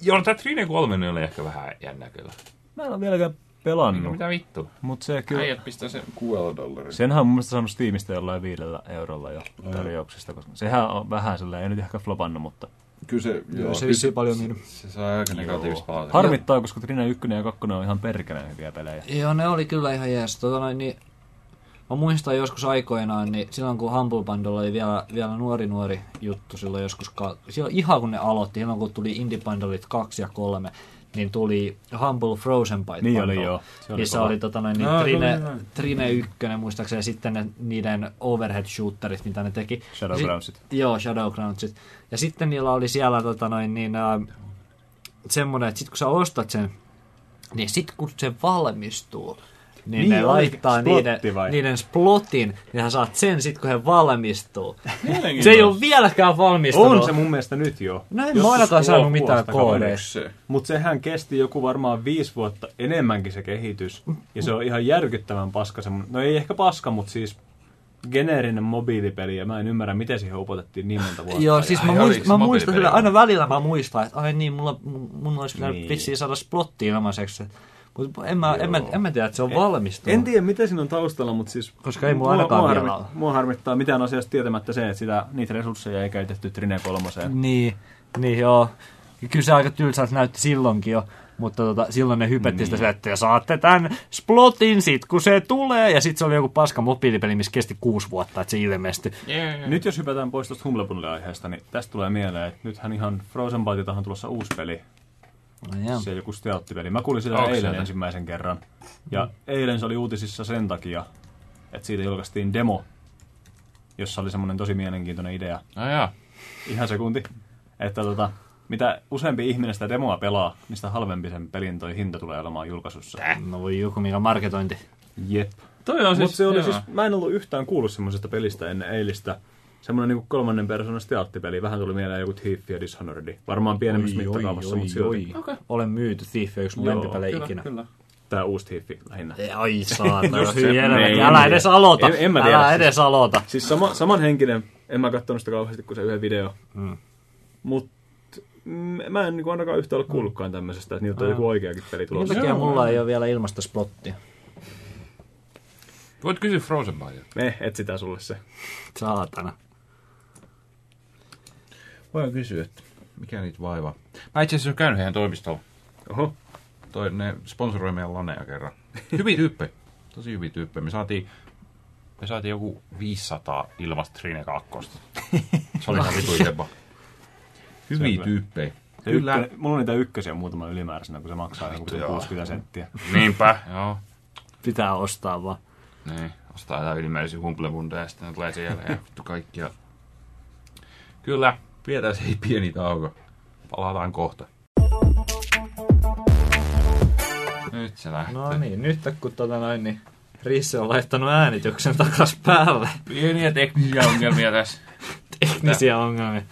S1: Joo, tää Trine 3 oli ehkä vähän jännä kyllä.
S3: Mä en ole vieläkään
S1: No.
S3: pelannut,
S1: Mitä vittu?
S3: mutta se kyllä...
S4: Äijät pistää sen kuudella dollaria.
S3: Senhän on mun mielestä saanut Steamista jollain viidellä eurolla jo tarjouksesta, koska sehän on vähän sellainen, ei nyt ehkä flopannut, mutta
S4: Kyllä se, joo,
S2: se vissiin paljon myynyt.
S4: Se saa aika negatiivista palautetta.
S3: harmittaa, koska Trine 1 ja 2 on ihan perkeleen hyviä pelejä.
S2: Joo, ne oli kyllä ihan jees. Tota noin, niin, mä muistan joskus aikoinaan, niin silloin kun Humble Bundle oli vielä, vielä nuori nuori juttu silloin joskus, silloin ihan kun ne aloitti, silloin kun tuli Indie Bundlet 2 ja 3, niin tuli Humble Frozen Bite
S3: Niin
S2: Bundle,
S3: oli, joo. Se oli
S2: missä
S3: kova.
S2: oli tota noin, niin
S4: No,
S2: Trine. Trine 1 muistaakseni ja sitten ne, niiden overhead shooterit, mitä ne teki.
S3: Shadowgroundsit.
S2: Si- joo, Shadowgroundsit. Ja sitten niillä oli siellä tota noin, niin, äh, semmoinen, että sit kun sä ostat sen, niin sit kun se valmistuu, niin,
S3: Niin
S2: ne laittaa niiden,
S3: vai?
S2: niiden splotin, niin sä saat sen sit kun he valmistuu. Se ei ole vieläkään valmistunut.
S3: On se mun mielestä nyt jo.
S2: No en mä ainakaan saanut mitään koodeja.
S4: Se.
S3: Mutta sehän kesti joku varmaan viisi vuotta enemmänkin se kehitys. Ja se on ihan järkyttävän paska. No ei ehkä paska, mutta siis geneerinen mobiilipeli. Ja mä en ymmärrä, miten siihen upotettiin niin monta vuotta.
S2: Joo, siis mä,
S1: Ai,
S2: muist, mä muistan aina välillä mä muistan, että ai niin, mulla, mun olisi pitänyt
S3: Niin.
S2: vissiin saada splottiin ilmaiseksi. Mutta en mä, en, mä, en mä tiedä, että se on valmistunut.
S3: En tiedä, mitä siinä on taustalla, mutta siis...
S2: Koska ei mulla ainakaan
S3: mua, harmi, mua harmittaa mitään asiasta tietämättä se, että sitä, niitä resursseja ei käytetty Trine kolmoseen.
S2: Niin, niin joo. Kyllä se aika tylsältä näytti silloinkin jo. Mutta tota, silloin ne hypetti
S3: Niin.
S2: sitä, että saatte tämän splotin sit, kun se tulee. Ja sitten se oli joku paska mobiilipeli, missä kesti kuusi vuotta, että se ilmestyi.
S1: Yeah.
S3: Nyt jos hypätään pois tuosta Bundle-aiheesta, niin tästä tulee mieleen, että nythän ihan Frozen Byteilta on tulossa uusi peli.
S2: Ja.
S3: Se joku stealth-peli. Mä kuulin sitä
S1: Onko
S3: eilen
S1: se?
S3: ensimmäisen kerran. Ja eilen se oli uutisissa sen takia, että siitä julkaistiin demo, jossa oli semmoinen tosi mielenkiintoinen idea.
S1: No.
S3: Ihan sekunti. Että tota, mitä useampi ihminen sitä demoa pelaa, niin sitä halvempi sen pelin toi hinta tulee olemaan julkaisussa.
S2: No voi joku mikä marketointi.
S3: Jep.
S1: Toi on
S3: Mutta se oli
S1: joo.
S3: siis, mä en ollut yhtään kuullut semmoisesta pelistä ennen eilistä. Semmoinen niinku kolmannen persoonan stealth-peli. Vähän tuli mieleen joku Thief ja Dishonored. Varmaan pienemmässä mittakaavassa, mutta silti.
S1: Okei.
S2: Olen myyty Thief, yksi mun lempipelejä
S4: Kyllä,
S2: ikinä.
S4: kyllä.
S3: Tää uusi Thief lähinnä.
S2: Ei, Ai saatana,
S3: Ei,
S2: älä
S3: en
S2: edes aloita.
S3: En- en mä tiedä,
S2: älä
S3: siis-
S2: edes aloita.
S3: Siis sama, samanhenkinen, en mä kattonut sitä kauheasti kuin se yhden video.
S2: Mm.
S3: Mut mä en niinku ainakaan yhtä ole kuullutkaan tämmöisestä, että niiltä on joku oikeakin peli
S2: Minkä
S3: tulossa.
S2: takia mulla ei ole vielä ilmasta splottia?
S1: Voit kysyä Frozen.
S3: Me etsitään sulle se.
S2: Saatana.
S1: Voin kysyä, että mikä niitä vaivaa. Mä itse asiassa olen käynyt heidän toimistolla.
S3: Oho.
S1: Toi, ne sponsoroi meidän laneja kerran. Hyviä tyyppejä. Tosi hyviä tyyppejä. Me saatiin, me saatiin joku 500 ilmasta Trine 2. Se oli ihan vitu jeba. Hyviä tyyppejä. Kyllä.
S3: Ykkönen, mulla on niitä ykkösiä muutama ylimääräisenä, kun se maksaa joku sen
S1: joo.
S3: 60 senttiä.
S1: Niinpä, joo.
S2: Pitää ostaa vaan.
S1: Niin, ostaa jotain ylimääräisiä humplebundeja ja sitten ne tulee sen jälkeen ja vittu kaikkia. Kyllä, pidetään se ei pieni tauko. Palataan kohta. Nyt se lähtee.
S2: No niin, nyt kun tota noin, niin Risse on laittanut äänityksen takas päälle.
S1: Pieniä teknisiä ongelmia tässä.
S2: teknisiä ongelmia.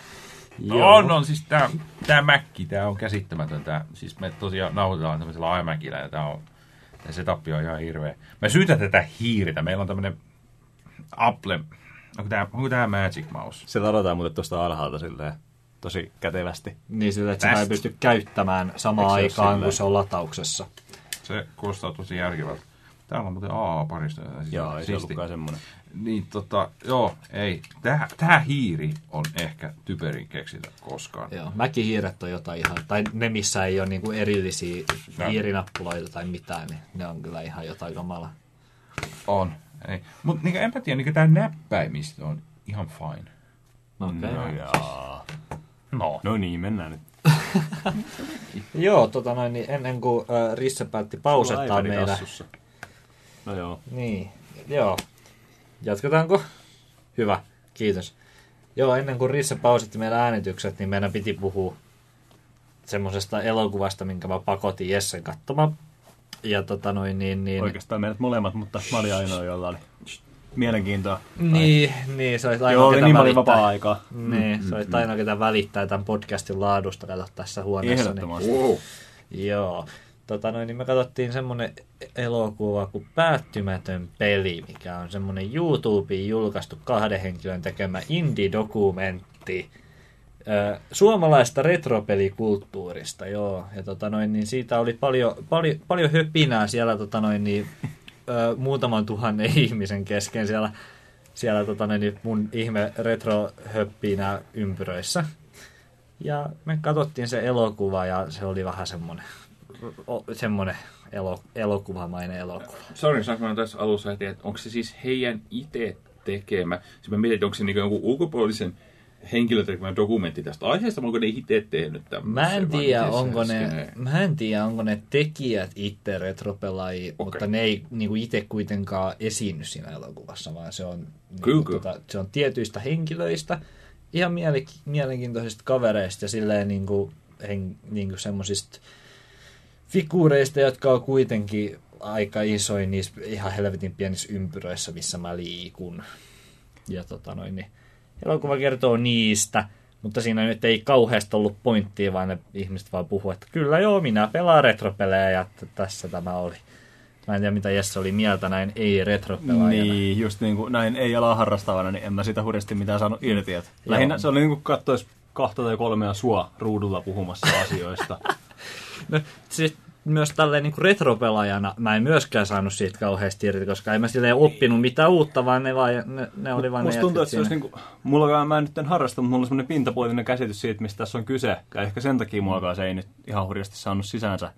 S1: On, on, siis tää, tää Mäkki, tää on käsittämätön. Tää, siis me tosiaan nauhoitetaan tämmöisellä iMacillä ja tää on, tää setup on ihan hirveä. Mä syytän tätä hiiritä. Meillä on tämmönen Apple, onko tää, onko tää Magic Mouse?
S3: Se ladataan muuten tuosta alhaalta silleen tosi kätevästi.
S2: Niin sillä, että sitä ei pysty käyttämään samaan aikaan, kun se on latauksessa.
S1: Se kuulostaa tosi järkevältä. Täällä on muuten AA-parista. Siis
S3: Joo, ei se ollutkaan semmonen.
S1: Niin tota, joo, ei. Tää, tää hiiri on ehkä typerin keksitä koskaan.
S2: Joo, mäkihiiret on jotain ihan, tai ne missä ei ole niinku erillisiä hiirinappuloita tai mitään, niin ne on kyllä ihan jotain kamalaa.
S1: On. Ei. Mut niinku, enpä tiedä, niinku tää näppäimistö on ihan fine.
S2: Okei.
S3: No
S2: Okay.
S3: jaa.
S1: No.
S3: No niin, mennään nyt.
S2: Joo, tota noin, niin ennen kuin äh, Risse päätti pausettaa meidän...
S3: tassussa. No joo.
S2: Niin, joo. Jatketaanko? Hyvä, kiitos. Joo, ennen kuin Risse pausetti meidän äänitykset, niin meidän piti puhua semmoisesta elokuvasta, minkä mä pakotin Jessen katsomaan. Ja tota noin, niin... niin
S3: Oikeastaan meidät molemmat, mutta mä olin ainoa, jolla oli mielenkiintoa.
S2: Niin, niin, se oli ainoa,
S3: Joo, oli
S2: ketä
S3: niin paljon
S2: välittää.
S3: vapaa-aikaa.
S2: Niin, se oli ainoa, ketä välittää tämän podcastin laadusta, kato tässä huoneessa. Niin,
S3: Ehdottomasti.
S4: Wow.
S2: joo. Tota noin, niin me katsottiin semmonen elokuva kuin Päättymätön peli, mikä on semmonen YouTubeen julkaistu kahden henkilön tekemä indie-dokumentti suomalaista retropelikulttuurista, joo. Ja tota noin, niin siitä oli paljon, paljon, paljon höpinää siellä tota noin, niin, ö, muutaman tuhannen ihmisen kesken siellä, siellä tota noin, niin mun ihme retrohöppinä ympyröissä. Ja me katsottiin se elokuva ja se oli vähän semmonen, o, semmonen elo, elokuvamainen elokuva.
S1: Sori, saanko mä tässä alussa heti, että onko se siis heidän itse tekemä? Siis mä mietin, onko se niinku jonkun ulkopuolisen henkilön tekemä dokumentti tästä aiheesta, onko ne itse tehnyt tämmöisen?
S2: Mä en tiedä, onko ne, mä en tiedä, onko ne tekijät itse retropelaajia, okay. mutta ne ei niinku itse kuitenkaan esiinny siinä elokuvassa, vaan se on, niinku,
S1: kyllä.
S2: tota, se on tietyistä henkilöistä, ihan miele, mielenkiintoisista kavereista ja silleen niinku, hen, niinku semmosista figuureista, jotka on kuitenkin aika isoin niissä ihan helvetin pienissä ympyröissä, missä mä liikun. Ja tota noin, niin elokuva kertoo niistä, mutta siinä nyt ei kauheasti ollut pointtia, vaan ne ihmiset vaan puhuu, että kyllä joo, minä pelaan retropelejä ja tässä tämä oli. Mä en tiedä, mitä Jesse oli mieltä näin ei-retropelaajana.
S3: Niin, just niin kuin näin ei ala harrastavana, niin en mä sitä hurjasti mitään saanut irti. Et lähinnä se oli niin kuin katsois kahta tai kolmea sua ruudulla puhumassa asioista.
S2: No, siis myös tälleen niin retropelaajana mä en myöskään saanut siitä kauheasti irti, koska en mä silleen oppinut mitään uutta, vaan ne, vaan, ne, ne oli vaan
S3: Musta
S2: ne
S3: tuntuu, että se olisi niinku, mulla mä en nyt en harrasta, mutta mulla on semmoinen pintapuolinen käsitys siitä, mistä tässä on kyse. Ja ehkä sen takia mullakaan se ei nyt ihan hurjasti saanut sisäänsä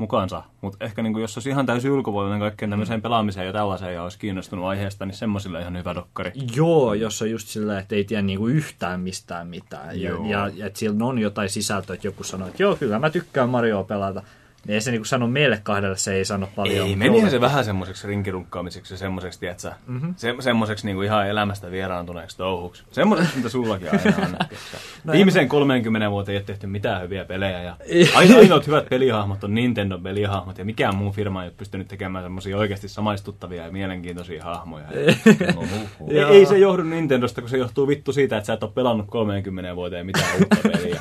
S3: mukaansa. Mutta ehkä niinku, jos olisi ihan täysin ulkopuolinen kaikkeen tämmöiseen pelaamiseen ja tällaiseen ja olisi kiinnostunut aiheesta, niin semmoisilla ihan hyvä dokkari.
S2: Joo, jos on just sillä, että ei tiedä niinku yhtään mistään mitään.
S3: Joo.
S2: ja, ja että sillä on jotain sisältöä, että joku sanoo, että joo, kyllä mä tykkään Marioa pelata. Niin ei se niinku sano meille kahdelle, se ei sano paljon.
S3: Ei, menihän se vähän semmoiseksi rinkirunkkaamiseksi ja semmoiseksi, tiedätkö, mm-hmm. se, semmoiseksi niinku ihan elämästä vieraantuneeksi touhuksi. Semmoiseksi, mitä sullakin aina on. no, Viimeisen 30 vuoteen ei ole tehty mitään hyviä pelejä. Ja aina ainoat hyvät pelihahmot on Nintendo pelihahmot ja mikään muu firma ei ole pystynyt tekemään semmoisia oikeasti samaistuttavia ja mielenkiintoisia hahmoja. ei, ei, se johdu Nintendosta, kun se johtuu vittu siitä, että sä et ole pelannut 30 vuoteen mitään uutta peliä.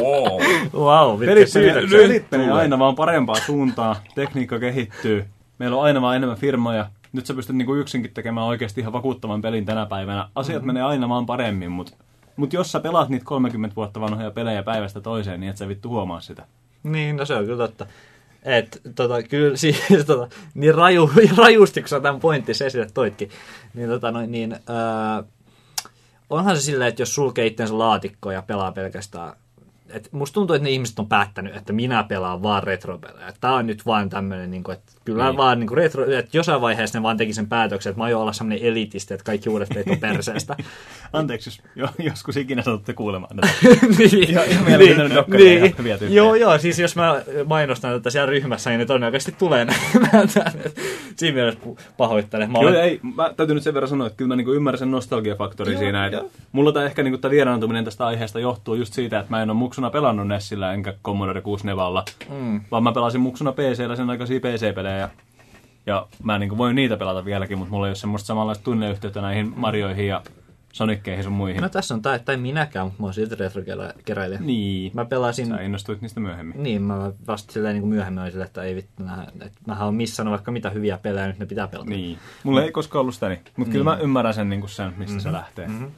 S1: Wow.
S2: Wow, vittu,
S3: Pelit. Menee, pelit menee aina vaan parempaan suuntaan, tekniikka kehittyy, meillä on aina vaan enemmän firmoja. Nyt sä pystyt niinku yksinkin tekemään oikeasti ihan vakuuttavan pelin tänä päivänä. Asiat mm-hmm. menee aina vaan paremmin, mutta mut jos sä pelaat niitä 30 vuotta vanhoja pelejä päivästä toiseen, niin et sä vittu huomaa sitä.
S2: Niin, no se on kyllä totta. Et, tota, kyllä siis, tota, niin raju, rajusti, kun sä tämän pointtisi esille toitkin, niin, tota, noin, niin ää, onhan se silleen, että jos sulkee itsensä laatikkoon ja pelaa pelkästään, et musta tuntuu, että ne ihmiset on päättänyt, että minä pelaan vaan retropelejä. Tämä on nyt vaan tämmöinen, niin kuin, että kyllä niin. vaan niin kuin retro, että jossain vaiheessa ne vaan teki sen päätöksen, että mä aion olla semmoinen elitisti, että kaikki uudet pelit on perseestä.
S3: Anteeksi, jos jo, joskus ikinä satutte kuulemaan tätä.
S2: niin,
S3: dokkari ja ihan hyviä tyyppejä.
S2: Joo, joo, siis jos mä mainostan tätä siellä ryhmässä, niin ne todennäköisesti tulee näkemään tämän. Siinä mielessä pahoittelen. Mä olen,
S3: ei, mä täytyy nyt sen verran sanoa, että kyllä mä niinku ymmärrän sen nostalgiafaktorin siinä. Että mulla tämä ehkä niinku tää vieraantuminen tästä aiheesta johtuu just siitä, että mä en ole muksuna pelannut Nessillä enkä Commodore 64, mm. vaan mä pelasin muksuna PCllä sen aikaisia PC-pelejä. Ja, ja mä niinku voin niitä pelata vieläkin, mutta mulla ei ole semmoista samanlaista tunneyhteyttä näihin Marioihin ja Sonikkeihin sun muihin.
S2: No tässä on, tai, tai minäkään, mutta mä oon silti retrokeräilijä.
S3: niin.
S2: Mä pelasin...
S3: Sä innostuit niistä myöhemmin.
S2: Niin, mä vasta silleen niin kuin myöhemmin olin silleen, että ei vittu, nää, että mähän on missannut vaikka mitä hyviä pelejä, nyt ne pitää pelata.
S3: Niin. Mulla ei koskaan ollut sitä niin. Mutta kyllä mä ymmärrän sen, niin kuin sen mistä se lähtee.
S2: Mm-hmm.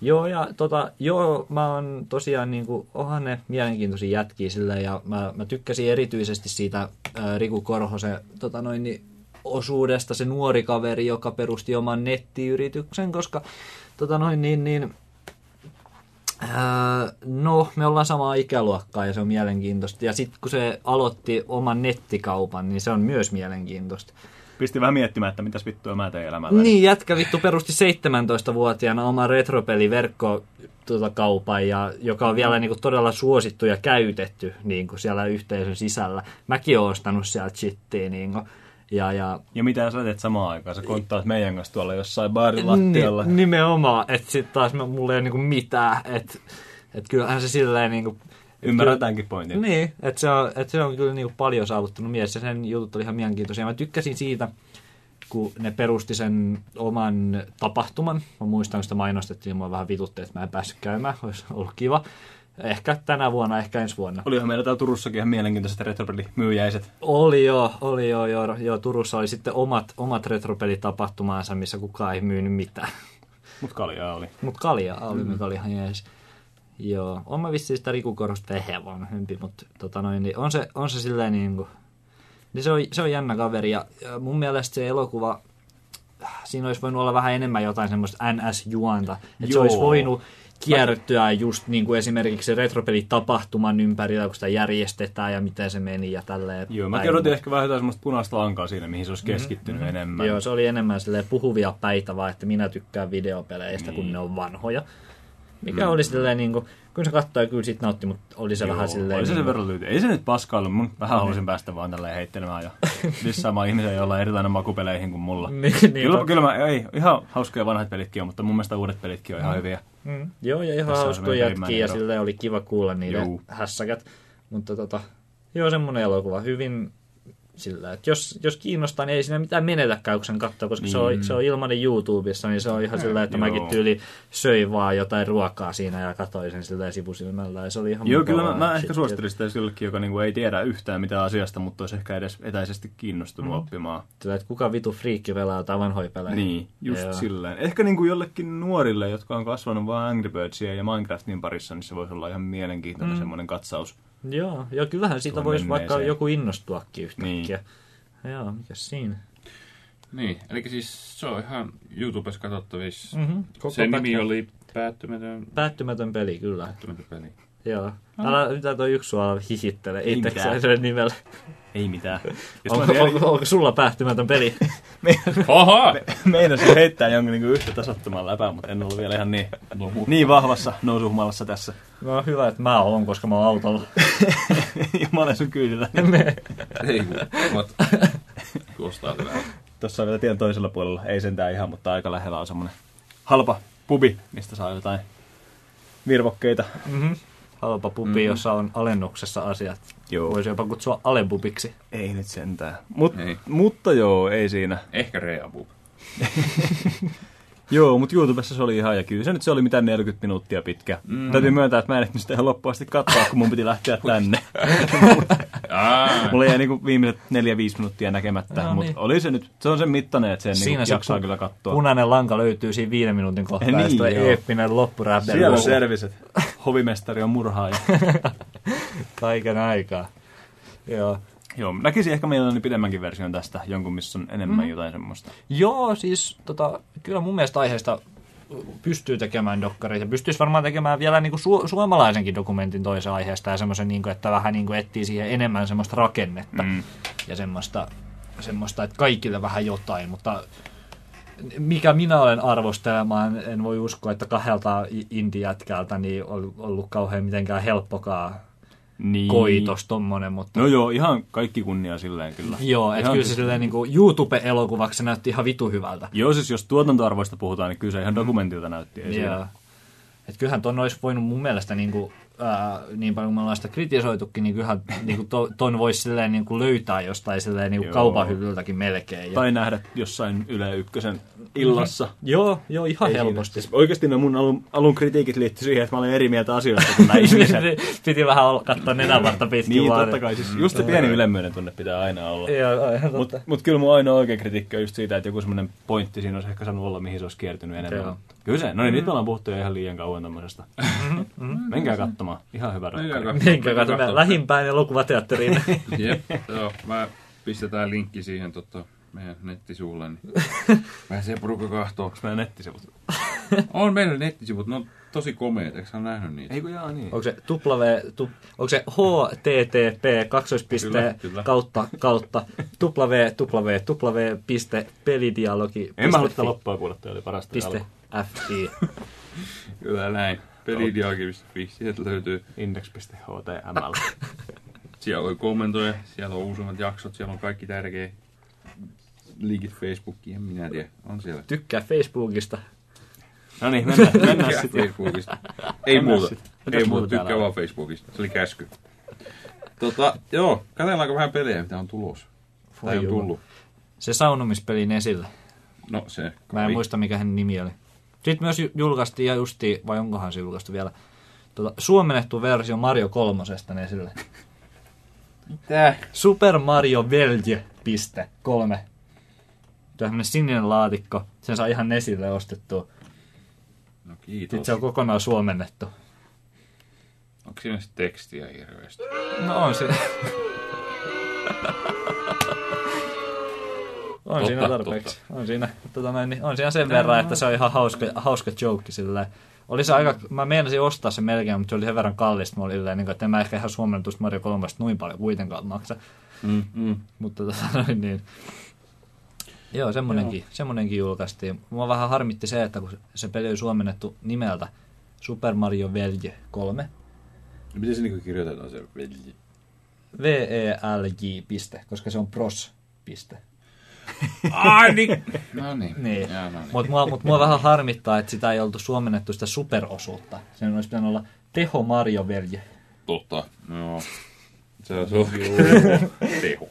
S2: Joo, ja tota, joo, mä oon tosiaan niinku, onhan ne mielenkiintoisia jätkiä silleen, ja mä, mä tykkäsin erityisesti siitä ää, Riku Korhosen tota noin, niin, osuudesta, se nuori kaveri, joka perusti oman nettiyrityksen, koska tota noin, niin, niin, ää, no, me ollaan samaa ikäluokkaa ja se on mielenkiintoista. Ja sitten kun se aloitti oman nettikaupan, niin se on myös mielenkiintoista.
S3: Pisti vähän miettimään, että mitäs vittua mä teen elämällä.
S2: Niin, jätkä vittu perusti 17-vuotiaana oma retropeliverkko tuota kaupan, ja, joka on vielä niin kuin, todella suosittu ja käytetty niin kuin, siellä yhteisön sisällä. Mäkin oon ostanut sieltä shittiä. Niin kuin, ja, ja,
S3: Ja mitä sä teet samaan aikaan? Sä konttaat meidän kanssa tuolla jossain baarin lattialla.
S2: Ni, nimenomaan, että sitten taas mulla ei ole niinku mitään, että et kyllähän se silleen niinku...
S3: Ymmärrän tämänkin pointin.
S2: Niin, että se on, et se on kyllä niinku paljon saavuttanut mies ja sen jutut oli ihan mielenkiintoisia. Mä tykkäsin siitä, kun ne perusti sen oman tapahtuman. Mä muistan, kun sitä mainostettiin, mua vähän vitutti, että mä en päässyt käymään. Olisi ollut kiva. Ehkä tänä vuonna, ehkä ensi vuonna.
S3: Olihan meillä täällä Turussakin ihan mielenkiintoiset retropelimyyjäiset.
S2: Oli joo, oli joo, joo, joo. Turussa oli sitten omat, omat retropelitapahtumaansa, missä kukaan ei myynyt mitään.
S3: Mut kaljaa oli.
S2: Mutta kalja oli, mikä oli ihan jees. Joo, on mä vissiin sitä Riku Korosta vähän vanhempi, mutta tota noin, niin on, se, on se silleen niin kuin, niin se on, se on jännä kaveri ja, mun mielestä se elokuva, siinä olisi voinut olla vähän enemmän jotain semmoista NS-juonta, että se
S3: Joo.
S2: olisi voinut kierryttyä just niin kuin esimerkiksi se retropelitapahtuman ympärillä, kun sitä järjestetään ja miten se meni ja tälleen.
S3: Joo, mä kerrotin ehkä vähän jotain semmoista punaista lankaa siinä, mihin se olisi keskittynyt mm-hmm. enemmän.
S2: Joo, se oli enemmän silleen puhuvia päitä vaan, että minä tykkään videopeleistä, niin. kun ne on vanhoja. Mikä mm. oli silleen niin kuin, kun se katsoi kyllä siitä nautti, mutta oli se
S3: Joo,
S2: vähän silleen...
S3: Oli se
S2: niin
S3: sen
S2: kuin-
S3: verran lyyti. Ei se nyt paska ollut. Mun vähän halusin päästä vaan tälleen heittelemään ja lissaamaan ihmisiä, joilla on erilainen makupeleihin kuin mulla.
S2: Niin,
S3: Kyllä,
S2: niin,
S3: kyllä mä, ei, ihan hauskoja vanhat pelitkin on, mutta mun mielestä uudet pelitkin on ihan hyviä.
S2: Mm. Joo, ja ihan hauskoja jätkiä ja silleen oli kiva kuulla niiden
S3: Juu.
S2: hässäkät. Mutta tota, joo, semmoinen elokuva. Hyvin sillä, että jos, jos kiinnostaa, niin ei siinä mitään menetäkään, kun sen katsoo, koska se, on, se on ilmainen YouTubessa, niin se on ihan sillä, että
S3: Joo.
S2: mäkin tyyli söin vaan jotain ruokaa siinä ja katsoin sen sillä sivusilmällä, ja se oli ihan
S3: Joo, kyllä mä, mä ehkä suosittelisin sitä jollekin, joka niinku ei tiedä yhtään mitään asiasta, mutta olisi ehkä edes etäisesti kiinnostunut
S2: Mm.
S3: oppimaan.
S2: Sillä, että kuka vitu friikki pelaa jotain vanhoja pelejä.
S3: Niin, just
S2: Joo.
S3: silleen. Ehkä niinku jollekin nuorille, jotka on kasvanut vaan Angry Birdsia ja Minecraftin parissa, niin se voisi olla ihan mielenkiintoinen mm. semmoinen katsaus.
S2: Joo, ja kyllähän siitä voisi vaikka joku innostuakin yhtäkkiä.
S3: Niin.
S2: Joo, mikä siinä?
S1: Niin, eli siis se on ihan YouTubessa katsottavissa.
S2: Mhm, koko
S1: Sen nimi oli Päättymätön,
S2: Päättymätön peli, kyllä.
S1: päättymätön peli.
S2: Joo. Älä, mitä toi yksi sua hihittelee
S3: Ei
S2: itsekseen nimellä.
S3: Ei mitään. Jos
S2: Onko,
S3: mä vielä
S2: onko, onko, sulla päättymätön peli?
S1: Oha!
S3: meinasin heittää jonkun niinku yhtä tasottoman läpää, mutta en ollut vielä ihan niin,
S1: No,
S3: niin vahvassa nousuhumalassa tässä.
S2: No hyvä, että mä oon, koska mä oon autolla.
S3: ja mä olen sun kyydillä.
S1: Ei, mutta kuulostaa hyvältä.
S3: Tuossa on vielä tien toisella puolella, ei sentään ihan, mutta aika lähellä on semmonen halpa pubi, mistä saa jotain virvokkeita.
S2: mm-hmm. Halpa pubi, mm-hmm. jossa on alennuksessa asiat.
S3: Joo.
S2: Voisi jopa kutsua alepubiksi.
S3: Ei nyt sentään. Mut,
S1: Ei.
S3: mutta joo, ei siinä.
S1: Ehkä Reabu.
S3: Joo, mutta YouTubessa se oli ihan, ja kyllä se nyt se oli mitään 40 minuuttia pitkä. Mm. Täytyy myöntää, että mä en ehtinyt sitä ihan loppuun asti katsoa, kun mun piti lähteä tänne.
S1: Aa,
S3: Mulla jäi niinku viimeiset 4-5 minuuttia näkemättä,
S2: No
S3: mutta
S2: niin.
S3: oli se nyt, se on sen mittainen, että sen
S2: Siinä
S3: niinku
S2: se
S3: jaksaa
S2: pu-
S3: kyllä katsoa.
S2: Punainen lanka löytyy siinä viiden minuutin kohtaa.
S3: Niin,
S2: ja sitten eeppinen loppuräppeli.
S3: Siellä on serviset. Hovimestari on murhaaja.
S2: Kaiken aikaa. Joo.
S3: Joo, näkisin ehkä mielelläni pidemmänkin version tästä, jonkun missä on enemmän mm. jotain semmoista.
S2: Joo, siis tota, kyllä mun mielestä aiheesta pystyy tekemään dokkareita. Pystyisi varmaan tekemään vielä niin kuin su- suomalaisenkin dokumentin toisen aiheesta ja semmoisen, niin kuin, että vähän niin kuin etsii siihen enemmän semmoista rakennetta
S3: Mm.
S2: ja semmoista, semmoista, että kaikille vähän jotain, mutta mikä minä olen arvostelemaan, en voi uskoa, että kahdelta indie-jätkältä niin on ollut kauhean mitenkään helppokaa
S3: Niin.
S2: koitos tommonen, mutta
S3: No joo, ihan kaikki kunnia silleen kyllä.
S2: joo, että kyllä se
S3: siis-
S2: silleen niin kuin YouTube-elokuvaksi se näytti ihan vitu hyvältä.
S3: Joo, siis jos tuotantoarvoista puhutaan, niin kyllä se ihan dokumentilta näytti.
S2: Joo.
S3: siinä.
S2: Et kyllähän ton olisi voinut mun mielestä niinku ää, niin paljon kuin me ollaan sitä kritisoitukin, niin kyllähän niin kuin to, ton voisi silleen niin kuin löytää jostain silleen niin kuin kaupan hyllyltäkin melkein. Ja,
S3: Tai nähdä jossain Yle Ykkösen illassa.
S2: joo, joo, ihan
S3: Ei siinä.
S2: helposti.
S3: Siis oikeasti no mun alun, alun kritiikit liittyi siihen, että mä olin eri mieltä asioista kuin ihmiset.
S2: Piti vähän olla- katsoa nenänvartta pitkin
S3: niin,
S2: vaan.
S3: totta kai. Siis just se pieni ylemmyyden tunne pitää aina olla.
S2: Joo, ihan
S3: Mutta mut kyllä mun ainoa oikea kritiikki on just siitä, että joku semmoinen pointti siinä olisi ehkä saanut olla, mihin se olisi kiertynyt enemmän. Kyllä se. No niin, nyt me ollaan puhuttu jo ihan liian kauan tommosesta. Menkää katsomaan. Ihan hyvä rakkari.
S2: Minkä katsomme lähimpään elokuvateatteriin.
S1: Jep, joo, mä pistetään linkki siihen tota, meidän nettisivulle, niin pääsee porukka kahtoo.
S3: Onko meidän nettisivut?
S1: On meillä nettisivut, ne on tosi komeet, eikö sä ole nähnyt niitä?
S3: Ei kun jaa niin.
S2: Onko se W, tu, onko se HTTP kaksoispiste kautta kautta W W W piste pelidialogi
S3: En mä halua tätä loppua kuulla, oli parasta.
S2: piste. FI.
S1: Kyllä näin. Pelidiagi.fi, sieltä löytyy.
S3: Index.html.
S1: Siellä voi kommentoida, siellä on uusimmat jaksot, siellä on kaikki tärkeä linkit Facebookiin, en minä tiedä, on siellä.
S2: Tykkää Facebookista.
S3: No niin, mennään, mennään sitten.
S1: Facebookista. Ei
S3: Mennään
S1: muuta.
S3: Mitäs
S1: Ei
S3: muuta
S1: tykkää vaan Facebookista. Se oli käsky. Tota, joo, katsellaanko vähän pelejä, mitä on tulos?
S2: Voi
S1: Tai on tullut.
S2: Se saunomispelin esille.
S1: No se.
S2: Mä en muista, mikä hänen nimi oli. Sitten myös ju- julkaistiin ja justi, vai onkohan se julkaistu vielä, tuota, suomennettu versio Mario kolmosesta esille.
S1: Tää.
S2: Super Mario Velje, piste, kolme. Tämmönen sininen laatikko. Sen saa ihan Nesille ostettua.
S1: No
S2: Sitten
S1: kiitos.
S2: se on kokonaan suomennettu.
S1: Onko siinä sitten tekstiä hirveästi?
S2: No on siinä. on
S1: Totta,
S2: siinä tarpeeksi. On siinä, tota noin, niin on siinä sen verran, että se on ihan hauska, hauska joke silleen. Oli se aika, mä meinasin ostaa se melkein, mutta se oli sen verran kallista. Mä olin niin, että en mä ehkä ihan suomennetusta Mario 3 noin paljon kuitenkaan maksa.
S1: Mm, mm.
S2: Mutta tota noin, niin. Joo, semmonenkin, semmonenkin julkaistiin. Mua vähän harmitti se, että kun se peli oli suomennettu nimeltä Super Mario Velje 3,
S1: Miten se niinku kirjoitetaan se?
S2: V-E-L-J, piste, koska se on pros, piste.
S1: Ai niin. No niin.
S2: Niin.
S1: No niin.
S2: Mutta mua, mut mua vähän harmittaa, että sitä ei oltu suomennettu sitä superosuutta. Sen olisi pitänyt olla Teho Mario Velje.
S1: Totta. Joo. Se on teho.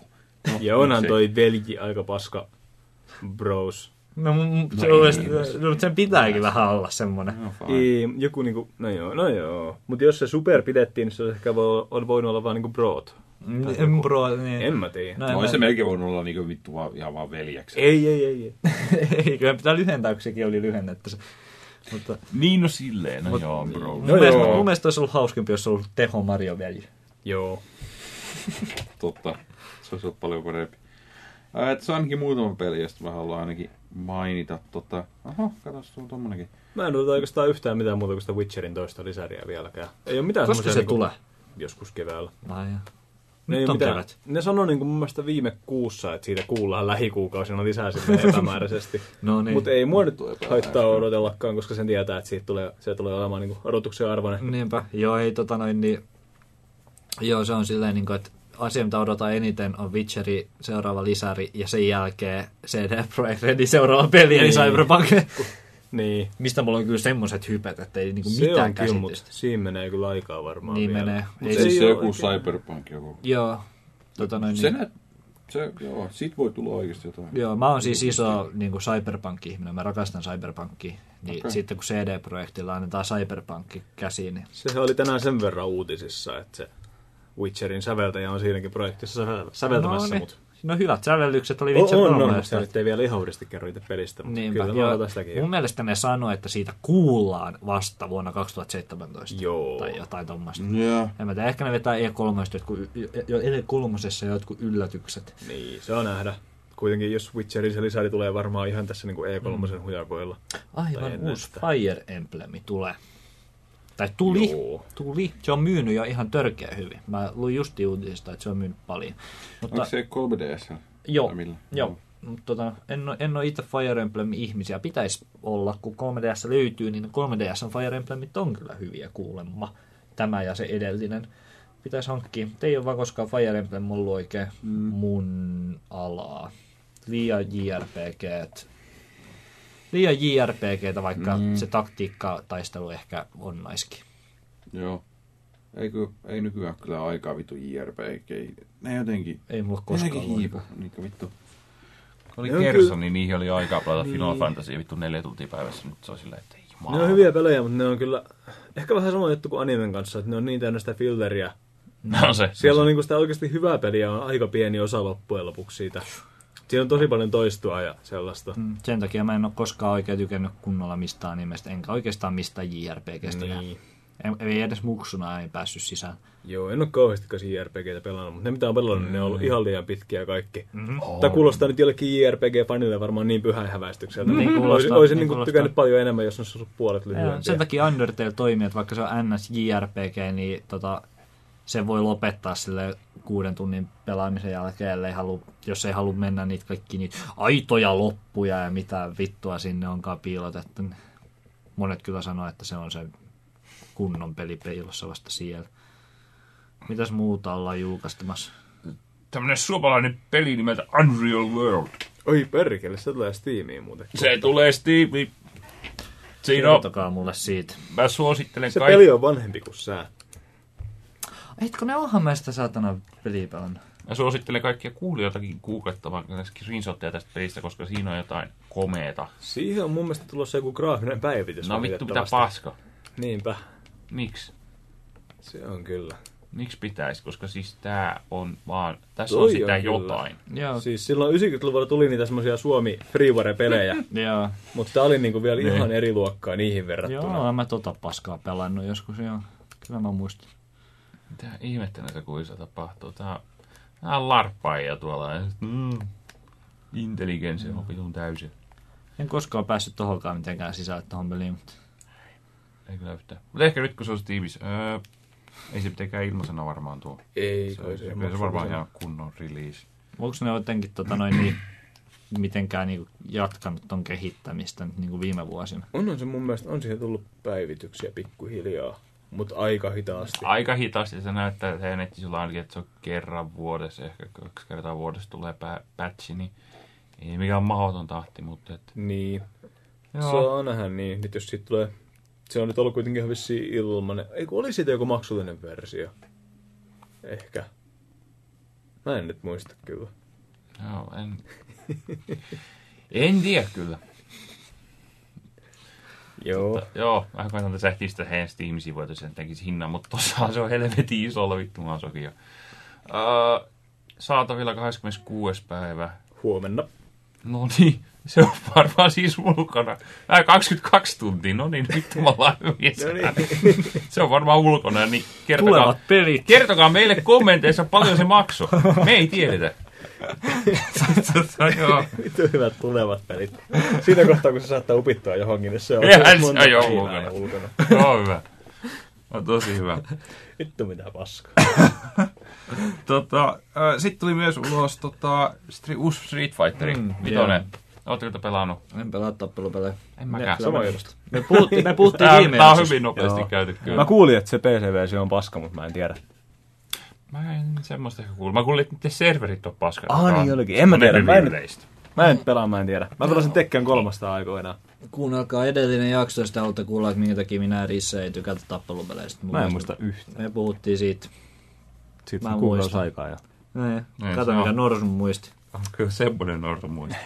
S3: Ja onhan
S1: miksei?
S3: toi velji aika paska bros.
S2: No, no, se
S1: ei
S2: olisi,
S1: niin.
S2: no, sen pitääkin vähän olla semmoinen.
S1: No.
S3: Ei, joku niinku, no joo, no joo. Mutta jos se super pidettiin, niin se olisi ehkä vo, on voinut olla vaan niinku broad.
S2: Mm, Bro, niin.
S3: En mä tiedä.
S2: No,
S1: No,
S2: en
S1: olisi se
S2: mä-
S1: melkein voinut olla niinku vittu vaan, ihan vaan veljeksi.
S3: Ei, ei, ei, ei.
S2: Ei, kyllä pitää lyhentää, kun sekin oli lyhennetty. se. Mutta
S1: Niin, no silleen. No
S2: Mut-
S1: joo, bro.
S2: mun,
S3: No
S2: mielestä,
S3: joo.
S2: mun mielestä olisi ollut hauskempi, jos olisi ollut Teho Mario Velje.
S3: Joo.
S1: Totta. Se olisi ollut paljon parempi. Et se on ainakin muutama peli, josta mä haluan ainakin mainita. Tota... Oho, katos, tuolla tommonenkin.
S3: Mä en odota oikeastaan yhtään mitään muuta kuin sitä Witcherin toista lisäriä vieläkään. Ei ole mitään
S2: Koska se tulee?
S3: Joskus keväällä.
S2: Ai, ja.
S3: Ne,
S2: Nyt
S3: oo
S2: on
S3: mitään-
S2: kevät.
S3: ne sanoi niin kuin mun mielestä viime kuussa, että siitä kuullaan lähikuukausina lisää sinne epämääräisesti.
S2: No niin.
S3: Mutta ei mua nyt haittaa odotellakaan, koska sen tietää, että siitä tulee, se tulee olemaan niin odotuksen arvoinen.
S2: Niinpä. Joo, ei tota noin, niin... Joo, se on silleen, niin kuin, että asia, mitä odotan eniten, on Witcheri seuraava lisäri, ja sen jälkeen CD Projekt Redin seuraava peli, eli
S3: Niin.
S2: Cyberpunk.
S3: Niin.
S2: Mistä mulla on kyllä semmoset hypet, että ei niinku
S3: Se
S2: mitään
S3: on kyllä, mutta
S2: käsitystä.
S3: siinä menee kyllä aikaa varmaan
S2: Niin
S3: vielä.
S2: menee.
S3: Mut
S2: Ei se-
S1: se joku
S3: oikein-
S1: Cyberpunk joku.
S2: Joo. Tota noin,
S1: Se
S2: niin,
S1: se, joo, sit voi tulla oikeasti jotain.
S2: Joo, mä oon siis iso niin kuin Cyberpunk-ihminen, mä rakastan Cyberpunkia. Niin
S1: Okei.
S2: sitten kun CD-projektilla annetaan Cyberpunk käsiin, niin
S3: Se oli tänään sen verran uutisissa, että se Witcherin säveltäjä on siinäkin projektissa sävel- säveltämässä,
S2: no, ne,
S3: mutta
S2: no hyvät sävellykset oli
S3: on,
S2: Witcher
S3: on, on,
S2: 3.
S3: mutta se nyt ei vielä ihan hurjasti kerro itse pelistä, mutta
S2: Niinpä,
S3: kyllä odotan sitäkin.
S2: Mun mielestä ne sanoi, että siitä kuullaan vasta vuonna 2017.
S3: Joo.
S2: Tai jotain tuommoista.
S1: Joo.
S2: En mä tiedä, ehkä ne vetää E3, jotkut, jo E3 jotkut yllätykset.
S3: Niin, se on nähdä. Kuitenkin jos Witcherin se lisäri tulee varmaan ihan tässä niin kuin E3 mm. hujakoilla.
S2: Aivan uusi. Fire Emblemi tulee. Tai tuli.
S3: Joo.
S2: Tuli. Se on myynyt jo ihan törkeä hyvin. Mä luin justi uutisista, että se on myynyt paljon. Mutta,
S1: Onko se 3DS?
S2: joo, joo. Mutta tota, en, ole, en ole itse Fire Emblem ihmisiä. Pitäisi olla, kun 3DS löytyy, niin 3DS Fire Emblemit on kyllä hyviä kuulemma. Tämä ja se edellinen. Pitäisi hankkia. Mutta ei ole vaan koskaan Fire Emblem ollut oikein mm. mun alaa. Liian JRPG. Liian JRPGtä, vaikka
S1: Mm.
S2: se taktiikka taistelu ehkä on naiskin.
S1: Joo.
S4: Eikö, ei nykyään kyllä aikaa vittu JRPG. Ne jotenkin...
S2: Ei mulla koskaan
S4: jotenkin
S2: ollut.
S4: hiipu. Niitä vittu.
S1: Kun oli
S3: Ne on
S1: Kerso,
S3: kyllä-
S1: niin niihin oli aikaa pelata
S3: Niin.
S1: Final Fantasy vittu neljä tuntia päivässä. Nyt se on silleen, että ei jumala.
S3: Ne on hyviä pelejä, mutta ne on kyllä ehkä vähän sama juttu kuin animen kanssa, että ne on niin täynnä sitä filleriä.
S1: No se.
S3: Siellä on niinku sitä oikeasti hyvää peliä, on aika pieni osa loppujen lopuksi siitä. Siinä on tosi paljon toistua ja sellaista.
S2: Mm, Sen takia mä en ole koskaan oikein tykännyt kunnolla mistään nimestä, enkä oikeastaan mistään JRPGstä.
S3: Niin.
S2: Ei, ei edes muksuna ei päässyt sisään.
S3: Joo, en ole kauheasti JRPGtä pelannut, mutta ne mitä on pelannut, mm. ne on ollut ihan liian pitkiä kaikki.
S2: Mm-hmm.
S3: Tämä kuulostaa nyt jollekin JRPG-fanille varmaan niin pyhän häväistykseltä.
S2: Niin
S3: Olisin,
S2: kuulostaa,
S3: olisin
S2: niin
S3: niin
S2: kuulostaa.
S3: tykännyt paljon enemmän, jos olisi ollut puolet
S2: Ja
S3: lyhyempiä.
S2: sen takia Undertale toimii, että vaikka se on NS JRPG, niin tota, se voi lopettaa sille kuuden tunnin pelaamisen jälkeen, ellei halu, jos ei halua mennä niitä kaikki niitä aitoja loppuja ja mitä vittua sinne onkaan piilotettu. niin Monet kyllä sanoo, että se on se kunnon peli piilossa vasta siellä. Mitäs muuta ollaan julkaistamassa?
S1: Tämmönen suomalainen peli nimeltä Unreal World.
S3: Oi perkele, se tulee Steamiin muuten.
S1: Se tulee Steamiin. Siinä on,
S2: Kertokaa mulle siitä.
S1: mä suosittelen
S3: Se
S1: kaikki.
S3: peli on vanhempi kuin sä.
S2: Etkö ne onhan mä sitä saatana peliä pelannut?
S1: Mä suosittelen kaikkia kuulijoitakin googlettamaan screenshotteja tästä pelistä, koska siinä on jotain komeeta.
S3: Siihen on mun mielestä tulossa joku graafinen päivitys.
S1: No vittu mitä paska.
S3: Niinpä,
S1: Miksi?
S3: se on kyllä.
S1: Miksi pitäisi? Koska siis tää on vaan, tässä
S3: Toi
S1: on
S3: on
S1: sitä
S3: kyllä.
S1: jotain.
S2: Joo.
S3: Siis silloin 90-luvulla tuli niitä semmosia Suomi freeware-pelejä,
S2: Joo.
S3: mutta tää oli niinku vielä
S1: Niin.
S3: ihan eri luokkaa niihin verrattuna.
S2: Joo, mä tota paskaa pelannut joskus, joo. Kyllä mä muistan.
S1: Mitä ihmettä näitä kuvissa tapahtuu? Tää on, tää on larppaajia tuolla. Ja sit, Mm, intelligenssi on vitun täysin.
S2: En koskaan päässyt tohonkaan mitenkään sisälle tohon peliin, mutta
S1: Ei kyllä yhtään. Mutta ehkä nyt kun se on Steamissa, öö, ei se mitenkään ilmaisena varmaan tuo.
S3: Ei,
S1: Se,
S3: kai
S1: se, se, se varmaan ihan kunnon release.
S2: onko ne jotenkin tota noin niin, mitenkään niinku jatkanut ton kehittämistä nyt niinku viime vuosina?
S3: Onhan se mun mielestä, on siihen tullut päivityksiä pikkuhiljaa, mutta aika hitaasti.
S1: Aika hitaasti se näyttää se nettisivulla ainakin, että se on kerran vuodessa, ehkä kaksi kertaa vuodessa tulee pä- patchi, niin ei mikään mahdoton tahti, mutta et,
S3: Niin.
S1: Joo.
S3: Se on nähdään niin. Nyt jos siitä tulee... Se on nyt ollut kuitenkin ihan vissiin ilmanen. Ei kun oli siitä joku maksullinen versio. Ehkä. Mä en nyt muista kyllä.
S1: joo, en, en tiedä kyllä.
S3: Joo.
S1: Mutta, joo, mä koitan tässä heidän Steam-sivuja, että sen tekisi hinnan, mutta tossahan se on helvetin isolla vittu maasokin jo. Uh, saatavilla 26. päivä.
S3: Huomenna.
S1: No niin, se on varmaan siis ulkona. Äh, 22 tuntia, no niin, vittu mä ollaan hyviä. Se on varmaan ulkona, niin kertokaa, kertokaa meille kommenteissa paljon se maksoi. Me ei tiedetä. Tota, joo.
S3: Vittu hyvät tulevat pelit. Siinä kohtaa, kun se saattaa upittaa johonkin, niin se on
S1: Eihän se
S3: monta
S1: ole jo
S3: päivää
S1: ulkona.
S3: ulkona.
S1: Joo, hyvä. On tosi hyvä.
S3: Vittu mitä paskaa.
S1: Tota, Sitten tuli myös ulos tota, stri, uusi Street Fighteri,
S2: Mm,
S1: mm, vitonen. Oletteko te pelannut?
S2: En pelaa tappelupelejä.
S1: En mäkään.
S3: Sama edusta.
S2: Me puhuttiin, me puhuttiin
S1: Tää,
S2: viime
S1: tää on hyvin nopeasti
S3: Joo.
S1: käyty kyllä.
S3: Mä kuulin, että se PC-versio on paska, mutta mä en tiedä.
S1: Mä en semmoista ehkä kuullut. Mä kuulin, että niiden serverit on paskat.
S3: Ah, niin
S1: on
S3: olikin. En mä tiedä. Mä en-. Mä en pelaa, mä en tiedä. Mä pelasin Tekken kolmasta aikoinaan.
S2: Kuunnelkaa edellinen jakso, jos te haluatte kuulla, että minkä takia minä ja Risse ei tykätä tappelupeleistä.
S3: Mä en muista yhtään.
S2: Me puhuttiin siitä.
S3: Sitten
S2: Mä muistan.
S3: aikaa ja...
S2: Niin.
S1: Niin,
S2: Kato
S1: se
S2: mikä
S1: on.
S2: Norsun muisti.
S1: On kyllä semmoinen norsu muista.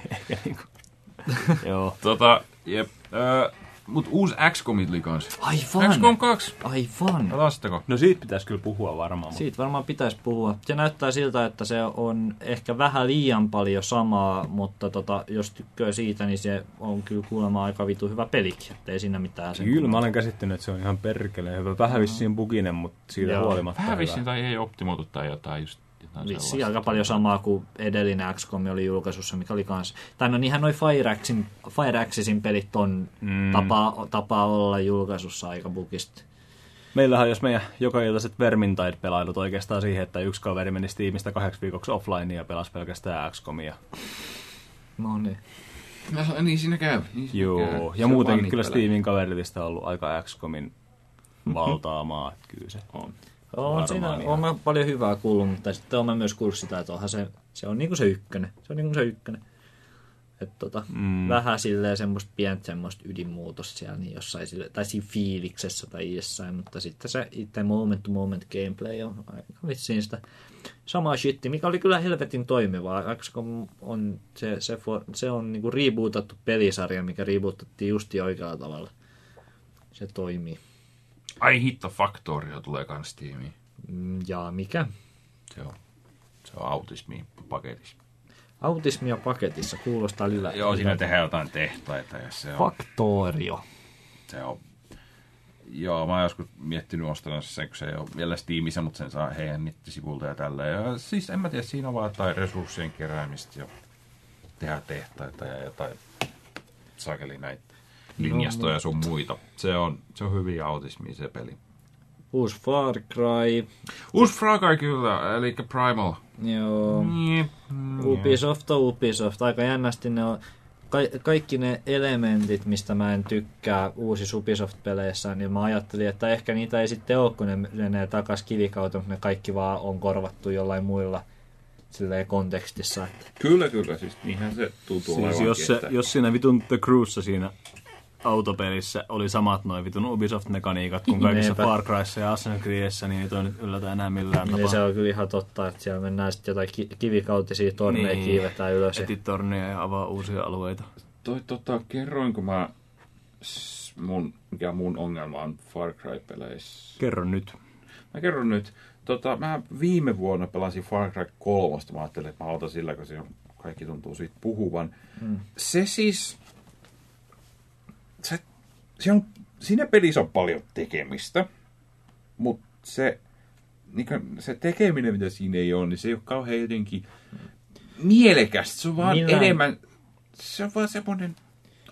S3: Joo.
S1: tota, jep. Äh, mut uusi XCOM tuli kans.
S2: Aivan!
S1: XCOM 2.
S2: Aivan!
S1: Pelastako?
S3: No siitä pitäisi kyllä puhua varmaan. mutta-
S2: Siitä varmaan pitäisi puhua. Se näyttää siltä, että se on ehkä vähän liian paljon samaa, mutta tota, jos tykkää siitä, niin se on kyllä kuulemma aika vitu hyvä pelikin. Että ei siinä mitään sen
S3: Kyllä mä olen käsittänyt, että se on ihan perkeleen hyvä. Vähän vissiin buginen, mutta siitä
S2: Joo.
S3: huolimatta
S1: Vähän
S3: hyvä.
S1: vissiin tai ei optimoitu tai jotain just sellaista.
S2: aika paljon samaa kuin edellinen XCOM oli julkaisussa, mikä oli kans... Tai no niinhän noi Fire, Axesin pelit on
S3: Mm.
S2: tapa, tapa olla julkaisussa aika bugisti.
S3: Meillähän jos meidän joka iltaiset Vermintide-pelailut oikeastaan siihen, että yksi kaveri meni Steamista kahdeksi viikoksi offline ja pelasi pelkästään XCOMia.
S2: No niin.
S4: No, niin siinä käy. Niin siinä
S3: Joo,
S4: käy.
S3: ja
S4: Se
S3: muutenkin kyllä. Steamin kaverilista on ollut aika XCOMin valtaamaa, että kyllä se on.
S2: On siinä on mä paljon hyvää kuullut, mutta sitten on mä myös onhan se, se on niinku se ykkönen. Se on niinku se ykkönen. että tota, mm. vähän silleen semmoista pientä semmoista ydinmuutosta siellä niin jossain sille, tai siinä fiiliksessä tai jossain, mutta sitten se itse moment to moment gameplay on aika vissiin sitä samaa shitti, mikä oli kyllä helvetin toimivaa, koska on, se, se, for, se on niinku rebootattu pelisarja, mikä rebootattiin justi oikealla tavalla. Se toimii.
S1: Ai hitto, Factorio tulee kans tiimiin.
S2: Mm, Ja mikä?
S1: Se on, se on autismi paketissa.
S2: Autismia paketissa, kuulostaa lillä.
S1: Joo, siinä tehdään jotain tehtaita ja se on,
S2: Factorio.
S1: se on Joo, mä oon joskus miettinyt ostanut sen, kun se ei ole vielä Steamissa, mutta sen saa heidän nettisivulta ja tällä. Ja siis en mä tiedä, siinä on vaan jotain resurssien keräämistä ja tehdä tehtaita ja jotain sakeli näitä linjastoja sun muita. Se on, se on hyvin autismi se peli.
S2: Uusi Far Cry.
S1: Uusi Far Cry kyllä, eli Primal.
S2: Joo.
S1: Niin, mm,
S2: Ubisoft on Ubisoft. Aika jännästi ne on ka- kaikki ne elementit, mistä mä en tykkää uusi Ubisoft-peleissä, niin mä ajattelin, että ehkä niitä ei sitten ole, kun ne menee takaisin kivikauteen, mutta ne kaikki vaan on korvattu jollain muilla silleen kontekstissa. Että
S1: Kyllä, kyllä, siis niinhän se tuntuu
S3: Siis jos, se, jos siinä vitun The Crewssa siinä autopelissä oli samat noin vitun Ubisoft-mekaniikat kuin kaikissa
S2: Niinpä.
S3: Far Cryssa ja Assassin's Creedissä, niin ei toi nyt yllätä enää millään
S2: niin
S3: tapaa.
S2: se on kyllä ihan totta, että siellä mennään sitten jotain ki- kivikautisia torneja
S3: Niin.
S2: niin. kiivetään ylös. Ja...
S3: Etit tornia ja avaa uusia alueita.
S1: Toi, tota, kerroinko mä mun, mikä mun ongelma on Far Cry-peleissä?
S3: Kerro nyt.
S1: Mä kerron nyt. Tota, mä viime vuonna pelasin Far Cry 3. Mä ajattelin, että mä aloitan sillä, kun se on, kaikki tuntuu siitä puhuvan. Mm. Se siis... Se, se on, siinä pelissä on paljon tekemistä, mutta se, niin se tekeminen, mitä siinä ei ole, niin se ei ole kauhean jotenkin mielekästä. Se on vaan
S2: Millään-
S1: enemmän... Se on vaan semmoinen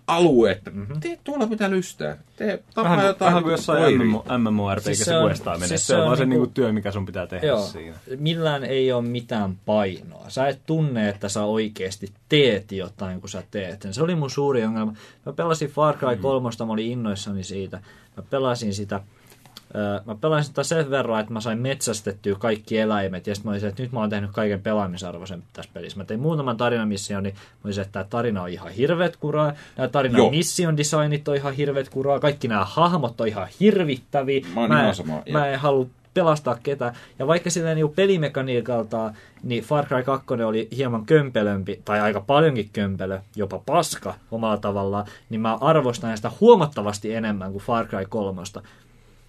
S1: alue, että mm-hmm. tee tuolla mitä lystää. Tee tapaa
S3: Vähän,
S1: jotain
S3: vähän kuin jossain. MMO, MMORPG
S2: Siis
S3: se,
S2: on-
S3: questaa menee.
S2: siis
S3: se on
S2: se
S3: vaan
S2: on
S3: se
S2: niinku-
S3: niinku työ, mikä sun pitää tehdä
S2: Joo,
S3: siinä.
S2: millään ei ole mitään painoa. Sä et tunne, että sä oikeasti teet jotain, kun sä teet sen. Se oli mun suuri ongelma. Mä pelasin Far Cry 3, mä olin innoissani siitä. Mä pelasin sitä Mä pelasin sitä sen verran, että mä sain metsästettyä kaikki eläimet, ja sitten mä olisin, että nyt mä oon tehnyt kaiken pelaamisarvoisen tässä pelissä. Mä tein muutaman tarinamission, niin mä olisin, että tämä tarina on ihan hirveet kuraa, nämä tarinan
S1: Joo.
S2: mission designit on ihan hirveet kuraa, kaikki nämä hahmot on ihan hirvittäviä.
S1: Mä
S2: mä, en-
S1: sama,
S2: mä en halua pelastaa ketään. Ja vaikka sillä niin pelimekaniikalta, niin Far Cry 2 oli hieman kömpelömpi, tai aika paljonkin kömpelö, jopa paska omalla tavallaan, niin mä arvostan sitä huomattavasti enemmän kuin Far Cry 3.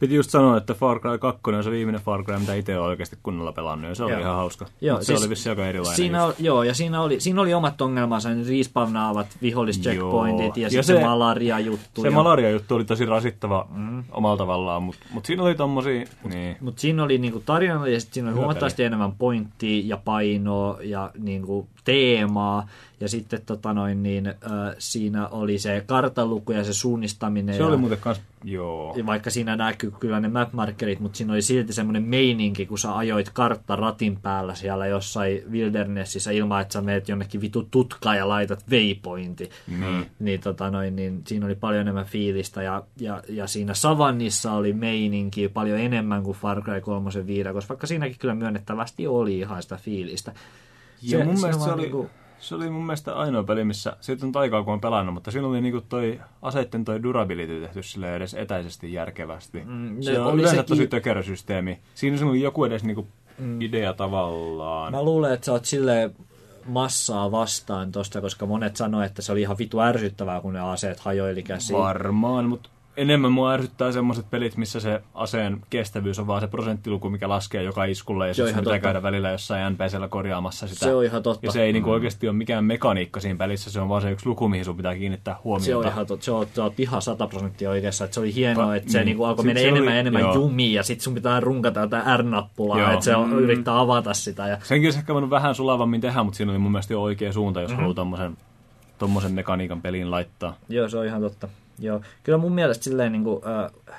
S3: Piti just sanoa, että Far Cry 2 on se viimeinen Far Cry, mitä itse olen oikeasti kunnolla pelannut, ja se oli
S2: Joo.
S3: ihan hauska.
S2: Joo,
S3: Mut se
S2: siis
S3: oli vissi aika erilainen.
S2: Siinä,
S3: just.
S2: oli, joo, ja siinä oli, siinä oli omat ongelmansa, ne respawnaavat vihollischeckpointit ja, ja sitten se
S3: se-
S2: malaria-juttu.
S3: Se
S2: ja,
S3: malaria-juttu oli tosi rasittava mm. omalla tavallaan, mutta mut siinä oli tommosia... Niin.
S2: Mutta siinä oli niinku tarinalla ja sit siinä oli
S3: Hyvä
S2: huomattavasti enemmän pointtia ja painoa ja niinku teemaa. Ja sitten tota noin, niin, äh, siinä oli se kartanluku ja se suunnistaminen.
S3: Se
S2: ja,
S3: oli muuten kans... Joo.
S2: vaikka siinä näkyy kyllä ne map-markerit, mutta siinä oli silti semmoinen meininki, kun sä ajoit kartta ratin päällä siellä jossain wildernessissä ilman, että sä meet jonnekin vitu tutkaan ja laitat waypointi.
S3: Niin.
S2: Niin, tota noin, niin siinä oli paljon enemmän fiilistä ja, ja, ja siinä Savannissa oli meininki paljon enemmän kuin Far Cry 3 viidakossa, vaikka siinäkin kyllä myönnettävästi oli ihan sitä fiilistä.
S3: Ja mun mielestä se oli,
S2: niinku-
S3: se oli mun mielestä ainoa peli, missä, siitä on aikaa kun on pelannut, mutta siinä oli niinku toi aseitten toi durability tehty sille edes etäisesti järkevästi.
S2: Mm,
S3: se on yleensä
S2: sekin-
S3: tosi tökerö systeemi. Siinä on joku edes niinku idea tavallaan.
S2: Mä luulen, että sä oot silleen massaa vastaan tosta, koska monet sanoi, että se oli ihan vitu ärsyttävää, kun ne aseet hajoili käsiin.
S3: Varmaan, mutta enemmän mua ärsyttää semmoiset pelit, missä se aseen kestävyys on vaan se prosenttiluku, mikä laskee joka iskulle, ja
S2: Se on
S3: sitten pitää
S2: totta.
S3: käydä välillä jossain NPCllä korjaamassa sitä.
S2: Se on ihan totta.
S3: Ja se ei niinku oikeasti ole mikään mekaniikka siinä pelissä, se on vaan se yksi luku, mihin sun pitää kiinnittää huomiota.
S2: Se on ihan totta. Se on, sä oot ihan 100 prosenttia oikeassa. Että se oli hienoa, että se
S3: niin.
S2: niinku alkoi mennä
S3: se
S2: enemmän
S3: oli-
S2: ja enemmän
S3: joo.
S2: jumiin ja sitten sun pitää runkata jotain R-nappulaa, että se on,
S3: Mm.
S2: yrittää avata sitä. Ja
S3: Senkin olisi ehkä voinut vähän sulavammin tehdä, mutta siinä oli mun mielestä jo oikea suunta, jos mm-hmm. haluaa tommosen, tommosen mekaniikan peliin laittaa.
S2: Joo, se on ihan totta. Joo. Kyllä mun mielestä silleen niin kuin, äh,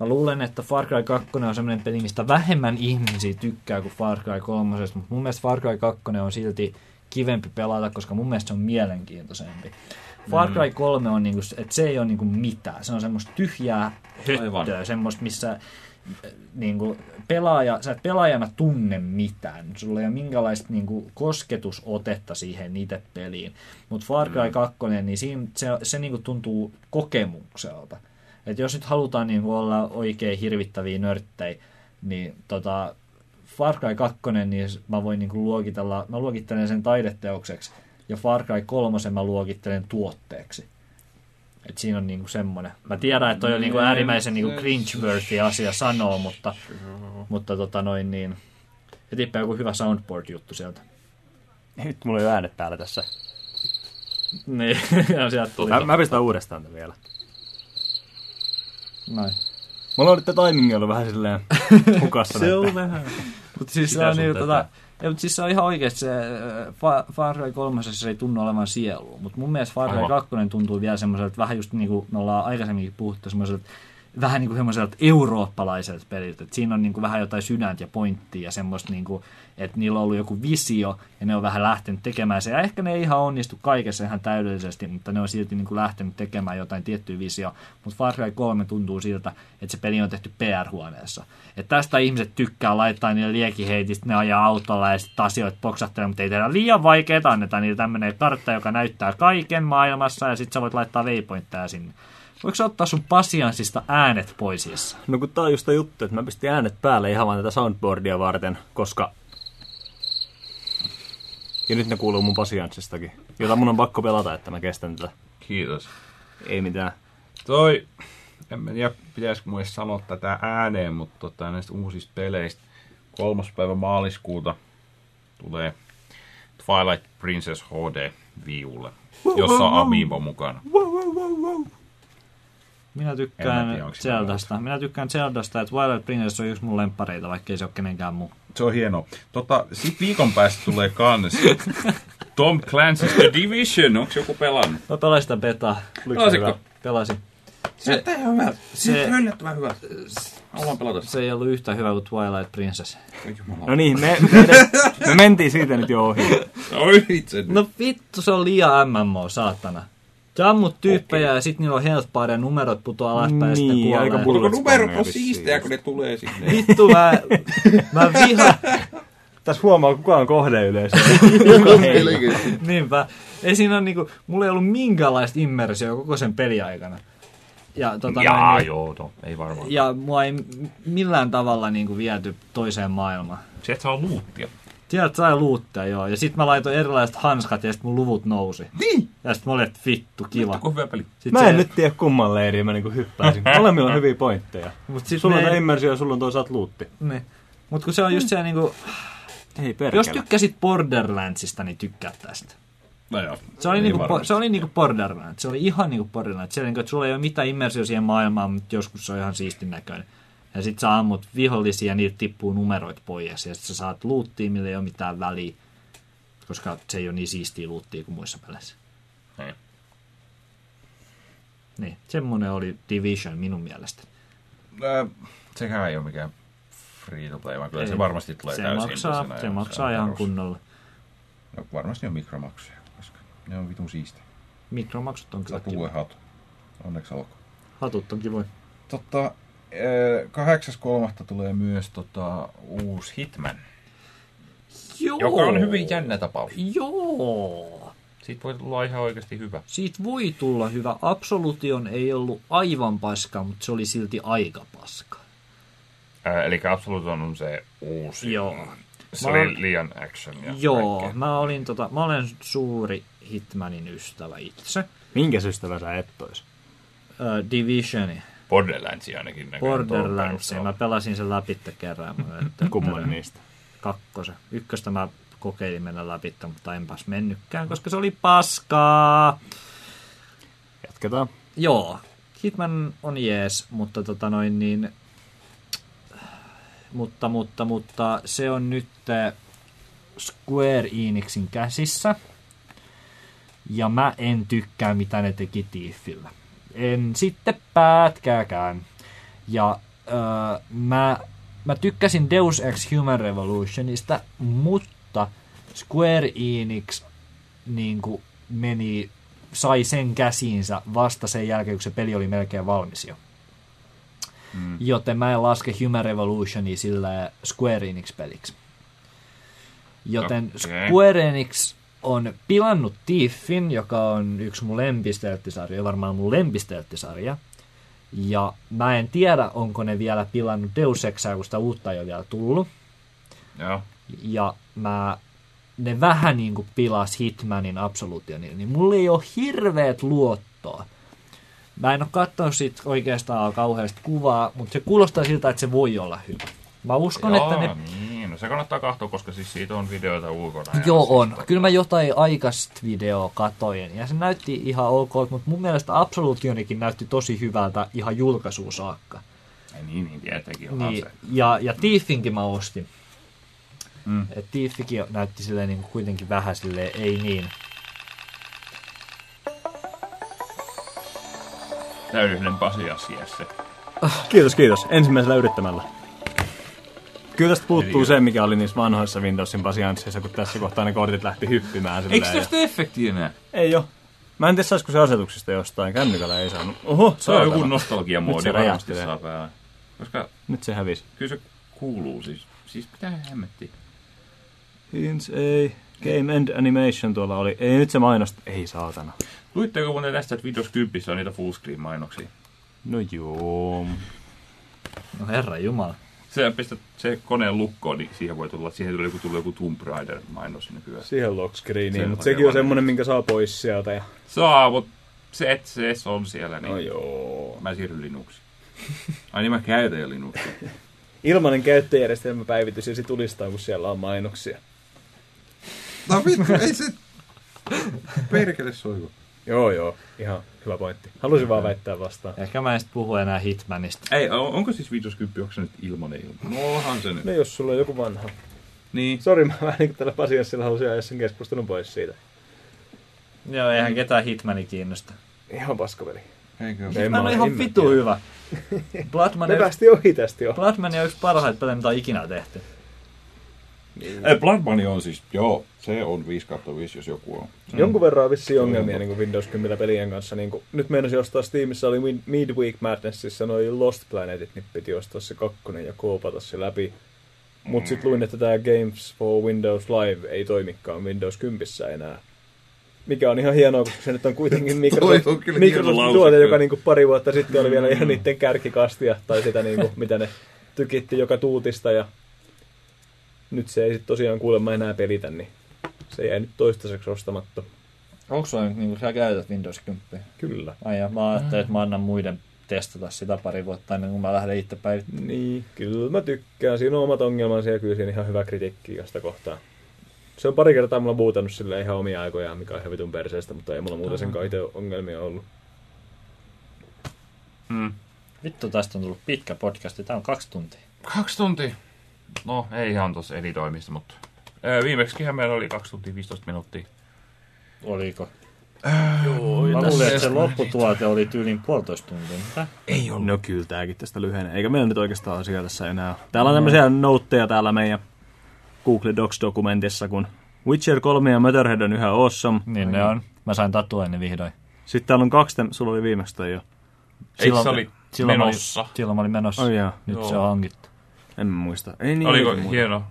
S2: mä luulen, että Far Cry 2 on semmoinen peli, mistä vähemmän ihmisiä tykkää kuin Far Cry 3, mutta mun mielestä Far Cry 2 on silti kivempi pelata, koska mun mielestä se on mielenkiintoisempi. Far Cry 3 on niinku, että se ei ole niinku mitään. Se on semmoista tyhjää höttöä, semmoista, missä niin kuin pelaaja, sä et pelaajana tunne mitään. Sulla ei ole minkälaista niin kuin, kosketusotetta siihen itse peliin. Mutta Far Cry 2, niin siinä, se, se niin kuin tuntuu kokemukselta. Et jos nyt halutaan niin kuin, olla oikein hirvittäviä nörttejä, niin tota, Far Cry 2, niin mä voin niin kuin, luokitella, mä luokittelen sen taideteokseksi, ja Far Cry 3 mä luokittelen tuotteeksi. Et siinä on niinku semmoinen. Mä tiedän, että toi on niinku äärimmäisen niinku cringe-worthy asia sanoa, mutta, mutta tota noin niin... Etipä joku hyvä soundboard-juttu sieltä.
S7: Nyt mulla ei ole äänet päällä tässä.
S2: Niin, ja sieltä tuli.
S7: Mä, mä pistän uudestaan tämän vielä.
S2: Noin.
S7: Mulla on nyt tämä timingi ollut vähän silleen hukassa.
S2: Se on vähän. Mutta siis se on niin, tota, ei, mutta siis se on ihan oikeasti se äh, Fa- Far Cry 3 se ei tunnu olevan sielua, mutta mun mielestä Far Cry
S1: Aivan.
S2: 2 tuntuu vielä semmoiselta, vähän just niin kuin me ollaan aikaisemminkin puhuttu, semmoiselta vähän niin kuin semmoiselta eurooppalaiselta peliltä. Et siinä on niin kuin vähän jotain sydäntä ja pointtia ja semmoista, niin kuin, että niillä on ollut joku visio ja ne on vähän lähtenyt tekemään se. Ja ehkä ne ei ihan onnistu kaikessa ihan täydellisesti, mutta ne on silti niin kuin lähtenyt tekemään jotain tiettyä visio. Mutta Far Cry 3 tuntuu siltä, että se peli on tehty PR-huoneessa. Että tästä ihmiset tykkää laittaa niille liekiheitistä, ne ajaa autolla ja sitten asioita poksahtelee, mutta ei tehdä liian vaikeaa, annetaan niille tämmöinen kartta, joka näyttää kaiken maailmassa ja sitten sä voit laittaa waypointteja sinne. Voiko sä ottaa sun pasianssista äänet pois?
S7: No kun tää on just tää juttu, että mä pistin äänet päälle ihan vaan tätä soundboardia varten, koska... Ja nyt ne kuuluu mun pasianssistakin, jota mun on pakko pelata, että mä kestän tätä.
S1: Kiitos.
S7: Ei mitään.
S1: Toi, en mä tiedä, pitäisikö mun edes sanoa tätä ääneen, mutta tota, näistä uusista peleistä kolmas päivä maaliskuuta tulee Twilight Princess HD viulle, jossa on Amiibo mukana.
S2: Minä
S1: En
S2: tykkään
S1: mä onko sitä
S2: Zeldasta. Minä tykkään Zeldasta, että Twilight Princess on yksi mun lempareita, vaikka ei se ole kenenkään muu.
S1: Se on hieno. Tota, sit viikon päästä tulee kans Tom Clancy's The Division. Onko joku pelannut?
S2: Mä pelasin sitä betaa.
S1: Pelasitko?
S2: Pelasin.
S1: Se, se on hyvä.
S2: se-
S1: Se on yllättävän hyvä. Haluan pelata.
S2: Se ei ollut yhtä hyvä kuin Twilight Princess.
S7: No niin, me, me, me mentiin siitä nyt jo ohi.
S1: Oi itse.
S2: No vittu, se on liian MMO, saatana. Ammut tyyppejä ja sit niillä on health bar ja numerot putoaa alaspäin ja sitten
S7: Niin,
S2: kuolee.
S7: aika
S1: numerot on siistejä, kun ne tulee sinne.
S2: Vittu, mä, mä vihaan.
S7: Tässä huomaa, kuka on kohdeyleisö.
S2: Niinpä. Ei siinä on niinku, mulla ei ollut minkäänlaista immersioa koko sen peliaikana. Ja, tota,
S1: Jaa,
S2: noin,
S1: joo, no, ei varmaan.
S2: ja mua ei millään tavalla niinku viety toiseen maailmaan.
S1: Sieltä saa luuttia.
S2: Sieltä sai luuttia, joo. Ja sit mä laitoin erilaiset hanskat ja sit mun luvut nousi.
S1: Niin.
S2: Ja sit mä olin, että vittu, kiva.
S1: Onko hyvä peli?
S2: Sit
S7: Mä
S2: se-
S7: en nyt tiedä kumman leiriin mä niinku hyppäisin. Molemmilla on hyviä pointteja.
S2: Mut sit
S7: Sulla on immersio ja sulla on toisaalta luutti.
S2: Niin. Mut kun se on just se niinku,
S7: Ei perkele.
S2: jos tykkäsit Borderlandsista, niin tykkää tästä.
S1: No joo.
S2: Se oli,
S1: Ei
S2: niinku,
S1: varmasti.
S2: se oli niinku Borderlands. Se oli ihan niinku Borderlands. Se oli niinku, että sulla ei ole mitään immersio siihen maailmaan, mutta joskus se on ihan siistin näköinen. Ja sit sä ammut vihollisia ja niiltä tippuu numeroit pois. Ja sit sä saat luuttia, millä ei ole mitään väliä. Koska se ei ole niin siistiä luuttia kuin muissa peleissä.
S1: Niin.
S2: Niin, semmonen oli Division minun mielestä.
S1: Ää, Sekään ei ole mikään free to play, vaan kyllä
S2: Ei.
S1: se varmasti tulee
S2: se
S1: täysin.
S2: maksaa, se maksaa
S1: on
S2: ihan
S1: perus.
S2: kunnolla.
S1: No, varmasti on mikromaksuja, koska ne on vitun siistiä.
S2: Mikromaksut on kyllä kiva.
S1: hatu. Onneksi olkoon.
S2: Hatut on kivoja.
S1: Ää, 8.3. tulee myös tota, uusi Hitman,
S2: Joo.
S1: joka on hyvin jännä tapaus.
S2: Joo.
S1: Siitä voi tulla ihan oikeasti hyvä.
S2: Siitä voi tulla hyvä. Absolution ei ollut aivan paska, mutta se oli silti aika paska.
S1: Ää, eli Absolution on se uusi.
S2: Joo.
S1: Se
S2: Mä
S1: oli liian action ja
S2: Joo,
S1: kaikkea.
S2: mä, olin tota, mä olen suuri Hitmanin ystävä itse.
S7: Minkä ystävä sä et ois?
S2: Uh, Divisioni,
S1: Borderlandsia ainakin. näköjään tuon
S2: Borderlands,
S1: perusteella.
S2: mä pelasin sen läpi kerran. Että-
S7: Kumman niistä?
S2: kakkosen. Ykköstä mä kokeilin mennä läpi, mutta enpäs mennytkään, koska se oli paskaa.
S7: Jatketaan.
S2: Joo, Hitman on jees, mutta tota noin niin... Mutta, mutta, mutta se on nyt eh, Square Enixin käsissä. Ja mä en tykkää, mitä ne teki Tiffillä. En sitten pätkääkään. Ja öö, mä, mä tykkäsin Deus Ex Human Revolutionista, mutta Square Enix niin kuin meni, sai sen käsiinsä vasta sen jälkeen, kun se peli oli melkein valmis jo. mm. joten mä en laske Human Revolutionia sillä Square Enix-peliksi. Joten
S1: Okei.
S2: Square Enix on pilannut Thiefin, joka on yksi mun lempistelttisarja, varmaan mun lempistelttisarja. Ja mä en tiedä, onko ne vielä pilannut Deus Exaa, kun sitä uutta ei ole vielä tullut.
S1: Joo.
S2: Ja mä, ne vähän niin kuin pilas Hitmanin Absolutionilla, niin mulla ei ole hirveät luottoa. Mä en ole katsonut siitä oikeastaan kauheasti kuvaa, mutta se kuulostaa siltä, että se voi olla hyvä. Mä uskon,
S1: Joo,
S2: että ne
S1: niin. No se kannattaa katsoa, koska siis siitä on videoita ulkona.
S2: Joo
S1: siis
S2: on.
S1: tota-
S2: Kyllä mä jotain aikaista videoa katoin ja se näytti ihan ok, mutta mun mielestä Absolutionikin näytti tosi hyvältä ihan julkaisuun saakka.
S1: Ei niin, niin tietenkin onhan
S2: Niin,
S1: se.
S2: ja, ja Thiefinkin mä ostin.
S1: Mm.
S2: Et Thiefikin näytti silleen niin kuin kuitenkin vähän silleen, ei niin.
S1: Täydellinen pasiasia se.
S7: Kiitos, kiitos. Ensimmäisellä yrittämällä. Kyllä tästä puuttuu
S1: Eli-
S7: se, mikä oli niissä vanhoissa Windowsin pasiansseissa, kun tässä kohtaa ne kortit lähti hyppimään.
S1: Eikö
S7: ja-
S1: tästä efektiä enää?
S7: Ei oo. Mä en tiedä, saisiko se asetuksista jostain. Kännykällä ei saanut. Oho,
S1: Se on joku nostalgiamoodi
S7: Nyt se
S1: varmasti saa päälle. Koska
S7: Nyt se hävisi.
S1: kyllä se kuuluu siis. Siis mitä hemmettiä.
S7: Hints ei. Game End Animation tuolla oli. Ei nyt se mainosta. Ei saatana.
S1: Luitteko muuten tästä, että Windows 10 on niitä fullscreen mainoksia?
S7: No joo.
S2: No herra jumala.
S1: Se pistät se koneen lukkoon, niin siihen voi tulla, siihen tulee joku, tulee joku Tomb Raider mainos nykyään.
S3: Siihen lock
S1: Se
S3: mutta sekin on semmonen, minkä saa pois sieltä. Ja...
S1: Saa, mutta se, että se on siellä, niin
S3: No joo.
S1: mä siirryn Linuxiin. Ai niin mä käytän jo Linuxia.
S3: Ilmainen käyttöjärjestelmäpäivitys ja sit tulistaa, kun siellä on mainoksia.
S4: No vittu, ei se... Perkele soiku.
S3: Joo, joo. Ihan hyvä pointti. Halusin vaan väittää vastaan.
S2: Ehkä mä en sit puhu enää Hitmanista.
S1: Ei, on- onko siis Windows 10, onko se nyt ilmanen ilman? No onhan se nyt.
S3: No jos sulla on joku vanha.
S1: Niin.
S3: Sori, mä vähän niin kuin tällä pasiassilla halusin ajaa sen keskustelun pois siitä.
S2: Joo, eihän ketään Hitmani kiinnosta.
S3: Ihan paskapeli.
S4: Eikö?
S2: Hitman
S3: mä-
S2: on
S3: en
S2: ihan
S3: mä
S2: vitu
S3: tiedä.
S2: hyvä. Bloodman,
S3: Ne
S2: on-
S3: päästi ohi tästä jo.
S2: Bloodman on yksi parhaita pelejä, mitä on ikinä tehty.
S4: Ei, Blood Money on siis, joo, se on 5 5, jos joku on.
S3: Mm. Jonkun verran on vissiin ongelmia niin kuin Windows 10 pelien kanssa. Niin kuin, nyt meinasin ostaa Steamissa, oli Midweek Madnessissa noi Lost Planetit, niin piti ostaa se kakkonen ja koopata se läpi. Mutta sitten luin, että tämä Games for Windows Live ei toimikaan Windows 10 enää. Mikä on ihan hienoa, koska se nyt on kuitenkin Microsoft,
S4: on
S3: Microsoft tuote, joka niinku pari vuotta sitten oli vielä ihan niiden kärkikastia, tai sitä niinku, mitä ne tykitti joka tuutista, ja nyt se ei sitten tosiaan kuulemma enää pelitä, niin se jäi nyt toistaiseksi ostamatta.
S2: Onko sulla nyt, niin kuin sä käytät Windows 10?
S3: Kyllä.
S2: Ai ja mä ajattelin, että mä annan muiden testata sitä pari vuotta ennen kuin mä lähden itse päivittämään.
S3: Niin, kyllä mä tykkään. Siinä on omat ongelmansa ja kyllä siinä ihan hyvä kritiikki sitä kohtaa. Se on pari kertaa mulla buutannut sille ihan omia aikojaan, mikä on ihan vitun perseestä, mutta ei mulla muuten sen itse ongelmia ollut.
S1: Mm.
S2: Vittu, tästä on tullut pitkä podcasti. Tää on kaksi tuntia.
S1: Kaksi tuntia. No, ei ihan tuossa editoimista, mutta... Ää, viimeksihän meillä oli 2 tuntia 15 minuuttia.
S2: Oliko?
S7: Joo,
S2: Mä luulen, että se lopputuote oli tyylin puolitoista tuntia. Mitä?
S7: Ei ollut. No kyllä tääkin tästä lyhenee. Eikä meillä nyt oikeastaan asiaa tässä enää. ole. Täällä on tämmöisiä noutteja täällä meidän Google Docs-dokumentissa, kun Witcher 3 ja Motorhead on yhä awesome.
S2: Niin ne on. Mä sain tatuoinnin vihdoin.
S7: Sitten täällä on kaksi, sulla oli viimeksi toi jo.
S1: Eikö se oli
S2: silloin
S1: menossa?
S2: Mä olin, silloin mä olin menossa.
S7: Oh, joo.
S2: Nyt
S1: Joo.
S2: se on hankittu.
S7: En muista. Ei niin
S1: Oliko
S7: muuta.
S1: hieno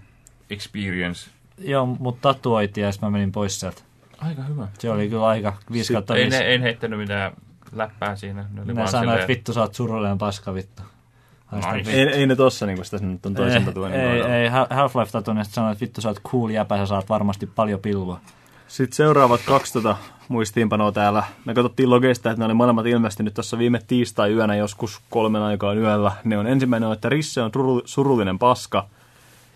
S1: experience?
S2: Joo, mut tatuoitiin ja mä menin pois sieltä.
S1: Aika hyvä.
S2: Se oli kyllä aika 5 kautta
S1: Ei
S2: 5.
S1: ne, en heittänyt mitään läppää siinä. Ne oli
S2: Ne
S1: vaan
S2: sanoi, että
S1: silleen-
S2: vittu sä oot surullinen paska vittu.
S1: Nice.
S7: Ei, ei ne tossa niinku sitä nyt on toisen
S2: ei,
S7: tatuoinnin
S2: ei,
S7: kohdalla.
S2: ei, Half-Life tatuoinnista sanoi, että vittu sä oot cool jäpä, sä saat varmasti paljon pilvoa.
S7: Sitten seuraavat kaksi tota muistiinpanoa täällä. Me katsottiin logeista, että ne oli molemmat ilmestynyt tuossa viime tiistai-yönä joskus kolmen aikaan yöllä. Ne on ensimmäinen on, että Risse on suru- surullinen paska.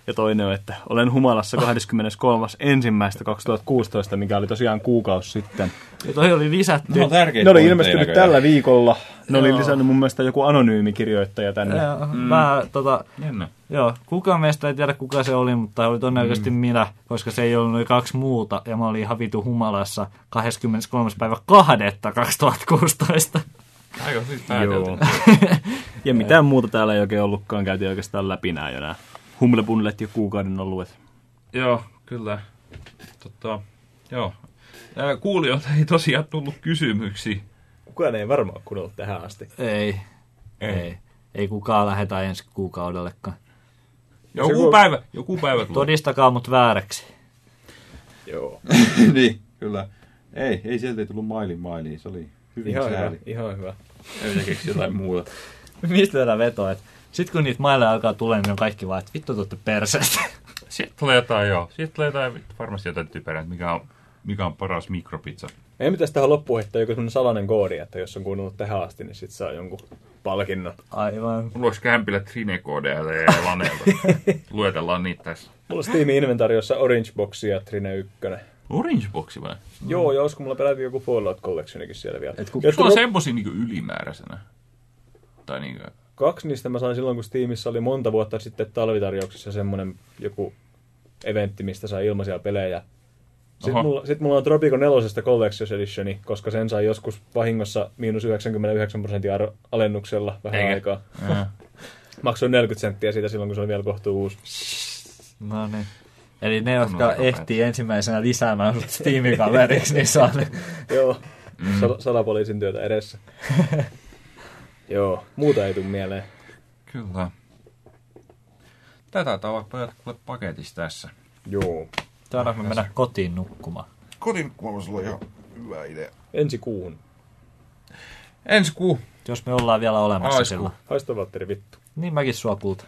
S7: Ja toinen on, että olen humalassa 23. ensimmäistä 2016, mikä oli tosiaan kuukausi sitten.
S2: Ja toi oli lisätty.
S4: No on
S7: Ne oli ilmestynyt
S4: näköjään.
S7: tällä viikolla. Ne oli
S2: Joo.
S7: lisännyt mun mielestä joku anonyymi kirjoittaja tänne.
S2: Ja, Mä, tota,
S1: Jännä.
S2: joo, kukaan meistä ei tiedä kuka se oli, mutta oli todennäköisesti mm. minä, koska se ei ollut noin kaksi muuta, ja mä olin ihan vitu humalassa 23. päivä 2. 2016.
S1: Aika siis
S7: ja mitään muuta täällä ei oikein ollutkaan. Käytiin oikeastaan läpi nämä jo nämä humlepunlet ja kuukauden oluet.
S1: Joo, kyllä. Totta, joo. Ää, Kuulijoilta ei tosiaan tullut kysymyksiä.
S3: Kukaan ei varmaan kuunnellut tähän asti.
S2: Ei.
S1: Ei.
S2: Ei. ei kukaan lähetä ensi kuukaudellekaan.
S1: Joku päivä, joku päivä tulee.
S2: Todistakaa mut vääräksi.
S3: Joo.
S4: niin, kyllä. Ei, ei sieltä ei tullut mailin mailiin. Se oli hyvin
S3: Ihan hyvä,
S4: sääli.
S3: ihan hyvä.
S1: Ei keksiä jotain muuta.
S2: Mistä tätä vetoa? Et sit kun niitä maille alkaa tulemaan, niin on kaikki vaan, että vittu tuutte perseestä.
S1: Sieltä tulee jotain, joo. Sieltä tulee jotain, vittu, varmasti jotain typerää, että mikä on, mikä on paras mikropizza.
S3: Ei pitäisi tähän loppuun heittää joku sellainen salainen koodi, että jos on kuunnellut tähän asti, niin sit saa jonkun palkinnon.
S2: Aivan.
S1: Mulla olisi kämpillä Trine-koodeja ja laneilta. Luetellaan niitä tässä.
S3: Mulla on Steamin inventariossa Orange Box ja Trine 1.
S1: Orange Boxi vai?
S3: Mm. Joo, ja olisiko mulla peläti joku Fallout Collectionikin siellä vielä.
S2: Et kun-
S3: Jotkut
S1: Sulla on
S3: ro-
S1: semmosia niinku ylimääräisenä. Tai niinku...
S3: Kaksi niistä mä sain silloin, kun Steamissa oli monta vuotta sitten talvitarjouksessa semmonen joku eventti, mistä sai ilmaisia pelejä. Sitten
S1: Oho.
S3: mulla, sit mulla on Tropico 4 Collector's Editioni, koska sen sai joskus vahingossa miinus 99 prosentin ar- alennuksella vähän
S1: Eikä.
S3: aikaa. Maksoin 40 senttiä siitä silloin, kun se oli vielä kohtuu uusi.
S2: No niin. Eli ne, jotka
S1: Kunnon
S2: ehtii ensimmäisenä lisäämään sut Steam-kaveriksi, niin saa ne.
S3: Joo, mm. Sal- salapoliisin työtä edessä. Joo, muuta ei tule mieleen.
S1: Kyllä. Tätä taitaa olla pojat kuule paketissa tässä.
S3: Joo.
S2: Saadaanko me mennä kotiin nukkumaan?
S4: Kuulemma sulla on ihan hyvä idea.
S3: Ensi kuuhun.
S1: Ensi kuu.
S2: Jos me ollaan vielä olemassa
S1: Aiskuu.
S2: silloin.
S3: Haista Valtteri vittu.
S2: Niin mäkin sua kulta.